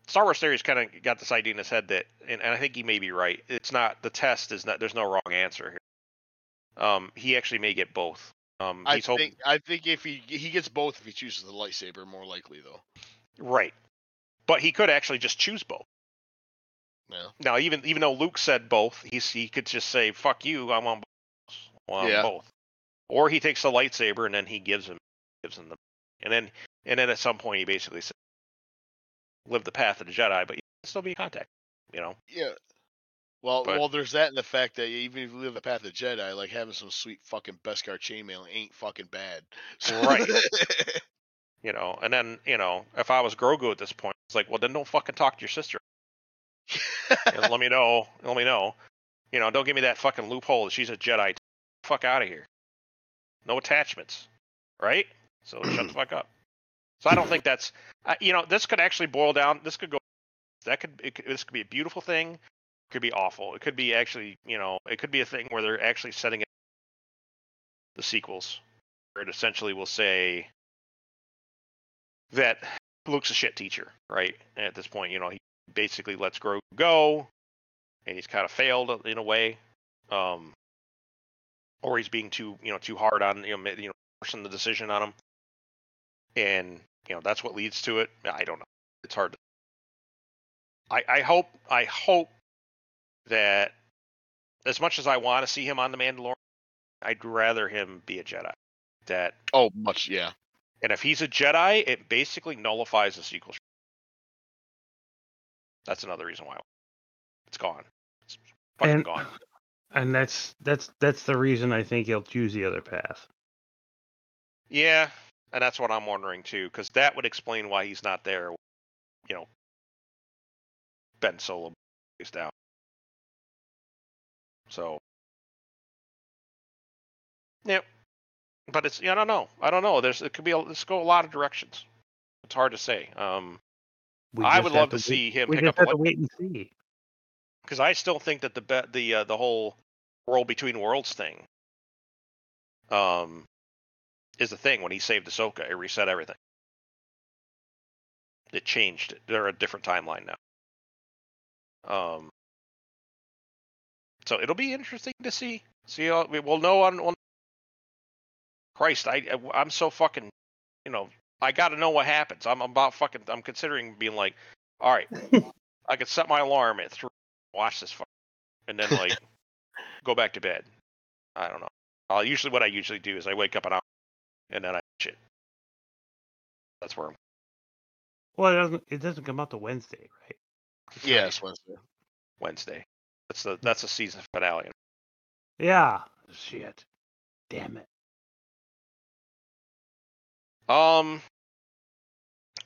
Star Wars theories kind of got this idea in his head that, and, and I think he may be right. It's not the test is not. There's no wrong answer here. Um, he actually may get both. Um, I he's hoping think I think if he he gets both if he chooses the lightsaber, more likely though. right, but he could actually just choose both. Now, even even though Luke said both, he's he could just say "fuck you," I want both. I want Yeah. both. Or he takes the lightsaber and then he gives him gives him the, and then and then at some point he basically says, "Live the path of the Jedi," but you can still be in contact. You know. Yeah. Well, But- well, there's that in the fact that even if you live the path of Jedi, like having some sweet fucking Beskar chainmail ain't fucking bad. Right. (laughs) You know, and then you know, if I was Grogu at this point, it's like, well, then don't fucking talk to your sister. Let me know. Let me know. You know, don't give me that fucking loophole that she's a Jedi. Fuck out of here. No attachments, right? So shut the (clears throat) fuck up. So I don't think that's. Uh, you know, this could actually boil down. This could go. That could. It, could- this could be a beautiful thing. It could be awful. It could be actually. You know, it could be a thing where they're actually setting it. The sequels, where it essentially will say that Luke's a shit teacher, right? At this point, you know, he basically lets Grogu go, and he's kind of failed in a way, um, or he's being too, you know, too hard on, you know, you know, forcing the decision on him, and you know that's what leads to it. I don't know. It's hard. To... I I hope I hope that as much as I want to see him on the Mandalorian, I'd rather him be a Jedi. That oh, much yeah. and if he's a Jedi, it basically nullifies the sequel. That's another reason why it's gone. It's fucking And- gone. (sighs) and that's that's that's the reason I think he'll choose the other path. Yeah, and that's what I'm wondering too, because that would explain why he's not there. You know, Ben Solo is down. So, yep. But it's yeah, I don't know. I don't know. There's it could be a, could go a lot of directions. It's hard to say. Um, We I would love to see him We pick just up have to wait and see. because I still think that the be- the uh, the whole world between worlds thing um is the thing when he saved Ahsoka, it reset everything. It changed. it. They're a different timeline now. Um so it'll be interesting to see. See how we will know on, on Christ, I I'm so fucking you know, I got to know what happens. I'm about fucking I'm considering being like, all right, (laughs) I could set my alarm at 3 watch this fuck, and then like (laughs) go back to bed. I don't know. I'll usually what I usually do is I wake up an hour and then I shit. That's where I'm. Well, it doesn't it doesn't come out to Wednesday, right? It's Yeah, it's Wednesday. Wednesday. That's the that's the season finale. Yeah. Shit. Damn it. Um.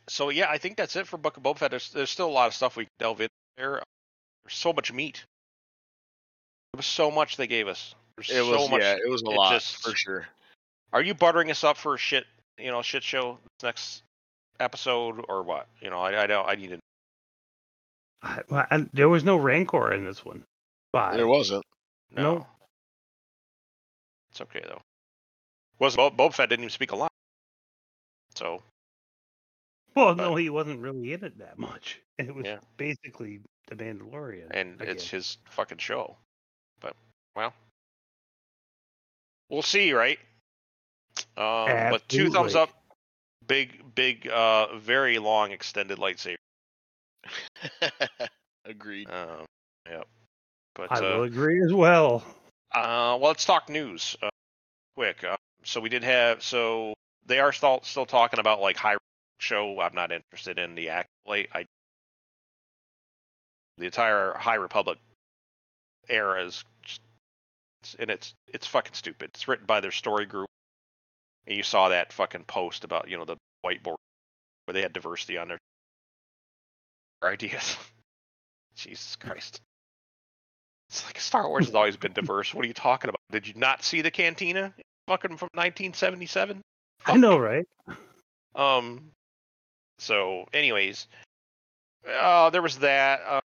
So yeah, I think that's it for Book of Boba Fett. There's there's still a lot of stuff we can delve in there. There's so much meat. There was so much they gave us. There's It so was much. yeah, it was a it lot just- for sure. Are you buttering us up for a shit, you know, shit show next episode or what? You know, I I don't I need to. I, well, and there was no rancor in this one. But There wasn't. No. No. It's okay though. Was Bo- Boba Fett didn't even speak a line. So well, but- no, he wasn't really in it that much. (laughs) It was Yeah. basically the Mandalorian. and it's again. his fucking show. But well, we'll see, right? Um, but two thumbs up. Big, big, uh, very long extended lightsaber. (laughs) Agreed. Um, yep. But I uh, will agree as well. Uh, well, let's talk news. Uh, quick. Uh, so we did have. So they are still still talking about like high show. I'm not interested in the accolade. I the entire High Republic era is, and it's it's fucking stupid. It's written by their story group, and you saw that fucking post about you know the whiteboard where they had diversity on their ideas. (laughs) Jesus Christ. It's like Star Wars has always been diverse. What are you talking about? Did you not see the cantina? Fucking from 1977. I (laughs) know, right? Um. So, anyways, uh, there was that. Uh,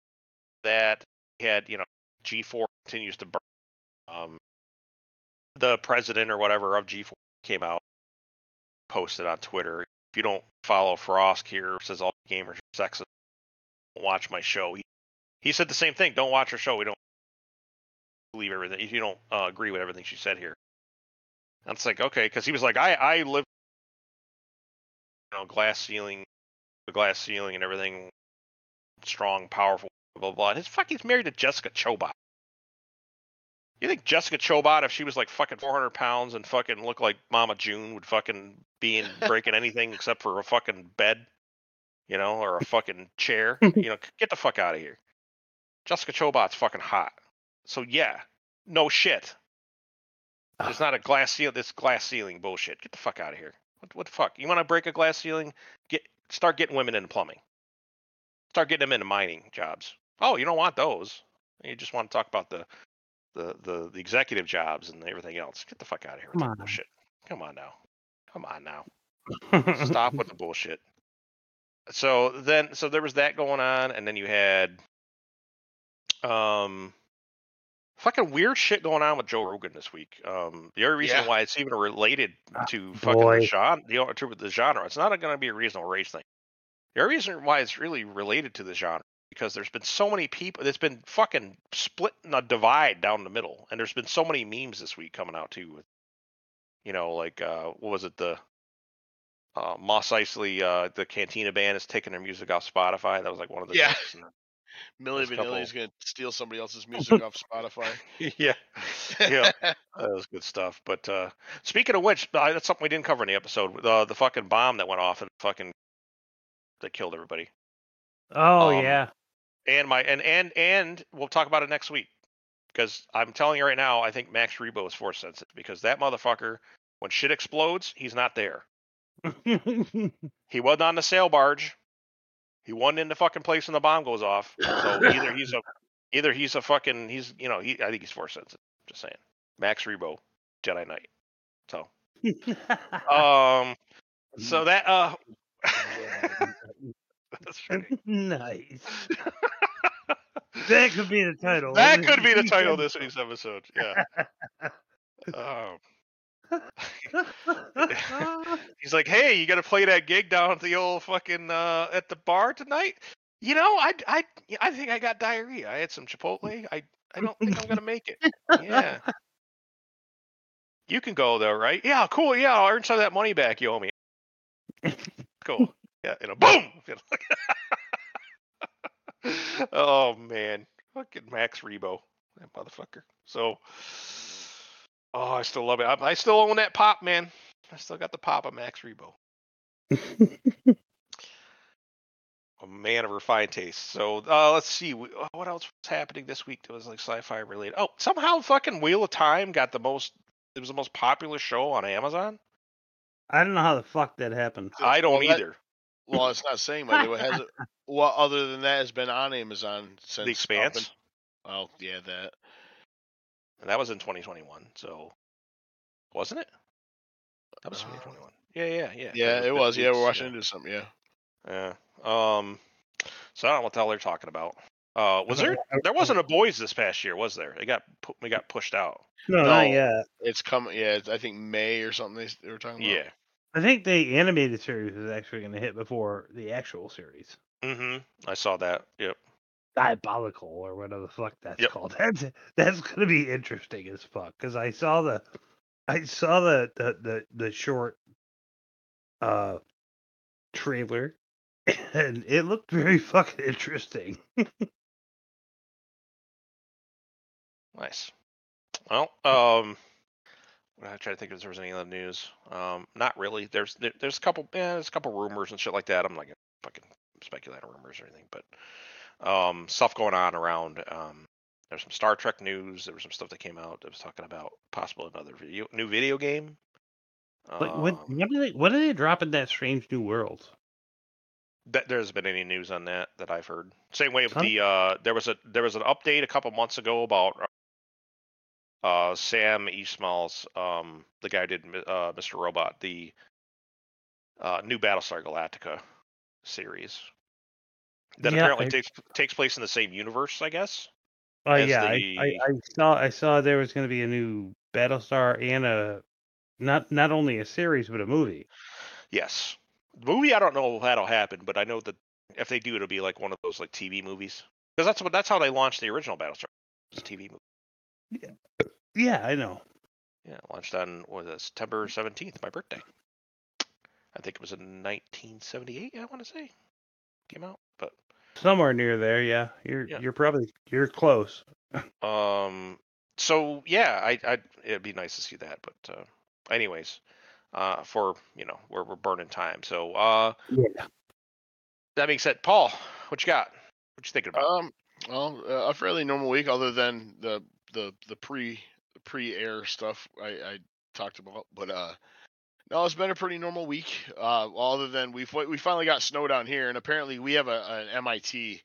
that had, you know, G4 continues to burn. Um, the president or whatever of G4 came out, posted on Twitter. If you don't follow Froskurinn, says all gamers are sexist. Don't watch my show. He, he said the same thing. Don't watch her show. We don't believe everything. If you don't uh, agree with everything she said here, it's like okay, because he was like, I I live, you know, glass ceiling, the glass ceiling and everything, strong, powerful, blah blah. blah. And his fuck, he's married to Jessica Chobot. You think Jessica Chobot, if she was like fucking 400 pounds and fucking looked like Mama June, would fucking be in (laughs) breaking anything except for a fucking bed, you know, or a fucking chair? (laughs) You know, get the fuck out of here. Jessica Chobot's fucking hot. So yeah, no shit. There's not a glass ceiling. This glass ceiling bullshit. Get the fuck out of here. What, what the fuck? You want to break a glass ceiling? Get start getting women into plumbing. Start getting them into mining jobs. Oh, you don't want those. You just want to talk about the the the, the executive jobs and everything else. Get the fuck out of here with Come on. bullshit. Come on now. Come on now. (laughs) Stop with the bullshit. So then, so there was that going on, and then you had, um, fucking weird shit going on with Joe Rogan this week. Um, the only reason Yeah. why it's even related Ah, to fucking boy. the genre, the to the genre, it's not going to be a reasonable race thing. The only reason why it's really related to the genre because there's been so many people. It's been fucking split in a divide down the middle, and there's been so many memes this week coming out too. With, you know, like uh, what was it the uh, Mos Eisley, uh, the Cantina band is taking their music off Spotify. That was like one of the Yeah. and- Millie There's a couple- gonna steal somebody else's music (laughs) off Spotify. yeah, yeah, that was good stuff. But uh, speaking of which, uh, that's something we didn't cover in the episode. The the fucking bomb that went off and fucking that killed everybody. oh Um, yeah. And my and and and we'll talk about it next week because I'm telling you right now, I think Max Rebo is force sensitive because that motherfucker, when shit explodes, he's not there. (laughs) He wasn't on the sail barge. He wasn't in the fucking place when the bomb goes off. So either he's a (laughs) either he's a fucking he's you know he I think he's force sensitive. Just saying. Max Rebo, Jedi Knight. So (laughs) um so that uh (laughs) nice. That could be the title. That could be the title of this week's episode. Yeah. Um, he's like, "Hey, you got to play that gig down at the old fucking uh, at the bar tonight." You know, I I I think I got diarrhea. I had some Chipotle. I I don't think I'm gonna make it. Yeah. You can go though, right? Yeah, cool. Yeah, I'll earn some of that money back you owe me. Cool. Yeah, you know, boom. (laughs) Oh man, fucking Max Rebo, that motherfucker. So, oh, I still love it. I, I still own that pop, man. I still got the pop of Max Rebo. (laughs) A man of refined taste. So uh, let's see wh- uh, what else was happening this week that was like sci-fi related. Oh, somehow fucking Wheel of Time got the most. It was the most popular show on Amazon. I don't know how the fuck that happened. I don't Well, that- either. Well, it's not saying by the way. Has it? What (laughs) other than that has been on Amazon since The Expanse, been- Oh yeah, that. and that was in 2021. So wasn't it? That was Uh, 2021. Yeah, yeah, yeah. Yeah, that it was. Yeah, we're watching into something. Yeah. Yeah. Um. So I don't know what the hell they're talking about. Uh, was (laughs) there? There wasn't a boys this past year, was there? It got pu- we got pushed out. No, not yet. It's coming. Yeah, it's, I think May or something. They, they were talking about. Yeah. I think the animated series is actually going to hit before the actual series. Mm-hmm. I saw that. Yep. Diabolical or whatever the fuck that's Yep. called. (laughs) That's that's going to be interesting as fuck because I saw the I saw the, the the the short uh trailer (laughs) and it looked very fucking interesting. (laughs) Nice. Well, um, I try to think if there was any other news. Um, not really. There's there, there's a couple. Yeah, there's a couple rumors and shit like that. I'm not gonna fucking speculate on rumors or anything, but um, stuff going on around. Um, there's some Star Trek news. There was some stuff that came out that was talking about possible another video, new video game. Like Um, when are they are they dropping that strange new world? That there hasn't been any news on that that I've heard. Same way with Huh? the uh, there was a there was an update a couple months ago about uh, Sam Esmail's um, the guy who did uh, Mr. Robot the uh, new Battlestar Galactica series that Yeah, apparently I- takes takes place in the same universe, I guess. Oh as yeah, I, I, I saw I saw there was going to be a new Battlestar and a not not only a series but a movie. Yes, the movie I don't know if that'll happen, but I know that if they do, it'll be like one of those like TV movies because that's what that's how they launched the original Battlestar. It was a TV movie. Yeah, yeah, I know. Yeah, it launched on was it, uh, September seventeenth, my birthday. I think it was in 1978. I want to say came out, Somewhere near there, yeah. You're Yeah. you're probably you're close. um, so yeah, I I it'd be nice to see that, but uh, anyways, uh, for you know we're we're burning time, so uh, Yeah. that being said, Paul, what you got? What you thinking about? Um, well, uh, a fairly normal week, other than the the the pre pre air stuff I, I talked about. But uh, no, it's been a pretty normal week. Uh, other than we we finally got snow down here, and apparently we have a an MIT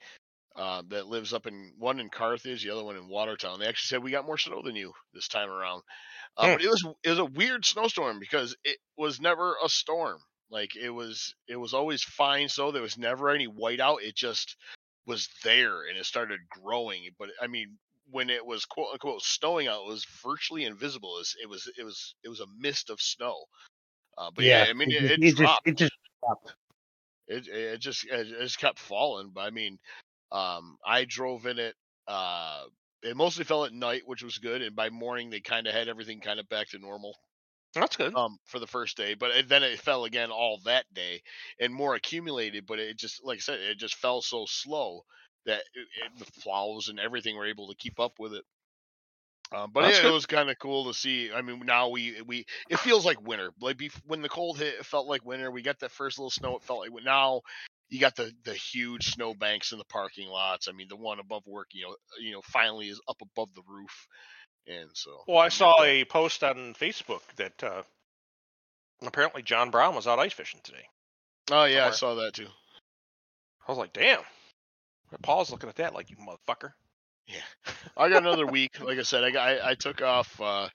uh, that lives up in one in Carthage, the other one in Watertown. They actually said we got more snow than you this time around. Uh, Hmm. But it was it was a weird snowstorm because it was never a storm. Like it was it was always fine. So there was never any whiteout. It just was there and it started growing. But I mean, when it was quote unquote snowing out, it was virtually invisible. It was it was it was, it was a mist of snow. Uh, but yeah, I mean, it, it, just dropped it just dropped. it it just it just kept falling. But I mean, um, I drove in it. Uh, it mostly fell at night, which was good, and by morning they kind of had everything kind of back to normal. That's good. Um, for the first day, but it, then it fell again all that day, and more accumulated. But it just, like I said, it just fell so slow that it, it, the plows and everything were able to keep up with it. Um, but That's yeah, good. it was kind of cool to see. I mean, now we we it feels like winter. Like bef- when the cold hit, it felt like winter. We got that first little snow. It felt like now you got the the huge snow banks in the parking lots. I mean, the one above work, you know, you know, finally is up above the roof, and so. Well, I saw a post on Facebook that uh, apparently John Brown was out ice fishing today. Oh yeah, I saw that too. I was like, damn. Paul's looking at that like you motherfucker. Yeah, (laughs) I got another week. Like I said, I got I, I took off. Uh,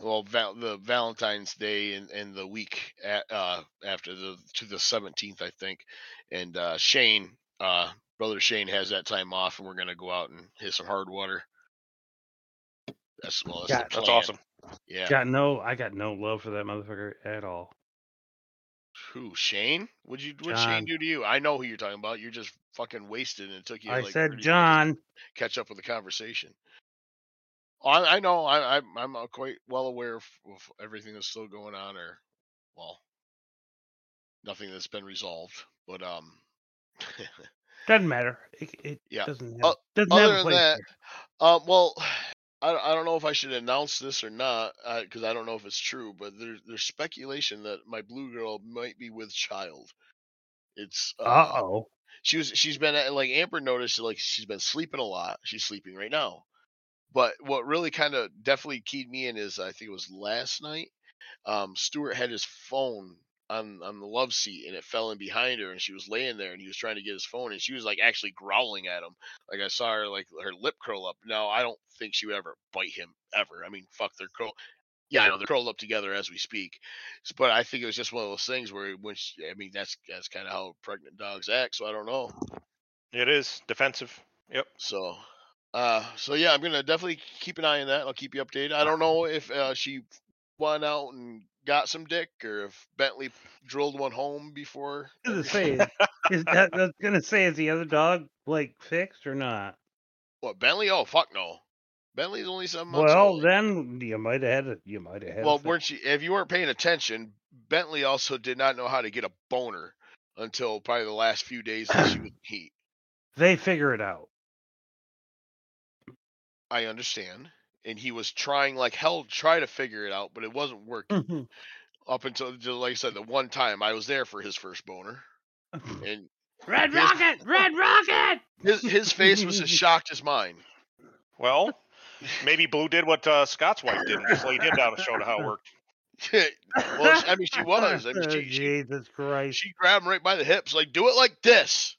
well, val- the Valentine's Day and, and the week at, uh, after the to the seventeenth, I think. And uh, Shane, uh, brother Shane, has that time off, and we're gonna go out and hit some hard water. That's well, that's, Yeah, the That's awesome. Yeah. Got no I got no love for that motherfucker at all. Who Shane? Would you what Shane do to you? I know who you're talking about. You're just fucking wasted, and it took you. I like, said 30 to John. catch up with the conversation. I, I know. I, I'm I'm uh, quite well aware of, of everything that's still going on, or well, nothing that's been resolved. But um, (laughs) Doesn't matter. It, it Yeah. doesn't have, Uh, doesn't other have than that, uh, well, (sighs) I I don't know if I should announce this or not because I don't know if it's true. But there's there's speculation that my blue girl might be with child. It's Uh oh. She was she's been at- like Amber noticed like she's been sleeping a lot. She's sleeping right now. But what really kind of definitely keyed me in is I think it was last night. Um, Stuart had his phone on on the love seat and it fell in behind her and she was laying there and he was trying to get his phone and she was like actually growling at him. Like I saw her like her lip curl up. Now I don't think she would ever bite him ever. I mean, fuck, they're. Yeah, I know they're curled up together as we speak. But I think it was just one of those things where when she, I mean that's that's kind of how pregnant dogs act. So I don't know. It is defensive. Yep. So, uh, so yeah, I'm gonna definitely keep an eye on that. I'll keep you updated. I don't know if uh, she went out and got some dick, or if Bentley drilled one home before. I was gonna say, is, is that, I was gonna say, is the other dog like fixed or not? What Bentley? Oh fuck no, Bentley's only seven months Well, old. then you might have had it. You might have had. well, weren't you? If you weren't paying attention, Bentley also did not know how to get a boner until probably the last few days that she was (clears throat) in heat. They figure it out. I understand, and he was trying like hell to try to figure it out, but it wasn't working. Mm-hmm. up until like I said, the one time I was there for his first boner, and (laughs) Red His- rocket, red rocket. his his face was as (laughs) shocked as mine. Well, maybe Blue did what uh, Scott's wife did and just laid him down and showed how it worked. well, I mean, she was. I mean, (laughs) Oh, she, she, Jesus Christ. she grabbed him right by the hips, like, do it like this.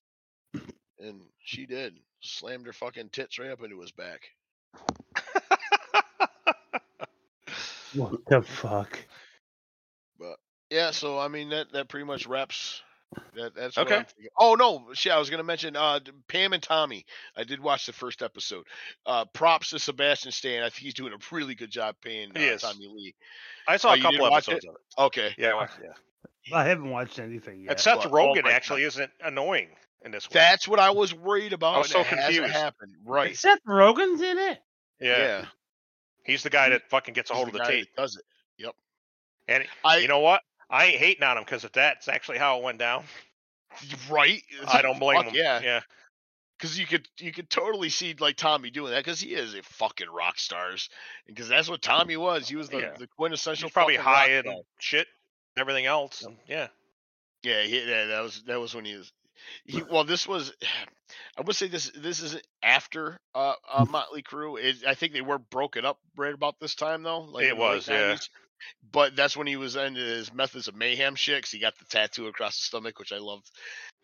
And she did. Slammed her fucking tits right up into his back. What the fuck? But Yeah, so I mean that that pretty much wraps. That that's what Okay. I'm. Oh no, shit! I was gonna mention uh Pam and Tommy. I did watch the first episode. Uh, props to Sebastian Stan. I think he's doing a really good job paying uh. Tommy Lee. I saw Oh, a couple didn't watch episodes of it. Okay. Yeah, I watched, yeah. I haven't watched anything And yet. Seth but- oh Rogen my actually isn't annoying in this one. That's what I was worried about. I was so it confused. happened. Right. Seth Rogen's in it. yeah. He's the guy that fucking gets a He's hold of the the guy tape. that does it. Yep. And I you know what? I ain't hating on him because if that's actually how it went down, right. I don't blame Fuck him. Yeah. yeah. because you could you could totally see like Tommy doing that because he is a fucking rock stars because that's what Tommy was. He was the, Yeah. the quintessential. He's probably high in shit, and everything else. and yeah. Yeah, he, yeah, that was that was when he was. He well, this was. (sighs) I would say this this is after uh, uh Motley Crue. It, I think they were broken up right about this time though. Like It in the late was, yeah. 90s. But that's when he was into his methods of mayhem shit. 'cause he got the tattoo across the stomach, which I loved.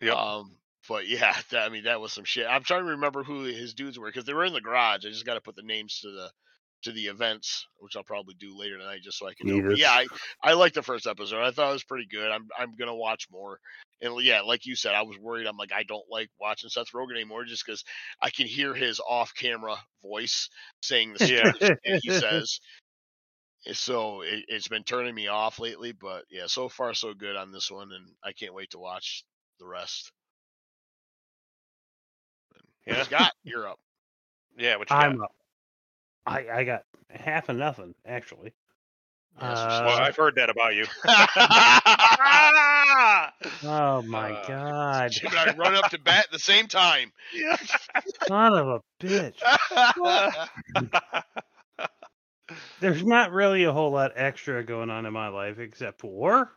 Yep. Um, but yeah, (laughs) that, I mean that was some shit. I'm trying to remember who his dudes were because they were in the garage. I just got to put the names to the to the events, which I'll probably do later tonight, just so I can. know. Yeah, I I liked the first episode. I thought it was pretty good. I'm I'm gonna watch more. And yeah, like you said, I was worried. I'm like, I don't like watching Seth Rogen anymore just because I can hear his off-camera voice saying the (laughs) Yeah. stupid he says. And So it, it's been turning me off lately, but yeah, so far so good on this one, and I can't wait to watch the rest. Yeah. Scott, (laughs) you're up. Yeah. What you? I'm up. I I got half of nothing actually. Yeah, Uh, well, I've heard that about you. (laughs) Oh my Uh, god! Jim and I run up to bat at the same time. (laughs) Son of a bitch. There's not really a whole lot extra going on in my life except for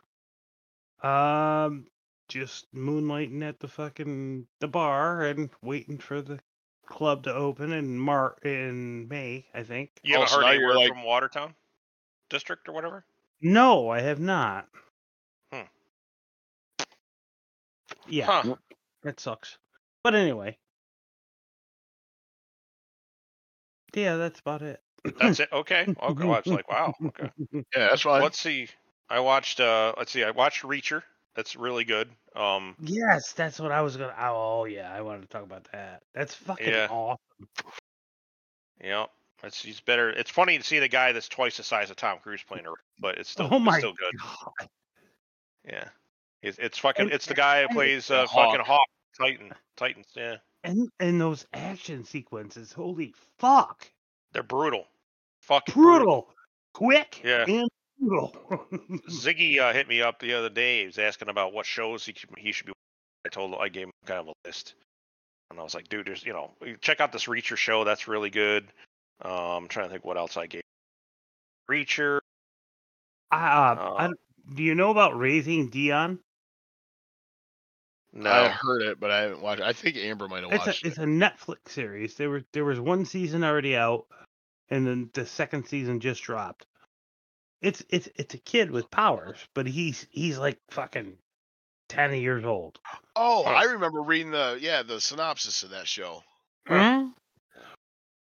um just moonlighting at the fucking the bar and waiting for the club to open in Mar in May, I think. you haven't Oh, so heard now any you're like- from Watertown District or whatever? No, I have not. Hmm. Yeah, Huh. that sucks. But anyway. Yeah, that's about it. That's it. Okay. Okay. Well, I was like, wow. Okay. Yeah, that's fine. Let's see. I watched. uh Let's see. I watched Reacher. That's really good. Um. Yes, that's what I was gonna. Oh yeah, I wanted to talk about that. That's fucking Yeah. awesome. Yeah. It's he's better. It's funny to see the guy that's twice the size of Tom Cruise playing her, but it's still oh it's my still good. god! Yeah. It's, it's fucking. And- It's the guy who and- plays Yeah, uh, fucking Hawk. Hawk Titan Titans. Yeah. And and those action sequences, holy fuck! They're brutal. Fucking Brutal, quick, Yeah. and brutal. (laughs) Ziggy uh, hit me up the other day. He was asking about what shows he should, he should be. I told him I gave him kind of a list, and I was like, dude, there's you know, check out this Reacher show. That's really good. Um, I'm trying to think what else I gave. Reacher. uh, I, Uh, do you know about Raising Dion? No. I heard it, but I haven't watched. it. I think Amber might have It's watched a it's a Netflix series. There were there was one season already out, and then the second season just dropped. It's it's it's a kid with powers, but he's he's like fucking ten years old. Oh, Huh. I remember reading the yeah the synopsis of that show. Huh.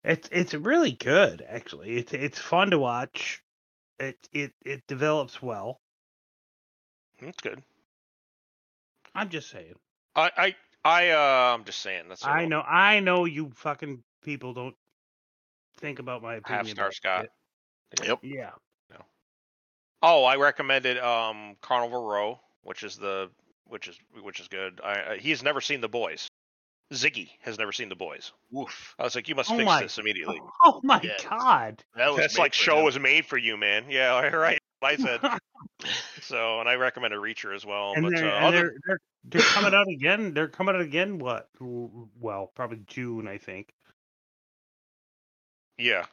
It's it's really good actually. It's it's fun to watch. It it it develops well. That's good. I'm just saying. I I I uh, I'm just saying. That's I know I know you fucking people don't think about my opinion. Half star Scott. it. Yep. Yeah. Oh, I recommended um Carnival Row, which is the which is which is good. I, I he's never seen the boys. Ziggy has never seen the boys. Woof. I was like, you must Oh fix my this immediately. (laughs) Oh my Yeah. god. That was That's like show him. was made for you, man. Yeah, (laughs) right. I said (laughs) so, and I recommend a Reacher as well. and but they're, uh, and other, they're, they're they're coming out again. They're coming out again. What? Well, probably June, I think, yeah,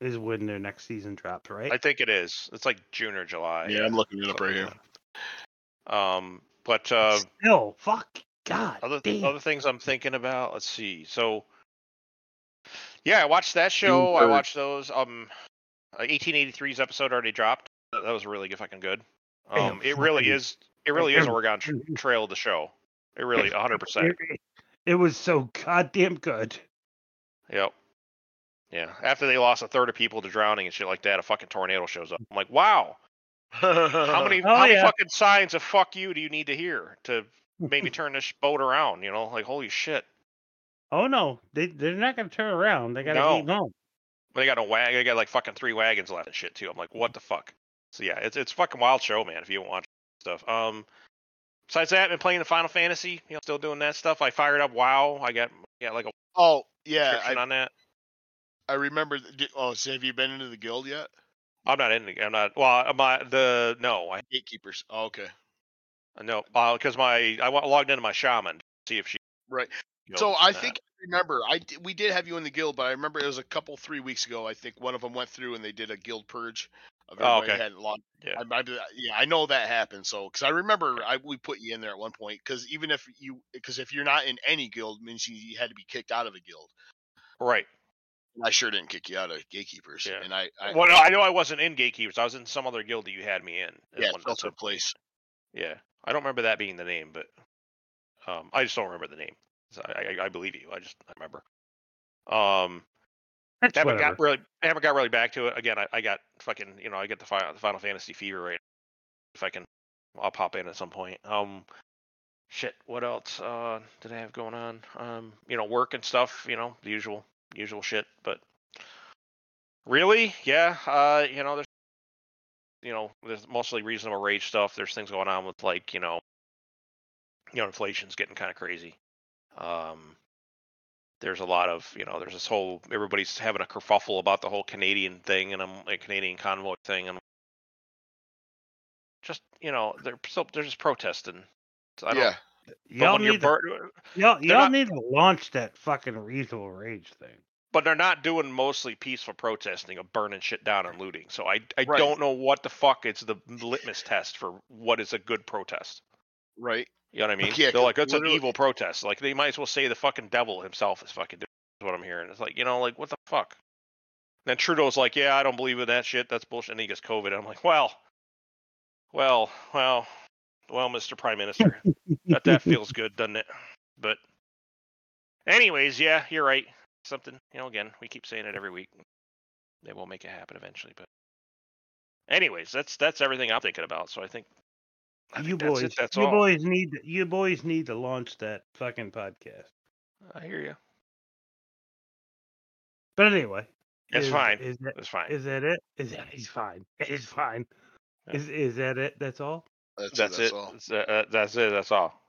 is when their next season drops, right? I think it is. It's like June or July. Yeah, I'm looking it up right here. Um, but uh, Still, fuck, God, other damn. other things I'm thinking about. Let's see. So, yeah, I watched that show. I watched those. Um, uh, 1883's episode already dropped. That was really good, fucking good. Damn, Um, it really fucking- is. It really is damn. Oregon tr- Trail of the show. It really, hundred percent. It, (laughs) it was so goddamn good. Yep. Yeah. After they lost a third of people to drowning and shit like that, a fucking tornado shows up. I'm like, wow. How many, (laughs) Oh, how many fucking signs of fuck you do you need to hear to maybe (laughs) turn this boat around? You know, like holy shit. Oh no, they they're not gonna turn around. They gotta No. keep going. They got a wag. They got like fucking three wagons left and shit too. I'm like, what the fuck? So yeah, it's it's fucking wild show, man. If you want stuff. Um, besides that, I've been playing the Final Fantasy. You know, still doing that stuff. I fired up WoW. I got got like a oh yeah, I, on that. I remember. th- di- Oh, so have you been into the guild yet? I'm not in. the- I'm not. Well, am my the no. I Gatekeepers. Oh, okay. Uh, no uh, because my I logged into my shaman to see if she. Right. So I that. think I remember I we did have you in the guild, but I remember it was a couple three weeks ago. I think one of them went through and they did a guild purge. Of Oh, okay. hadn't logged. Yeah. I, I, yeah, I know that happened. So because I remember I we put you in there at one point because even if you because if you're not in any guild means you, you had to be kicked out of a guild. right. And I sure didn't kick you out of gatekeepers. Yeah. And I, I well, no, I know I wasn't in Gatekeepers. I was in some other guild that you had me in. yeah, one- filter place. Yeah, I don't remember that being the name, but um, I just don't remember the name. So I, I, I believe you. I just I remember. Um, That's haven't whatever. got really haven't got really back to it. Again, I, I got fucking you know I get the Final, the Final Fantasy fever right. If I can, I'll pop in at some point. Um, shit. What else? Uh, did I have going on? Um, you know, work and stuff. You know, the usual usual shit. But really, yeah. Uh, you know, there's you know, there's mostly reasonable rage stuff. There's things going on with like, you know, you know, inflation's getting kind of crazy. Um, there's a lot of, you know, there's this whole everybody's having a kerfuffle about the whole Canadian thing and I'm a Canadian convoy thing and just, you know, they're still they're just protesting. So Yeah. Y'all need to, bur- y'all, they're y'all not- need to launch that fucking reasonable rage thing. but they're not doing mostly peaceful protesting of burning shit down and looting. So I I Right. don't know what the fuck is the litmus test for what is a good protest. Right. You know what I mean? Yeah, They're like, that's an evil protest. Like they might as well say the fucking devil himself is fucking doing what I'm hearing. It's like, you know, like what the fuck? then Trudeau's like, yeah, I don't believe in that shit. That's bullshit. And he gets COVID. I'm like, well, well, well, well, Mr. Prime Minister, that that feels good, doesn't it? But, anyways, yeah, you're right. Something, you know, again, we keep saying it every week. They will make it happen eventually, but. Anyways, that's that's everything I'm thinking about. So I think, I you that's boys, it. That's you all. boys need to, you boys need to launch that fucking podcast. I hear you. But anyway, It's is, fine. Is that It's fine. is that it? Is that he's fine? It's fine. Yeah. Is is that it? That's all. That's, That's, it. That's it. all. That's, uh, uh, that's it. That's all.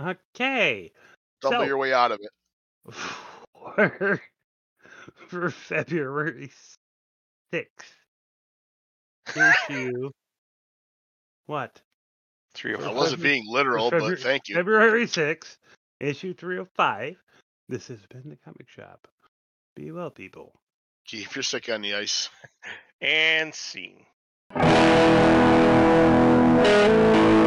Okay. Double So- your way out of it. for, (laughs) for February sixth issue. (laughs) what? Three or I For wasn't being literal, February- but thank you. February sixth, issue three hundred five. This has been the comic shop. Be well, people. Keep your stick on the ice. (laughs) And scene. Thank you.